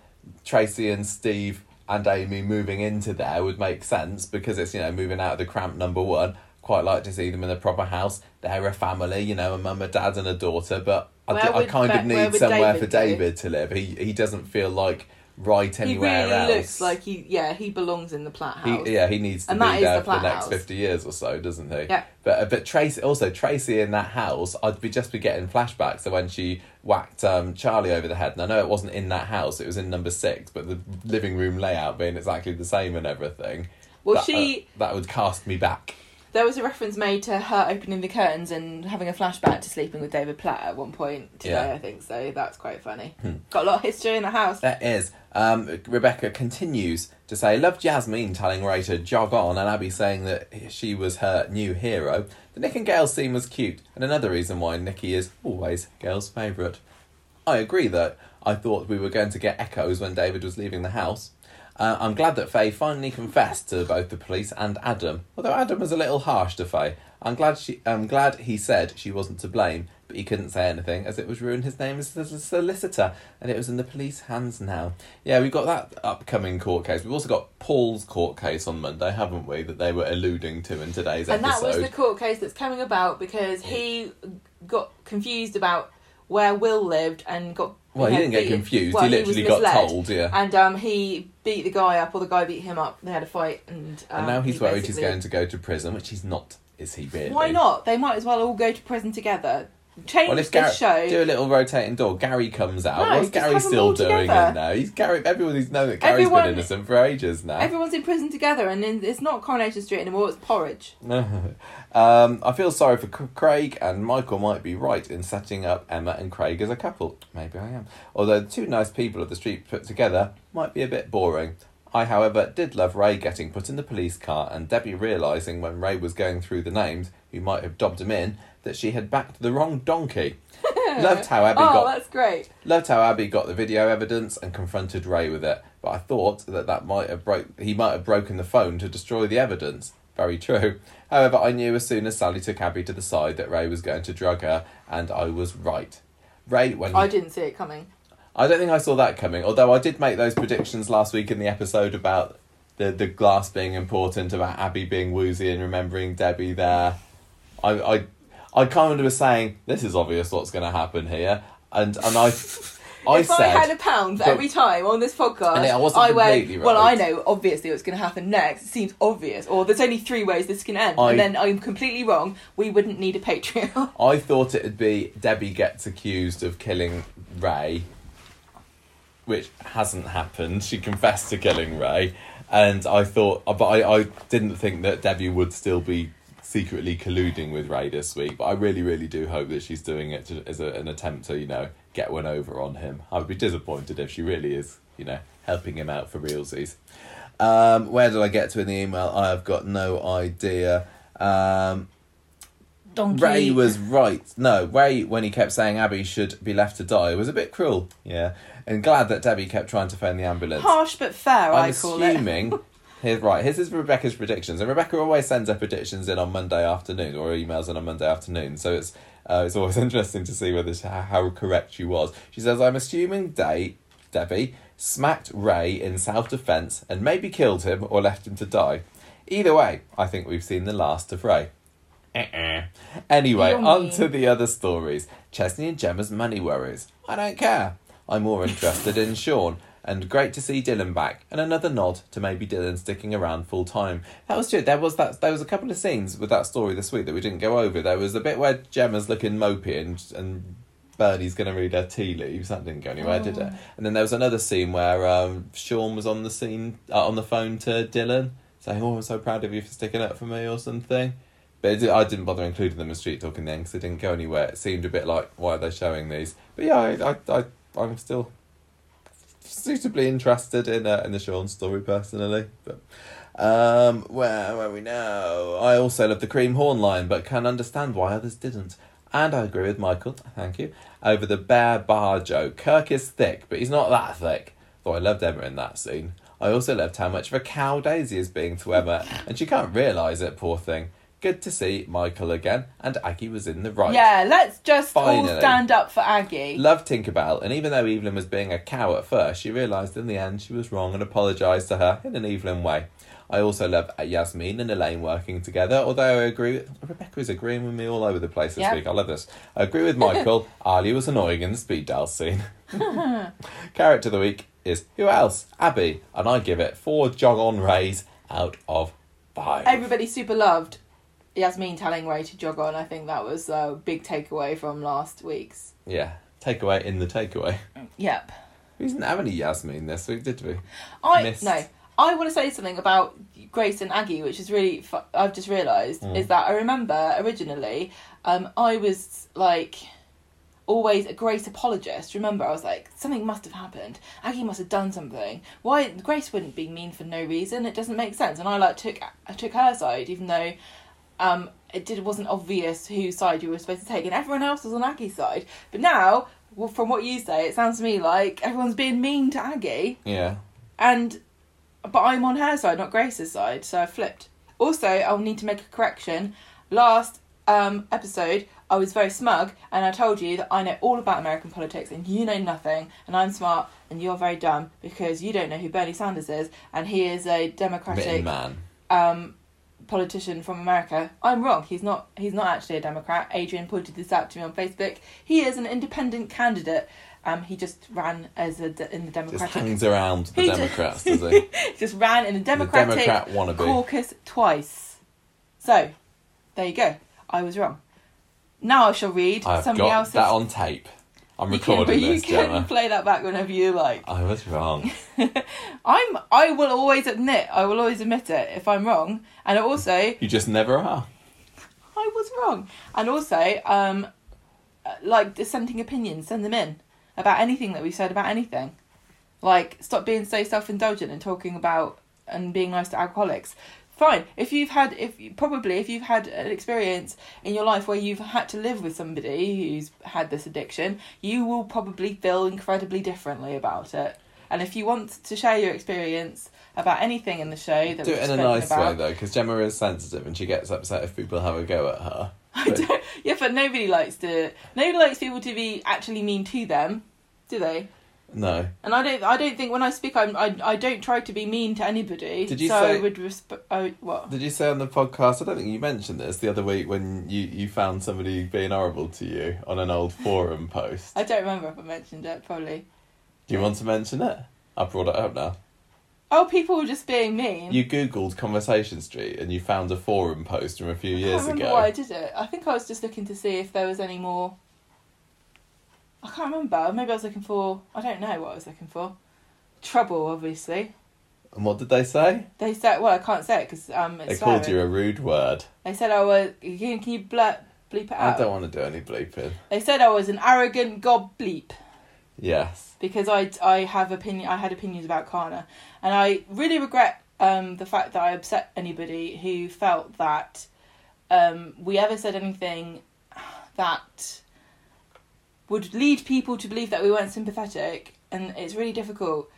Tracy and Steve and Amy moving into there would make sense because it's you know moving out of the cramp number one. Quite like to see them in a proper house. They're a family, you know, a mum, a dad, and a daughter. But I, Where d- I would kind of need somewhere David for? David to live. He he doesn't feel like right anywhere He really else. looks like he, yeah, he belongs in the Platt house. He, yeah, he needs to And be there the for the next house. fifty years or so, doesn't he? Yeah. But uh, but Tracy also Tracy in that house, I'd be just be getting flashbacks of when she whacked um, Charlie over the head. And I know it wasn't in that house; it was in number six. But the living room layout being exactly the same and everything. Well, that, she- uh, that would cast me back. There was a reference made to her opening the curtains and having a flashback to sleeping with David Platt at one point today, Yeah. Hmm. I think. So that's quite funny. Got a lot of history in the house. That is. Um, Rebecca continues to say, Love Jasmine telling Ray to jog on, and Abby saying that she was her new hero. The Nick and Gail scene was cute, and another reason why Nikki is always Gail's favourite. I agree that I thought we were going to get echoes when David was leaving the house. Uh, I'm glad that Faye finally confessed to both the police and Adam, although Adam was a little harsh to Faye. I'm glad she. I'm glad he said she wasn't to blame, but he couldn't say anything as it would ruin his name as a solicitor, and it was in the police hands now. Yeah, we've got that upcoming court case. We've also got Paul's court case on Monday, haven't we? That they were alluding to in today's episode. And that was the court case that's coming about because he got confused about where Will lived and got. Well, he didn't get beaten- confused. well, he literally got misled. told, yeah. And um, he beat the guy up, or the guy beat him up. They had a fight, and um, and now he's he worried he's going to go to prison, which he's not, is he really? Why not? They might as well all go to prison together. Change Well, if the Gary, show. do a little rotating door, Gary comes out. No, What's Gary still doing in now? He's Gary. Everybody's known that Gary's Everyone- been innocent for ages now. Everyone's in prison together, and in, it's not Coronation Street anymore. It's Porridge. um, I feel sorry for C- Craig, and Michael might be right in setting up Emma and Craig as a couple. Maybe I am. Although the two nice people of the street put together might be a bit boring. I, however, did love Ray getting put in the police car and Debbie realising when Ray was going through the names, who might have dobbed him in, that she had backed the wrong donkey. Loved how Abby oh, got that's great. Loved how Abby got the video evidence and confronted Ray with it, but I thought that that might have broke he might have broken the phone to destroy the evidence. Very true. However, I knew as soon as Sally took Abby to the side that Ray was going to drug her, and I was right. Ray, when he, I didn't see it coming. I don't think I saw that coming. Although I did make those predictions last week in the episode about the the glass being important, about Abby being woozy and remembering Debbie there. I I I kind of was saying this is obvious what's going to happen here, and and I I if said I had a pound for but- every time on this podcast, I wasn't went, completely well, I know obviously what's going to happen next. It seems obvious, or there's only three ways this can end, I- and then I'm completely wrong. We wouldn't need a Patreon. I thought it'd be Debbie gets accused of killing Ray, which hasn't happened. She confessed to killing Ray, and I thought, uh, but I, I didn't think that Debbie would still be secretly colluding with Ray this week. But I really, really do hope that she's doing it to, as a, an attempt to, you know, get one over on him. I would be disappointed if she really is, you know, helping him out for realsies. Um, where did I get to in the email? I have got no idea. Um, Donkey. Ray was right. No, Ray, when he kept saying Abby should be left to die, was a bit cruel. Yeah. And glad that Debbie kept trying to phone the ambulance. harsh but fair. I'm I call it. assuming. Here, right, here's is Rebecca's predictions. And Rebecca always sends her predictions in on Monday afternoon or emails in on Monday afternoon. So it's uh, it's always interesting to see whether how, how correct she was. She says, I'm assuming Day, Debbie smacked Ray in self defence and maybe killed him or left him to die. Either way, I think we've seen the last of Ray. Uh-uh. Anyway, on to the other stories. Chesney and Gemma's money worries. I don't care. I'm more interested in Sean. And great to see Dylan back, and another nod to maybe Dylan sticking around full time. That was true. There was that. There was a couple of scenes with that story this week that we didn't go over. There was a bit where Gemma's looking mopey and and Bernie's going to read her tea leaves. That didn't go anywhere, did it? And then there was another scene where um, Sean was on the scene uh, on the phone to Dylan, saying, "Oh, I'm so proud of you for sticking up for me" or something. But did, I didn't bother including them in street talking then because it didn't go anywhere. It seemed a bit like why are they showing these? But yeah, I I, I I'm still suitably interested in uh, in the Sean story personally. But um, where where we now? I also love the cream horn line, but can understand why others didn't. And I agree with Michael. Thank you over the bear bar joke. Kirk is thick, but he's not that thick. Though I loved Emma in that scene. I also loved how much of a cow Daisy is being to Emma, and she can't realise it. Poor thing. Good to see Michael again, and Aggie was in the right. Yeah, let's just all stand up for Aggie. Love Tinkerbell, and even though Evelyn was being a cow at first, she realised in the end she was wrong and apologised to her in an Evelyn way. I also love Yasmin and Elaine working together, although I agree with Rebecca is agreeing with me all over the place this Yep. week. I love this. I agree with Michael. Ali was annoying in the Speed Daal scene. Character of the week is who else? Abby, and I give it four jog on rays out of five. Everybody super loved Yasmin telling Ray to jog on. I think that was a big takeaway from last week's. yeah, takeaway in the takeaway. Yep. We didn't have any Yasmin this week, did we? I Missed. no. I want to say something about Grace and Aggie, which is really fu- I've just realised Mm. is that I remember originally um, I was like always a Grace apologist. Remember, I was like something must have happened. Aggie must have done something. Why Grace wouldn't be mean for no reason? It doesn't make sense. And I like took I took her side, even though um, it did wasn't obvious whose side you were supposed to take, and everyone else was on Aggie's side. But now, well, from what you say, it sounds to me like everyone's being mean to Aggie Yeah. and but I'm on her side, not Grace's side, so I flipped. Also, I'll need to make a correction. Last um, episode, I was very smug, and I told you that I know all about American politics, and you know nothing, and I'm smart, and you're very dumb because you don't know who Bernie Sanders is, and he is a Bitten Democratic man. um, politician from America. I'm wrong. He's not. He's not actually a Democrat. Adrian pointed this out to me on Facebook. He is an independent candidate. Um, he just ran as a de- in the Democratic. Just hangs around the He just- Democrats, does he? just ran in the The Democratic Democrat wannabe. caucus twice. So, there you go. I was wrong. Now I shall read I've somebody got else's. that on tape. I'm you can, recording but you can Gemma. play that back whenever you like. I was wrong. I'm. I will always admit. I will always admit it if I'm wrong, and also You just never are. I was wrong. And also, um, uh, like dissenting opinions, send them in about anything that we said about anything. Like, stop being so self indulgent and talking about and being nice to alcoholics. Fine. If you've had, if probably if you've had an experience in your life where you've had to live with somebody who's had this addiction, you will probably feel incredibly differently about it. And if you want to share your experience about anything in the show that Do it in a nice about, way though, because Gemma is sensitive and she gets upset if people have a go at her. I don't, yeah, but nobody likes to. Nobody likes people to be actually mean to them, do they? No. And I don't. I don't think when I speak, I'm, I I don't try to be mean to anybody. Did you so say- I would respect. I oh, what? Did you say on the podcast? I don't think you mentioned this the other week when you, you found somebody being horrible to you on an old forum post. I don't remember if I mentioned it. Probably. Do you want to mention it? I brought it up now. Oh, people were just being mean. You googled Conversation Street and you found a forum post from a few years remember ago. why I did it. I think I was just looking to see if there was any more. I can't remember. Maybe I was looking for. I don't know what I was looking for. Trouble, obviously. And what did they say? They said, "Well, I can't say it because um, it's They called swearing. you a rude word. They said I was. Can, can you bleep it out? I don't want to do any bleeping. They said I was an arrogant gob bleep Yes. because I I have opinion. I had opinions about Kana, and I really regret um, the fact that I upset anybody who felt that um, we ever said anything that would lead people to believe that we weren't sympathetic, and it's really difficult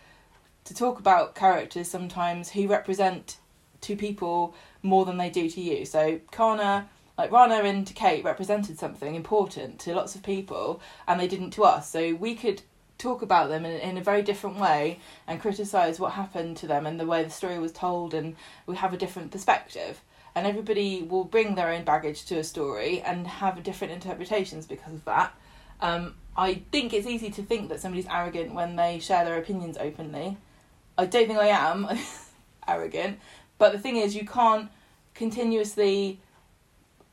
to talk about characters sometimes who represent to people more than they do to you. So Kana, like Rana and Kate, represented something important to lots of people, and they didn't to us. So we could talk about them in, in a very different way and criticize what happened to them and the way the story was told, and we have a different perspective. And everybody will bring their own baggage to a story and have different interpretations because of that. Um, I think it's easy to think that somebody's arrogant when they share their opinions openly. I don't think I am arrogant, but the thing is, you can't continuously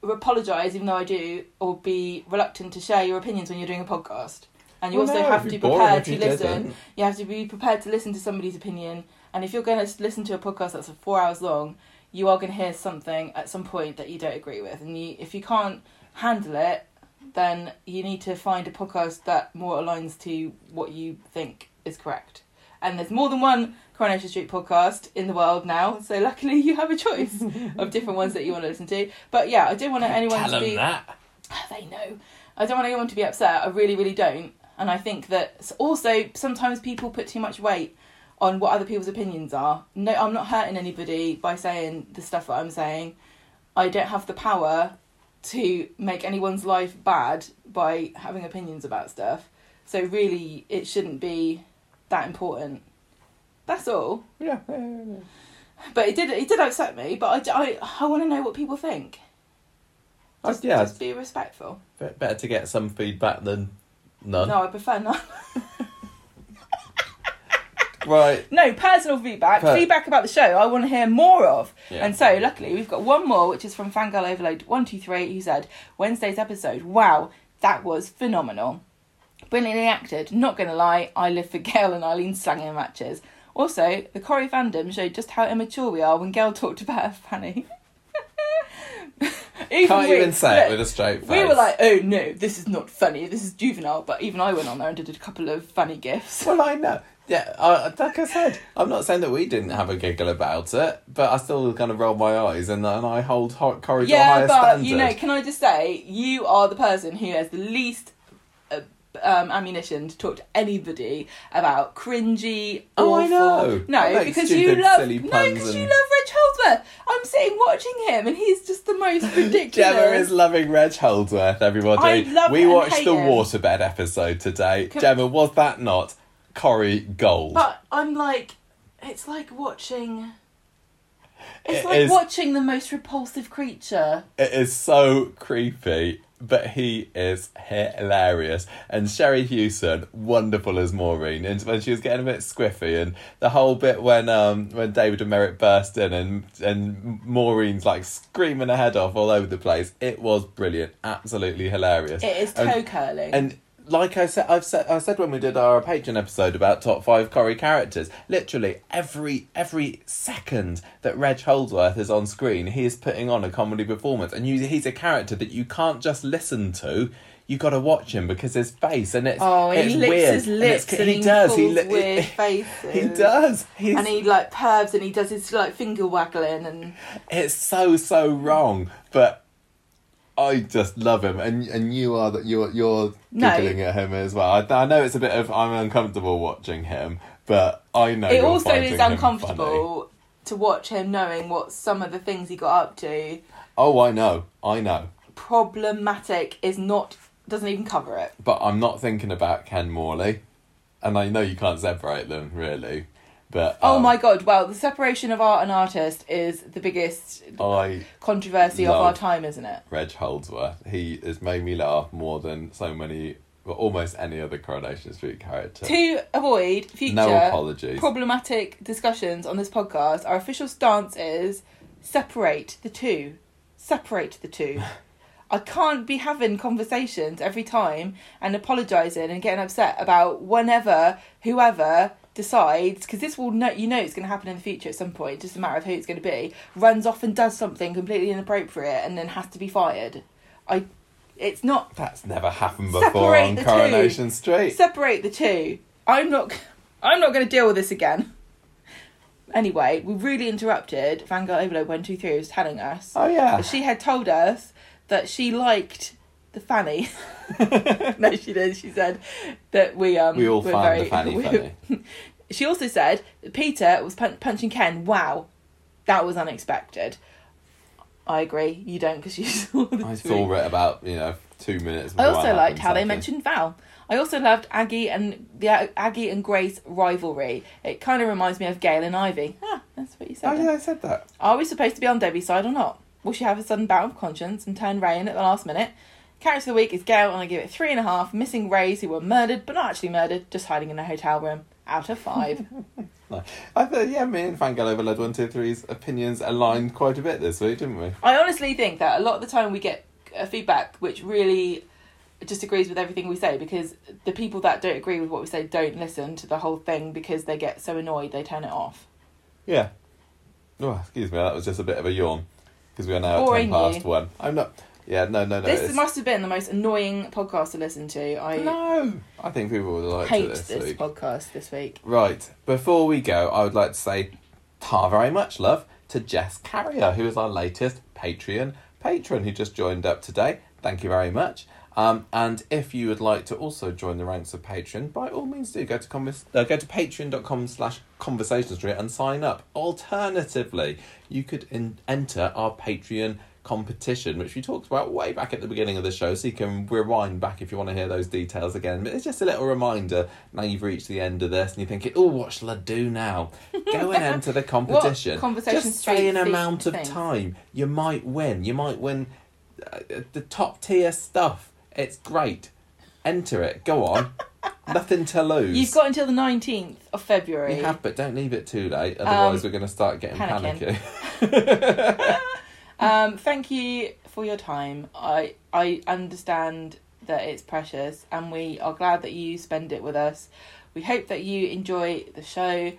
apologize, even though I do, or be reluctant to share your opinions when you're doing a podcast. And you Well, also no, have to be prepared to listen. didn't. You have to be prepared to listen to somebody's opinion. And if you're going to listen to a podcast that's four hours long, you are going to hear something at some point that you don't agree with. And you, if you can't handle it, then you need to find a podcast that more aligns to what you think is correct. And there's more than one Coronation Street podcast in the world now, so luckily you have a choice of different ones that you want to listen to. But yeah, I don't want anyone Tell to be. that. They know. I don't want anyone to be upset. I really, really don't. And I think that also sometimes people put too much weight on what other people's opinions are. No, I'm not hurting anybody by saying the stuff that I'm saying. I don't have the power to make anyone's life bad by having opinions about stuff. So really, it shouldn't be that important. That's all. Yeah. yeah, yeah, yeah. But it did. It did upset me. But I, I, I want to know what people think. Just, yeah, just be respectful. better to get some feedback than none. No, I prefer not. Right. No, personal feedback. Per- feedback about the show I want to hear more of. Yeah. And so, luckily, we've got one more, which is from Fangirl Overload 123, who said, Wednesday's episode, wow, that was phenomenal. Brilliantly acted. Not gonna lie, I live for Gail and Eileen slanging matches. Also, the Corrie fandom showed just how immature we are when Gail talked about her fanny. even Can't we- even say it look, with a straight face. we were like, oh no, this is not funny, this is juvenile. But even I went on there and did a couple of funny gifs. Well, I know. Yeah, uh, like I said, I'm not saying that we didn't have a giggle about it, but I still kind of roll my eyes and, and I hold ho- Corrie to a Yeah, higher but standard. you know, can I just say, you are the person who has the least uh, um, ammunition to talk to anybody about cringy. Oh, I know. No, I because you love silly no, because you love Reg Holdsworth. I'm sitting watching him, and he's just the most ridiculous. Gemma is loving Reg Holdsworth, everybody. I love we watched the him. waterbed episode today. Can- Gemma, was that not Corrie Gold? But I'm like, it's like watching. It's It like is- watching the most repulsive creature. It is so creepy, but he is hilarious. And Sherrie Hewson, wonderful as Maureen, and when she was getting a bit squiffy, and the whole bit when um when David and Merritt burst in and and Maureen's like screaming her head off all over the place. It was brilliant, absolutely hilarious. It is And- toe curling. and like I said, I've said I said when we did our Patreon episode about top five Corrie characters. Literally every every second that Reg Holdsworth is on screen, he is putting on a comedy performance, and you, he's a character that you can't just listen to. You got to watch him because his face and it's oh, it's he licks weird. his lips it's- and, he he does. He li- weird faces. He does. He's, And he like pervs and he does his like finger waggling and it's so so wrong, but I just love him, and and you are that you're you're No. giggling at him as well. I, I know it's a bit of I'm uncomfortable watching him, but I know it also is uncomfortable to watch him knowing what some of the things he got up to. Oh, I know, I know, Problematic is not doesn't even cover it. but I'm not thinking about Ken Morley, and I know you can't separate them really, but oh um, my god! Well, the separation of art and artist is the biggest I controversy of our time, isn't it? Reg Holdsworth. He has made me laugh more than so many, well, almost any other Coronation Street character. To avoid future no apologies. problematic discussions on this podcast, our official stance is separate the two. Separate the two. I can't be having conversations every time and apologising and getting upset about whenever whoever decides because this will know you know it's going to happen in the future at some point just a matter of who it's going to be runs off and does something completely inappropriate and then has to be fired i it's not That's never happened before on the two. Coronation Street. separate the two. I'm not. I'm not going to deal with this again. Anyway, we really interrupted Fangirl Overload One Two Three was telling us Oh yeah. she had told us that she liked the fanny. no, she did. She said that we um We all found very, the fanny we- funny. She also said that Peter was pun- punching Ken. Wow, that was unexpected. I agree. You don't because you saw the I tweet. saw it about you know two minutes. I also liked how they mentioned Val. I also loved Aggie and the A- Aggie and Grace rivalry. It kind of reminds me of Gail and Ivy. Ah, that's what you said. Oh then. yeah, I said that. Are we supposed to be on Debbie's side or not? Will she have a sudden bout of conscience and turn Ray in at the last minute? Character of the week is Gail, and I give it three and a half missing Rays who were murdered, but not actually murdered, just hiding in a hotel room. Out of five. No. I thought yeah, me and Fangirl Overload One Two Three's opinions aligned quite a bit this week, didn't we? I honestly think that a lot of the time we get uh, feedback which really just agrees with everything we say because the people that don't agree with what we say don't listen to the whole thing because they get so annoyed they turn it off. Yeah. Oh, excuse me, that was just a bit of a yawn because we are now Boring at ten past you. one. I'm not. Yeah, no, no, no. this it's- must have been the most annoying podcast to listen to. I no. I think people would like hate this, this week. podcast this week. Right, before we go, I would like to say ta very much love to Jess Carrier, who is our latest Patreon patron who just joined up today. Thank you very much. Um, and if you would like to also join the ranks of Patreon, by all means do go to convers- uh, go to patreon.com slash conversation street and sign up. Alternatively, you could in- enter our Patreon competition, which we talked about way back at the beginning of the show, so you can rewind back if you want to hear those details again. But it's just a little reminder now you've reached the end of this and you're thinking, oh, what shall I do now? Go and enter the competition. Conversation just say an amount of thing? time. You might win. You might win uh, the top tier stuff. It's great. Enter it. Go on. Nothing to lose. You've got until the 19th of February. We have, but don't leave it too late. Otherwise, Um, we're going to start getting panicky. Um, thank you for your time. I I understand that it's precious, and we are glad that you spend it with us. We hope that you enjoy the show.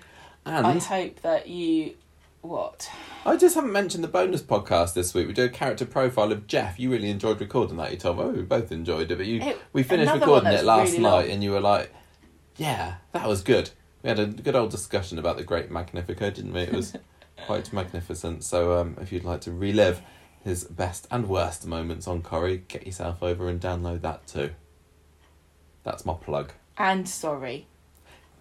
And I hope that you what I just haven't mentioned the bonus podcast this week. We did a character profile of Geoff. You really enjoyed recording that. You told me, oh, we both enjoyed it. But you, It- we finished recording it last really night, long. and you were like, "Yeah, that was good." We had a good old discussion about the Great Magnifico, didn't we? It was quite magnificent. So, um, if you'd like to relive his best and worst moments on Corrie, get yourself over and download that too. That's my plug. and sorry.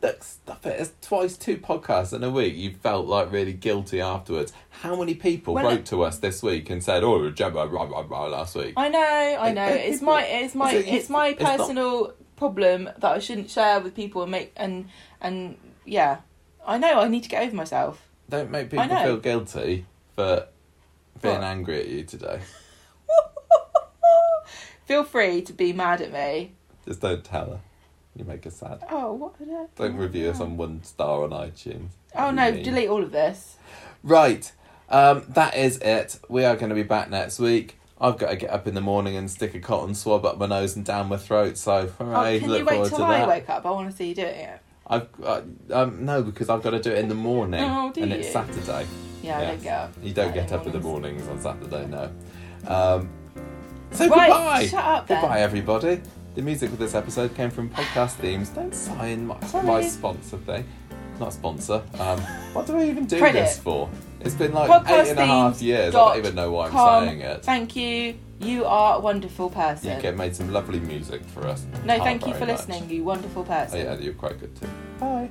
Look, stop it. It's twice two podcasts in a week. You felt like really guilty afterwards. How many people Well, wrote it- to us this week and said, "Oh, Gemma, rah, rah, rah," last week"? I know, I know. it- It's people- my it's my it's- it's my it's not- personal problem that I shouldn't share with people and make and and yeah. I know I need to get over myself. Don't make people feel guilty for being What? angry at you today. Feel free to be mad at me. Just don't tell her. You make her sad. Oh, what? Don't review us on one star on iTunes. Oh no! mean. Delete all of this. Right. Um, that is it. We are going to be back next week. I've got to get up in the morning and stick a cotton swab up my nose and down my throat. So, hooray, oh, can look you wait till to I that. wake up? I want to see you doing it. I've uh, um, no, because I've got to do it in the morning, Oh, and it's you? Saturday. Yeah, I don't get up. You don't get up in the mornings. on Saturday, no. Um, so Right, goodbye. shut up then. Goodbye, everybody. The music for this episode came from podcast themes. Don't sign my, my sponsor thing. Not sponsor. Um, what do I even do Credit. this for? It's been like Podcast eight and a half years. I don't even know why I'm com. saying it. Thank you. You are a wonderful person. You get made some lovely music for us. no, thank you for much. listening. You wonderful Oh, person. yeah, you're quite good too. Bye.